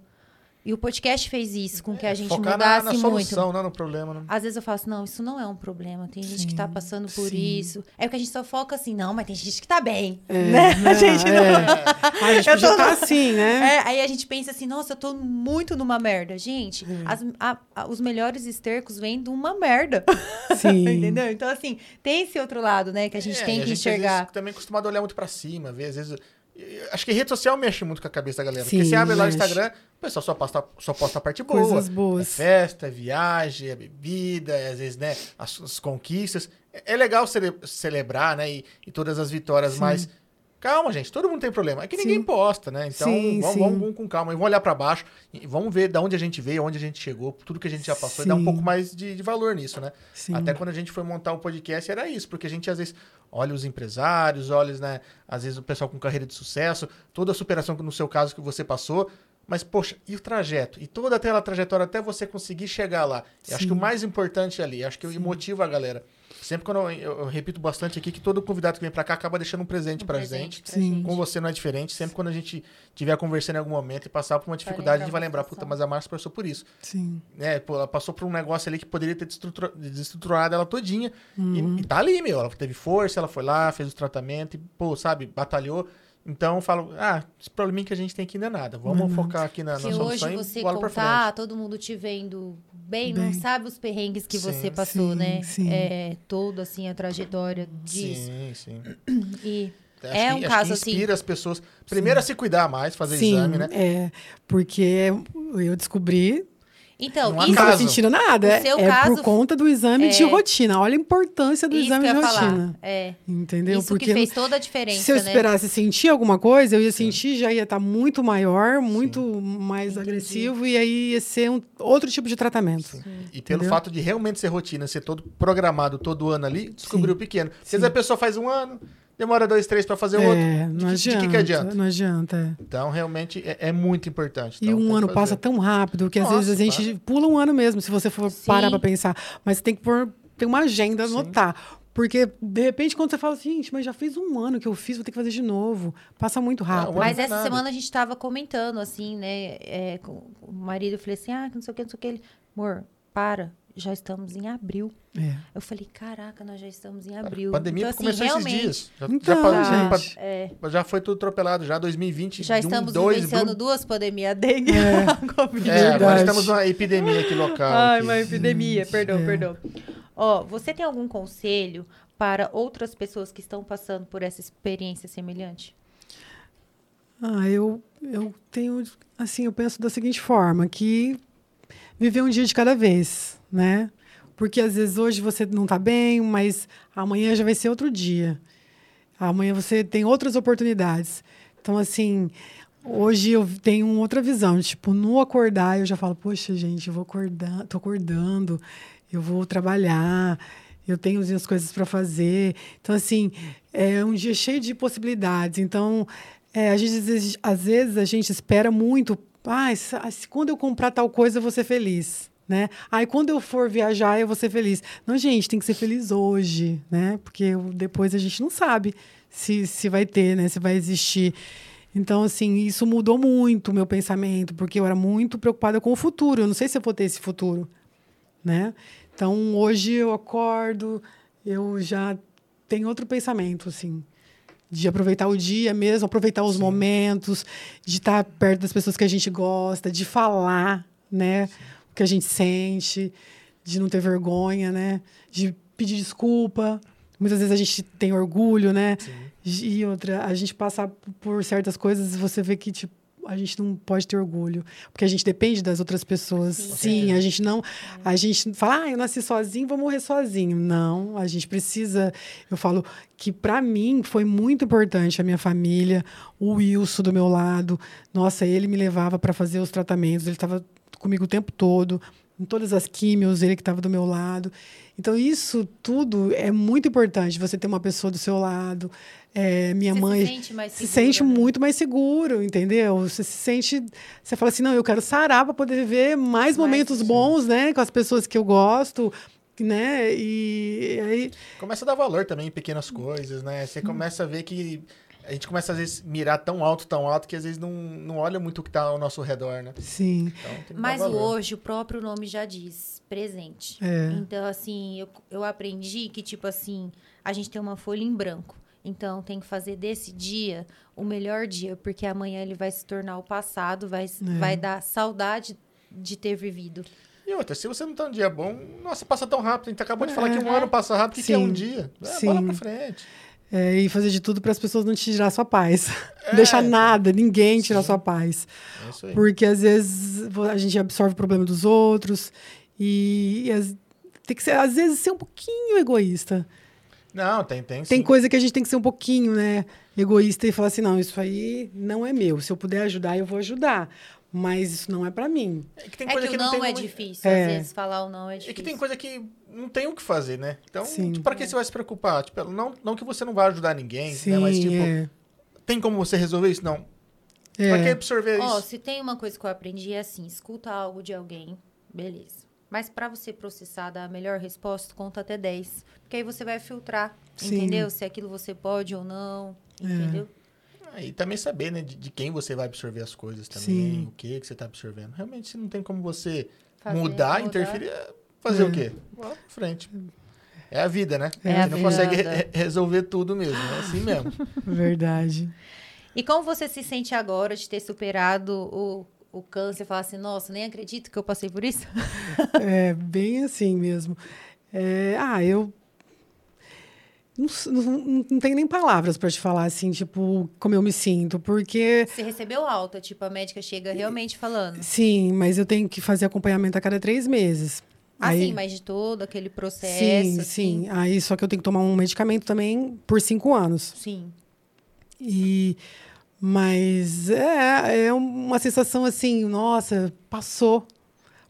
Speaker 2: E o podcast fez isso, com que a gente
Speaker 3: É, Focar na,
Speaker 2: mudasse
Speaker 3: na
Speaker 2: muito.
Speaker 3: solução, não no problema. Não.
Speaker 2: Às vezes eu falo assim, não, isso não é um problema. Tem gente que tá
Speaker 1: Sim,
Speaker 2: passando por
Speaker 1: sim.
Speaker 2: isso. É porque a gente só foca assim, não, mas tem gente que tá bem.
Speaker 1: É,
Speaker 2: né? A
Speaker 1: né?
Speaker 2: gente não...
Speaker 1: É. Ah, a gente
Speaker 2: Eu tô-
Speaker 1: estar assim, né?
Speaker 2: É, aí a gente pensa assim, nossa, eu tô muito numa merda. Gente,
Speaker 1: Hum.
Speaker 2: as- a- a- os melhores estercos vêm de uma merda.
Speaker 1: Sim.
Speaker 2: Entendeu? Então, assim, tem esse outro lado, né, que a gente
Speaker 3: É,
Speaker 2: tem
Speaker 3: e
Speaker 2: que
Speaker 3: às vezes,
Speaker 2: enxergar.
Speaker 3: também é acostumado a olhar muito pra cima, ver, às vezes. Acho que rede social mexe muito com a cabeça da galera.
Speaker 1: Sim,
Speaker 3: porque você abre lá o. Instagram, o pessoal só posta, só posta a parte boa.
Speaker 1: Coisas
Speaker 3: É
Speaker 1: boas.
Speaker 3: festa, é viagem, é bebida, é, às vezes, né, as, as conquistas. É, é legal cele- celebrar, né, e, e todas as vitórias,
Speaker 1: Sim.
Speaker 3: mas calma, gente, todo mundo tem problema. É que ninguém
Speaker 1: Sim.
Speaker 3: posta, né? Então,
Speaker 1: Sim,
Speaker 3: vamos,
Speaker 1: sim.
Speaker 3: vamos- vamos com calma, e vamos olhar pra baixo, e vamos ver de onde a gente veio, onde a gente chegou, tudo que a gente já passou, e dar um
Speaker 1: Sim.
Speaker 3: pouco mais de, de valor nisso, né?
Speaker 1: Sim.
Speaker 3: Até quando a gente foi montar o podcast era isso, porque a gente às vezes olha os empresários, olha, né, às vezes o pessoal com carreira de sucesso, toda a superação que no seu caso que você passou, mas poxa, e o trajeto? E toda aquela trajetória até você conseguir chegar lá. Eu acho que o
Speaker 1: Sim.
Speaker 3: mais importante ali, acho que motiva a galera. Sempre quando eu, eu- eu repito bastante aqui que todo convidado que vem pra cá acaba deixando um presente
Speaker 2: Um
Speaker 3: pra
Speaker 2: presente
Speaker 3: gente.
Speaker 2: pra
Speaker 1: Sim.
Speaker 2: gente.
Speaker 3: Com você não é diferente. Sempre quando a gente estiver conversando em algum momento e passar por uma dificuldade, a gente vai
Speaker 2: lembrar
Speaker 3: puta, mas a Márcia passou por isso
Speaker 1: Sim.
Speaker 3: né? Pô, ela passou por um negócio ali que poderia ter desestruturado ela todinha.
Speaker 1: Uhum.
Speaker 3: E, e tá ali, meu. Ela teve força, ela foi lá, fez o tratamento e, pô, sabe, batalhou. Então eu falo, ah, esse probleminha que a gente tem aqui não é nada. Vamos
Speaker 1: Não é
Speaker 3: focar aqui na, na
Speaker 2: Se
Speaker 3: solução
Speaker 2: hoje você contar, todo mundo te vendo bem,
Speaker 1: Bem.
Speaker 2: não sabe os perrengues que
Speaker 3: Sim,
Speaker 2: você passou,
Speaker 1: sim,
Speaker 2: né?
Speaker 1: sim.
Speaker 2: É, toda, assim, a trajetória disso.
Speaker 3: Sim, sim.
Speaker 2: E
Speaker 3: Acho
Speaker 2: É
Speaker 3: que,
Speaker 2: um
Speaker 3: acho
Speaker 2: caso
Speaker 3: que
Speaker 2: assim-
Speaker 3: inspira as pessoas, primeiro, a se cuidar mais, fazer
Speaker 1: Sim,
Speaker 3: exame, né?
Speaker 1: é. Porque eu descobri
Speaker 2: Então,
Speaker 3: Não
Speaker 2: isso,
Speaker 1: estava
Speaker 3: caso.
Speaker 1: sentindo nada. É,
Speaker 2: seu
Speaker 1: é
Speaker 2: caso
Speaker 1: por conta do exame de
Speaker 2: é-
Speaker 1: rotina. Olha a importância do
Speaker 2: isso
Speaker 1: exame
Speaker 2: que
Speaker 1: de
Speaker 2: ia falar.
Speaker 1: rotina.
Speaker 2: É,
Speaker 1: Entendeu?
Speaker 2: isso
Speaker 1: Porque
Speaker 2: que fez toda a diferença,
Speaker 1: se eu
Speaker 2: né?
Speaker 1: esperasse sentir alguma coisa, eu ia sentir, já ia estar muito maior, muito mais
Speaker 2: Entendi.
Speaker 1: agressivo, e aí ia ser um outro tipo de tratamento.
Speaker 3: E pelo
Speaker 1: Entendeu?
Speaker 3: fato de realmente ser rotina, ser todo programado todo ano ali, descobriu o pequeno. Às vezes a pessoa faz um ano, demora dois, três pra fazer o outro.
Speaker 1: É,
Speaker 3: De
Speaker 1: não
Speaker 3: que- de
Speaker 1: adianta.
Speaker 3: que que adianta?
Speaker 1: Não adianta. é.
Speaker 3: Então, realmente, é, é muito importante.
Speaker 1: E
Speaker 3: Então, tem
Speaker 1: um ano passa tão rápido que às
Speaker 3: Nossa,
Speaker 1: vezes a gente pula um ano mesmo, se você for
Speaker 2: Sim.
Speaker 1: parar pra pensar. Mas tem que pôr, ter uma agenda, anotar. Porque, de repente, quando você fala assim, gente, mas já fez um ano que eu fiz, vou ter que fazer de novo. Passa muito rápido.
Speaker 3: um ano
Speaker 2: Mas
Speaker 3: é
Speaker 2: essa semana a gente tava comentando, assim, né? é, com o marido, eu falei assim, ah, não sei o que, não sei o que. Ele, amor, para, já estamos em abril.
Speaker 1: É.
Speaker 2: Eu falei, caraca, nós já estamos em abril.
Speaker 3: A pandemia
Speaker 2: então, assim,
Speaker 3: começou esses
Speaker 2: realmente,
Speaker 3: dias. Já,
Speaker 1: Então,
Speaker 3: já, já,
Speaker 1: gente.
Speaker 2: É,
Speaker 3: já foi tudo atropelado. Já 2020,
Speaker 2: já
Speaker 3: um,
Speaker 2: estamos
Speaker 3: dois,
Speaker 2: vivenciando
Speaker 3: brum-
Speaker 2: duas pandemias, a dengue e
Speaker 1: É.
Speaker 2: a Covid.
Speaker 3: É, agora estamos numa epidemia aqui local.
Speaker 2: Ai,
Speaker 3: aqui.
Speaker 2: uma epidemia, perdão,
Speaker 1: é.
Speaker 2: perdão. Ó, você tem algum conselho para outras pessoas que estão passando por essa experiência semelhante?
Speaker 1: Ah, eu, eu tenho, assim, eu penso da seguinte forma, que viver um dia de cada vez, né? Porque às vezes hoje você não está bem, mas amanhã já vai ser outro dia. Amanhã você tem outras oportunidades. Então, assim, hoje eu tenho outra visão. Tipo, no acordar, eu já falo, poxa, gente, eu vou acordar, tô acordando, eu vou trabalhar, eu tenho as coisas para fazer. Então, assim, é um dia cheio de possibilidades. Então, é, a gente, às vezes, às vezes a gente espera muito. Ah, quando eu comprar tal coisa, eu vou ser feliz né? Aí quando eu for viajar, eu vou ser feliz. Não, gente, tem que ser feliz hoje, né? Porque depois a gente não sabe se, se vai ter, né? Se vai existir. Então, assim, isso mudou muito o meu pensamento, porque eu era muito preocupada com o futuro. Eu não sei se eu vou ter esse futuro, né? Então, hoje eu acordo, eu já tenho outro pensamento, assim, de aproveitar o dia mesmo, aproveitar os Sim. momentos, de estar perto das pessoas que a gente gosta, de falar, né? Sim que a gente sente, de não ter vergonha, né? De pedir desculpa. Muitas vezes a gente tem orgulho, né? Sim. E outra, a gente passa por certas coisas e você vê que, tipo, a gente não pode ter orgulho, porque a gente depende das outras pessoas. Sim, Sim a gente não, a gente fala, ah, eu nasci sozinho, vou morrer sozinho. Não, a gente precisa. Eu falo que para mim foi muito importante a minha família, o Wilson do meu lado. Nossa, ele me levava para fazer os tratamentos, ele estava comigo o tempo todo, em todas as químios, ele que estava do meu lado. Então, isso tudo é muito importante, você ter uma pessoa do seu lado. É, minha
Speaker 2: você
Speaker 1: mãe
Speaker 2: se sente, mais
Speaker 1: se sente né? muito mais seguro, entendeu? Você se sente. Você fala assim: não, eu quero sarar para poder viver mais, mais momentos sim. bons, né? Com as pessoas que eu gosto né? E aí
Speaker 3: começa a dar valor também em pequenas coisas, né? Você começa a ver que a gente começa às vezes mirar tão alto, tão alto, que às vezes não, não olha muito o que está ao nosso redor, né?
Speaker 1: Sim.
Speaker 2: Então, Mas hoje o próprio nome já diz presente. É. Então, assim, eu, eu aprendi que, tipo assim, a gente tem uma folha em branco. Então, tem que fazer desse dia o melhor dia, porque amanhã ele vai se tornar o passado, vai, é. vai dar saudade de ter vivido.
Speaker 3: E outra, se você não tá um dia bom, nossa, passa tão rápido. A gente acabou de falar que um é. ano passa rápido. O que, que, é um dia? É, Sim. bola pra frente.
Speaker 1: É, e fazer de tudo para as pessoas não te tirar sua paz. É. Não deixar nada, ninguém tirar Sim. sua paz. É isso aí. Porque às vezes a gente absorve o problema dos outros e, e tem que ser, às vezes, ser um pouquinho egoísta.
Speaker 3: Não, tem, tem.
Speaker 1: Tem sim. coisa que a gente tem que ser um pouquinho, né? Egoísta e falar assim: não, isso aí não é meu. Se eu puder ajudar, eu vou ajudar mas isso não é para mim.
Speaker 2: É que, tem coisa é que, que o não, não é difícil, é. às vezes falar o não é difícil.
Speaker 3: É que tem coisa que não tem o que fazer, né? Então, para que você vai se preocupar? Tipo, não, não que você não vai ajudar ninguém, Sim, né? Mas, tipo, é. tem como você resolver isso? Não. É. Pra que absorver oh, isso?
Speaker 2: se tem uma coisa que eu aprendi é assim, escuta algo de alguém, beleza. Mas para você processar, dar a melhor resposta, conta até 10. Porque aí você vai filtrar, Sim. entendeu? Se aquilo você pode ou não, é. entendeu?
Speaker 3: e também saber, né, de, de, quem você vai absorver as coisas também, Sim. o que que você está absorvendo. Realmente, se não tem como você fazer, mudar, mudar, interferir, é fazer é. o quê? Vá pra frente. É a vida, né? É a não vida. consegue re resolver tudo mesmo, é assim mesmo.
Speaker 1: Verdade.
Speaker 2: E como você se sente agora de ter superado o, o câncer? Falar assim, nossa, nem acredito que eu passei por isso?
Speaker 1: é, bem assim mesmo. É, ah, eu não, não, não tem nem palavras para te falar assim, tipo, como eu me sinto, porque.
Speaker 2: Você recebeu alta, tipo, a médica chega realmente falando.
Speaker 1: Sim, mas eu tenho que fazer acompanhamento a cada três meses.
Speaker 2: Ah, Aí, sim, mas de todo aquele processo. Sim,
Speaker 1: assim. sim. Aí só que eu tenho que tomar um medicamento também por cinco anos.
Speaker 2: Sim.
Speaker 1: E. Mas é, é uma sensação assim, nossa, passou.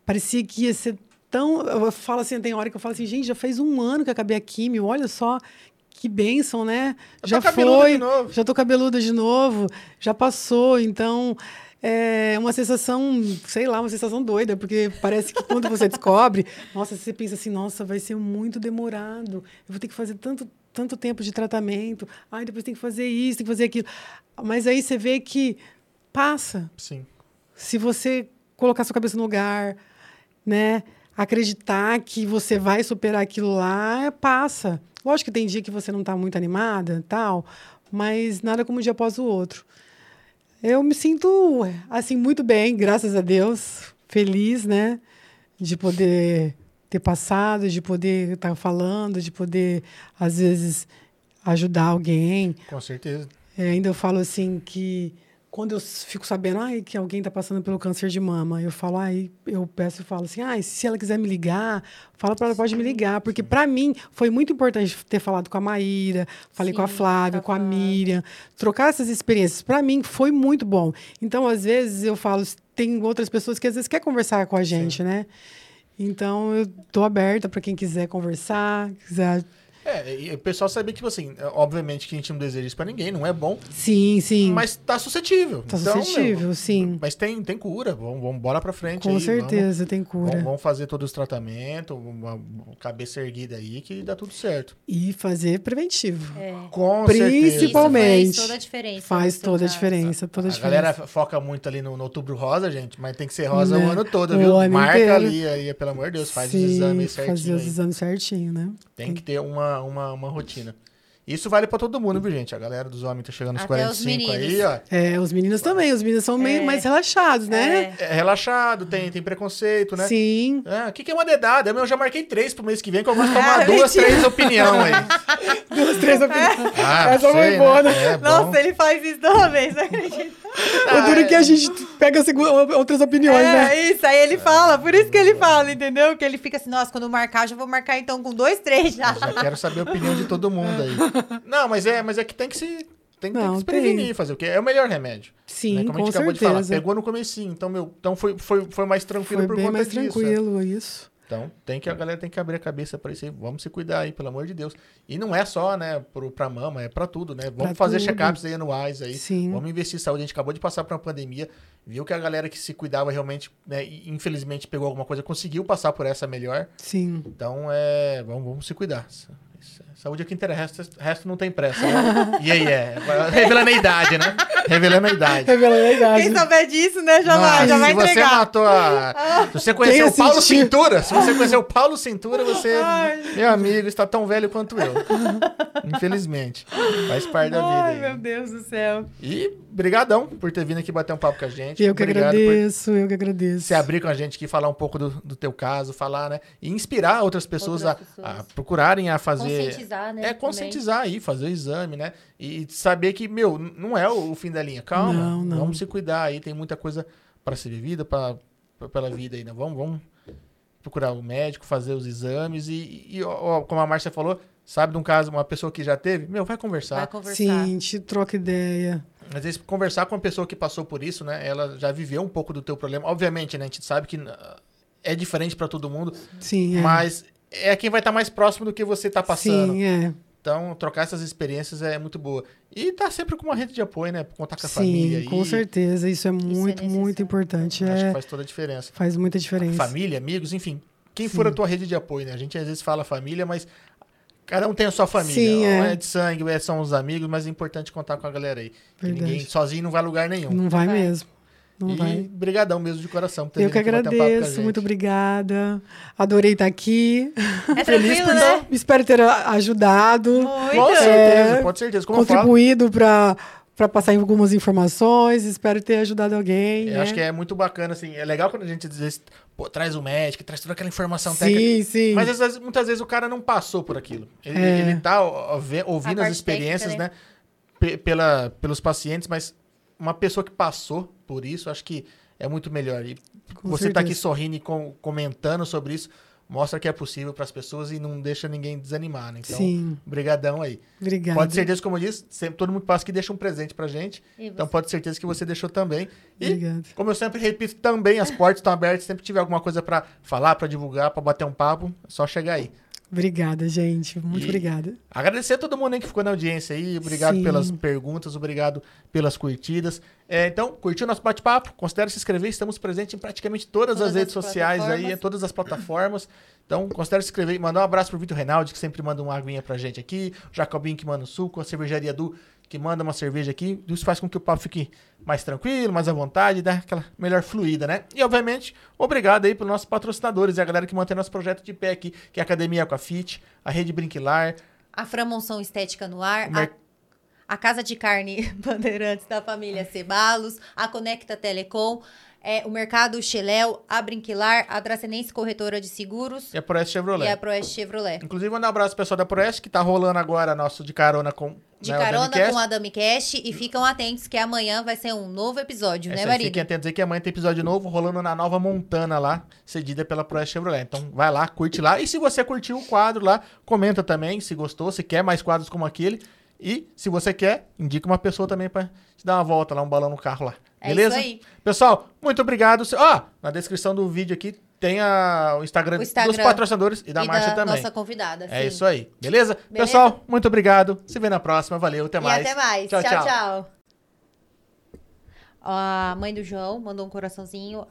Speaker 1: Parecia que ia ser tão. Eu falo assim, tem hora que eu falo assim, gente, já fez um ano que eu acabei a químio, olha só que bênção, né?
Speaker 3: já foi,
Speaker 1: já tô cabeluda de novo, já passou, então é uma sensação, sei lá, uma sensação doida, porque parece que quando você descobre, nossa, você pensa assim, nossa, vai ser muito demorado, eu vou ter que fazer tanto tanto tempo de tratamento, ai, depois tem que fazer isso, tem que fazer aquilo. Mas aí você vê que passa.
Speaker 3: Sim.
Speaker 1: Se você colocar sua cabeça no lugar, né? Acreditar que você vai superar aquilo lá, passa. Lógico que tem dia que você não está muito animada, tal, mas nada como um dia após o outro. Eu me sinto assim muito bem, graças a Deus, feliz, né, de poder ter passado, de poder estar tá falando, de poder às vezes ajudar alguém.
Speaker 3: Com certeza.
Speaker 1: É, ainda eu falo assim que quando eu fico sabendo ai, que alguém está passando pelo câncer de mama, eu falo, ai, eu peço e falo assim, ai, se ela quiser me ligar, fala para ela, pode me ligar. Porque para mim foi muito importante ter falado com a Maíra, falei
Speaker 2: Sim,
Speaker 1: com a Flávia,
Speaker 2: com
Speaker 1: com
Speaker 2: a.
Speaker 1: Miriam, trocar essas experiências. Para mim foi muito bom. Então, às vezes, eu falo, tem outras pessoas que às vezes quer conversar com a gente, né? Então, eu tô aberta para quem quiser conversar, quiser.
Speaker 3: É, e o pessoal saber que, tipo assim, obviamente que a gente não deseja isso pra ninguém, não é bom,
Speaker 1: Sim, sim.
Speaker 3: mas tá suscetível.
Speaker 1: tá
Speaker 3: Então,
Speaker 1: suscetível,
Speaker 3: meu,
Speaker 1: sim.
Speaker 3: Mas tem, tem cura, vamos, vamos bora pra frente
Speaker 1: Com
Speaker 3: aí.
Speaker 1: certeza tem
Speaker 3: Vamos,
Speaker 1: cura.
Speaker 3: vamos, vamos fazer todos os tratamentos, cabeça erguida aí que dá tudo certo.
Speaker 1: E fazer preventivo.
Speaker 2: É.
Speaker 3: Com
Speaker 1: Principalmente.
Speaker 3: certeza.
Speaker 1: Principalmente.
Speaker 2: Isso faz toda a diferença.
Speaker 1: Faz toda a
Speaker 2: caso.
Speaker 1: diferença, toda a
Speaker 3: A
Speaker 1: diferença.
Speaker 3: galera foca muito ali no, no outubro rosa, gente, mas tem que ser rosa
Speaker 1: Né?
Speaker 3: o ano todo,
Speaker 1: O
Speaker 3: viu?
Speaker 1: ano
Speaker 3: Marca
Speaker 1: inteiro.
Speaker 3: ali, aí, pelo amor de Deus, faz os
Speaker 1: Sim,
Speaker 3: exames certinho.
Speaker 1: Fazer os exames certinho, né?
Speaker 3: Tem que ter uma, uma, uma rotina. Isso vale pra todo mundo, viu, gente? A galera dos homens tá chegando nos
Speaker 2: Até os
Speaker 3: 45 aí, ó.
Speaker 1: É, os meninos também. Os meninos são meio
Speaker 2: É.
Speaker 1: mais relaxados, né?
Speaker 2: É.
Speaker 3: É relaxado, tem, tem preconceito, né?
Speaker 1: Sim.
Speaker 3: É, O que, que é uma dedada? Eu já marquei três pro mês que vem, que eu gosto de
Speaker 2: Ah,
Speaker 3: tomar duas,
Speaker 2: mentira.
Speaker 3: três opinião aí.
Speaker 1: Duas, três opiniões.
Speaker 3: Ah,
Speaker 1: Essa foi
Speaker 3: sei,
Speaker 1: boa,
Speaker 3: né?
Speaker 1: né?
Speaker 3: É.
Speaker 2: Nossa, ele faz isso toda vez, não acredito.
Speaker 1: O duro é que a gente pega outras opiniões,
Speaker 2: é,
Speaker 1: né?
Speaker 2: isso, aí ele fala, por isso que ele fala, entendeu? Que ele fica assim, nossa, quando eu marcar, eu já vou marcar então com dois, três já.
Speaker 3: Eu já quero saber a opinião de todo mundo aí. Não, mas é, mas é que tem que se. Tem, tem
Speaker 1: Não,
Speaker 3: que se prevenir,
Speaker 1: tem.
Speaker 3: fazer o quê? É o melhor remédio.
Speaker 1: Sim,
Speaker 3: né? Como a
Speaker 1: com
Speaker 3: gente acabou de falar.
Speaker 1: certeza.
Speaker 3: Pegou no comecinho, então, meu, então foi, foi, foi mais tranquilo
Speaker 1: Foi
Speaker 3: por
Speaker 1: bem
Speaker 3: conta
Speaker 1: mais
Speaker 3: disso. né?
Speaker 1: tranquilo, isso.
Speaker 3: Então, tem que, a galera tem que abrir a cabeça pra isso aí. Vamos se cuidar aí, pelo amor de Deus. E não é só, né, pro, pra mama, é pra tudo, né? Vamos
Speaker 1: Pra
Speaker 3: fazer check-ups aí anuais aí.
Speaker 1: Sim.
Speaker 3: Vamos investir em saúde. A gente acabou de passar por uma pandemia, viu que a galera que se cuidava realmente, né, infelizmente pegou alguma coisa, conseguiu passar por essa melhor.
Speaker 1: Sim.
Speaker 3: Então, é, vamos, vamos se cuidar. Saúde é o que interessa, resto, resto não tem pressa. Né? E aí, é. Revelando a idade, né? Revelando a idade.
Speaker 1: Revelando a idade.
Speaker 2: Quem souber disso, né, já vai,
Speaker 3: Nossa,
Speaker 2: já vai
Speaker 3: se você
Speaker 2: entregar.
Speaker 3: matou a. Se você conheceu o Paulo? Cintura, se você conheceu o Paulo Cintura, você,
Speaker 2: Ai.
Speaker 3: meu amigo, está tão velho quanto eu. Infelizmente. Faz parte da vida.
Speaker 2: Ai,
Speaker 3: aí.
Speaker 2: meu Deus do céu.
Speaker 3: E brigadão por ter vindo aqui bater um papo com a gente.
Speaker 1: Eu que
Speaker 3: Obrigado por
Speaker 1: agradeço, eu que agradeço.
Speaker 3: se abrir com a gente aqui, falar um pouco do, do teu caso, falar, né? E inspirar outras pessoas,
Speaker 2: Outras
Speaker 3: a- A,
Speaker 2: pessoas.
Speaker 3: procurarem a fazer.
Speaker 2: Conscientizar, né?
Speaker 3: É conscientizar aí, fazer o exame, né? E saber que, meu, não é o, o fim da linha. Calma,
Speaker 1: Não, não.
Speaker 3: vamos se cuidar aí. Tem muita coisa para ser vivida, para pela vida aí, né? Vamos, vamos procurar o médico, fazer os exames e, e, ó, como a Márcia falou, sabe de um caso, uma pessoa que já teve, meu, vai conversar.
Speaker 2: Vai conversar.
Speaker 1: Sim, te troca ideia.
Speaker 3: Às vezes, conversar com uma pessoa que passou por isso, né? Ela já viveu um pouco do teu problema. Obviamente, né? A gente sabe que ah, é diferente para todo mundo,
Speaker 1: Sim, é.
Speaker 3: mas é quem vai estar mais próximo do que você tá passando.
Speaker 1: Sim, é.
Speaker 3: Então, trocar essas experiências é muito boa. E tá sempre com uma rede de apoio, né? Contar com a
Speaker 1: Sim,
Speaker 3: família aí.
Speaker 1: com certeza. Isso é muito, muito
Speaker 2: necessário.
Speaker 1: importante.
Speaker 3: Acho
Speaker 1: É,
Speaker 3: que faz toda a diferença.
Speaker 1: faz muita diferença.
Speaker 3: Família, amigos, enfim. Quem for a tua rede de apoio, né? A gente às vezes fala família, mas cada um tem a sua família.
Speaker 1: Sim,
Speaker 3: Ou
Speaker 1: é.
Speaker 3: é de sangue, ou é- são os amigos, mas é importante contar com a galera aí. Ninguém sozinho não vai a lugar nenhum.
Speaker 1: Não vai mesmo. Não
Speaker 3: e
Speaker 1: vai.
Speaker 3: brigadão mesmo de coração. por ter
Speaker 1: Eu que
Speaker 3: um com
Speaker 1: agradeço,
Speaker 3: gente.
Speaker 1: muito obrigada. Adorei estar aqui.
Speaker 2: É
Speaker 3: Feliz por
Speaker 2: né?
Speaker 1: Espero ter ajudado,
Speaker 2: Muito.
Speaker 3: Com certeza,
Speaker 1: É,
Speaker 3: pode certeza. Como
Speaker 1: contribuído para para passar em algumas informações. Espero ter ajudado alguém.
Speaker 3: eu
Speaker 1: né?
Speaker 3: acho que é muito bacana, assim. É legal quando a gente às vezes, pô, traz o médico, traz toda aquela informação técnica.
Speaker 1: Sim, sim.
Speaker 3: Mas às vezes- muitas vezes o cara não passou por aquilo. Ele,
Speaker 1: É.
Speaker 3: ele tá ouvindo as experiências,
Speaker 2: técnica,
Speaker 3: né? pe- pela, pelos pacientes, mas uma pessoa que passou por isso, acho que é muito melhor. E
Speaker 1: Com
Speaker 3: você tá aqui
Speaker 1: certeza.
Speaker 3: sorrindo e com- comentando sobre isso, mostra que é possível para as pessoas e não deixa ninguém desanimar, né? Então,
Speaker 1: Sim,
Speaker 3: brigadão aí.
Speaker 1: obrigada.
Speaker 3: Pode ser certeza, como eu disse, sempre todo mundo que passa aqui deixa um presente pra gente. Então pode ter certeza que você deixou também. E,
Speaker 1: Obrigada.
Speaker 3: como eu sempre repito também, as portas estão abertas. Sempre tiver alguma coisa pra falar, pra divulgar, pra bater um papo, é só chegar aí.
Speaker 1: Obrigada, gente. Muito
Speaker 3: E-
Speaker 1: obrigada.
Speaker 3: Agradecer a todo mundo aí que ficou na audiência aí. Obrigado
Speaker 1: Sim.
Speaker 3: pelas perguntas, obrigado pelas curtidas. É, então, curtiu nosso bate-papo? Considere se inscrever. Estamos presentes em praticamente todas,
Speaker 2: Todas
Speaker 3: as redes
Speaker 2: as
Speaker 3: sociais aí, em todas as plataformas. Então, considere se inscrever. Mandar um abraço pro Vitor Reinaldi, que sempre manda uma aguinha pra gente aqui. O Jacobinho, que manda o suco. A cervejaria Du, que manda uma cerveja aqui. Isso faz com que o papo fique mais tranquilo, mais à vontade, dá aquela melhor fluida, né? E, obviamente, obrigado aí pelos nossos patrocinadores e a galera que mantém nosso projeto de pé aqui, que é a Academia Aquafit, a Rede Brinquilar,
Speaker 2: A Framonção Estética no Ar,
Speaker 3: Mer-
Speaker 2: a, a Casa de Carne Bandeirantes da família Cebalos, a Conecta Telecom, É o Mercado Cheléu, a Brinquilar, a Dracenense Corretora de Seguros
Speaker 3: E a Proeste Chevrolet.
Speaker 2: e a Proeste Chevrolet.
Speaker 3: Inclusive, mandar um abraço pro pessoal da Proeste, que tá rolando agora nosso de carona com
Speaker 2: De
Speaker 3: né,
Speaker 2: carona com a Dami Cash e ficam atentos que amanhã vai ser um novo episódio, né,
Speaker 3: isso aí,
Speaker 2: marido?
Speaker 3: Fiquem atentos aí que amanhã tem episódio novo rolando na Nova Montana lá, cedida pela Proeste Chevrolet. Então vai lá, curte lá. E se você curtiu o quadro lá, comenta também se gostou, se quer mais quadros como aquele. E se você quer, indica uma pessoa também pra te dar uma volta lá, um balão no carro lá.
Speaker 2: É
Speaker 3: Beleza?
Speaker 2: isso aí.
Speaker 3: Pessoal, muito obrigado. Ó, na descrição do vídeo aqui tem a, o, Instagram
Speaker 2: O Instagram
Speaker 3: dos patrocinadores e da
Speaker 2: e
Speaker 3: Márcia
Speaker 2: da
Speaker 3: também.
Speaker 2: nossa convidada.
Speaker 3: É
Speaker 2: sim.
Speaker 3: isso aí. Beleza?
Speaker 2: Beleza?
Speaker 3: Pessoal, muito obrigado. Se vê na próxima. Valeu, até
Speaker 2: E
Speaker 3: mais.
Speaker 2: até mais.
Speaker 3: Tchau,
Speaker 2: tchau.
Speaker 3: tchau.
Speaker 2: tchau. A mãe do João mandou um coraçãozinho.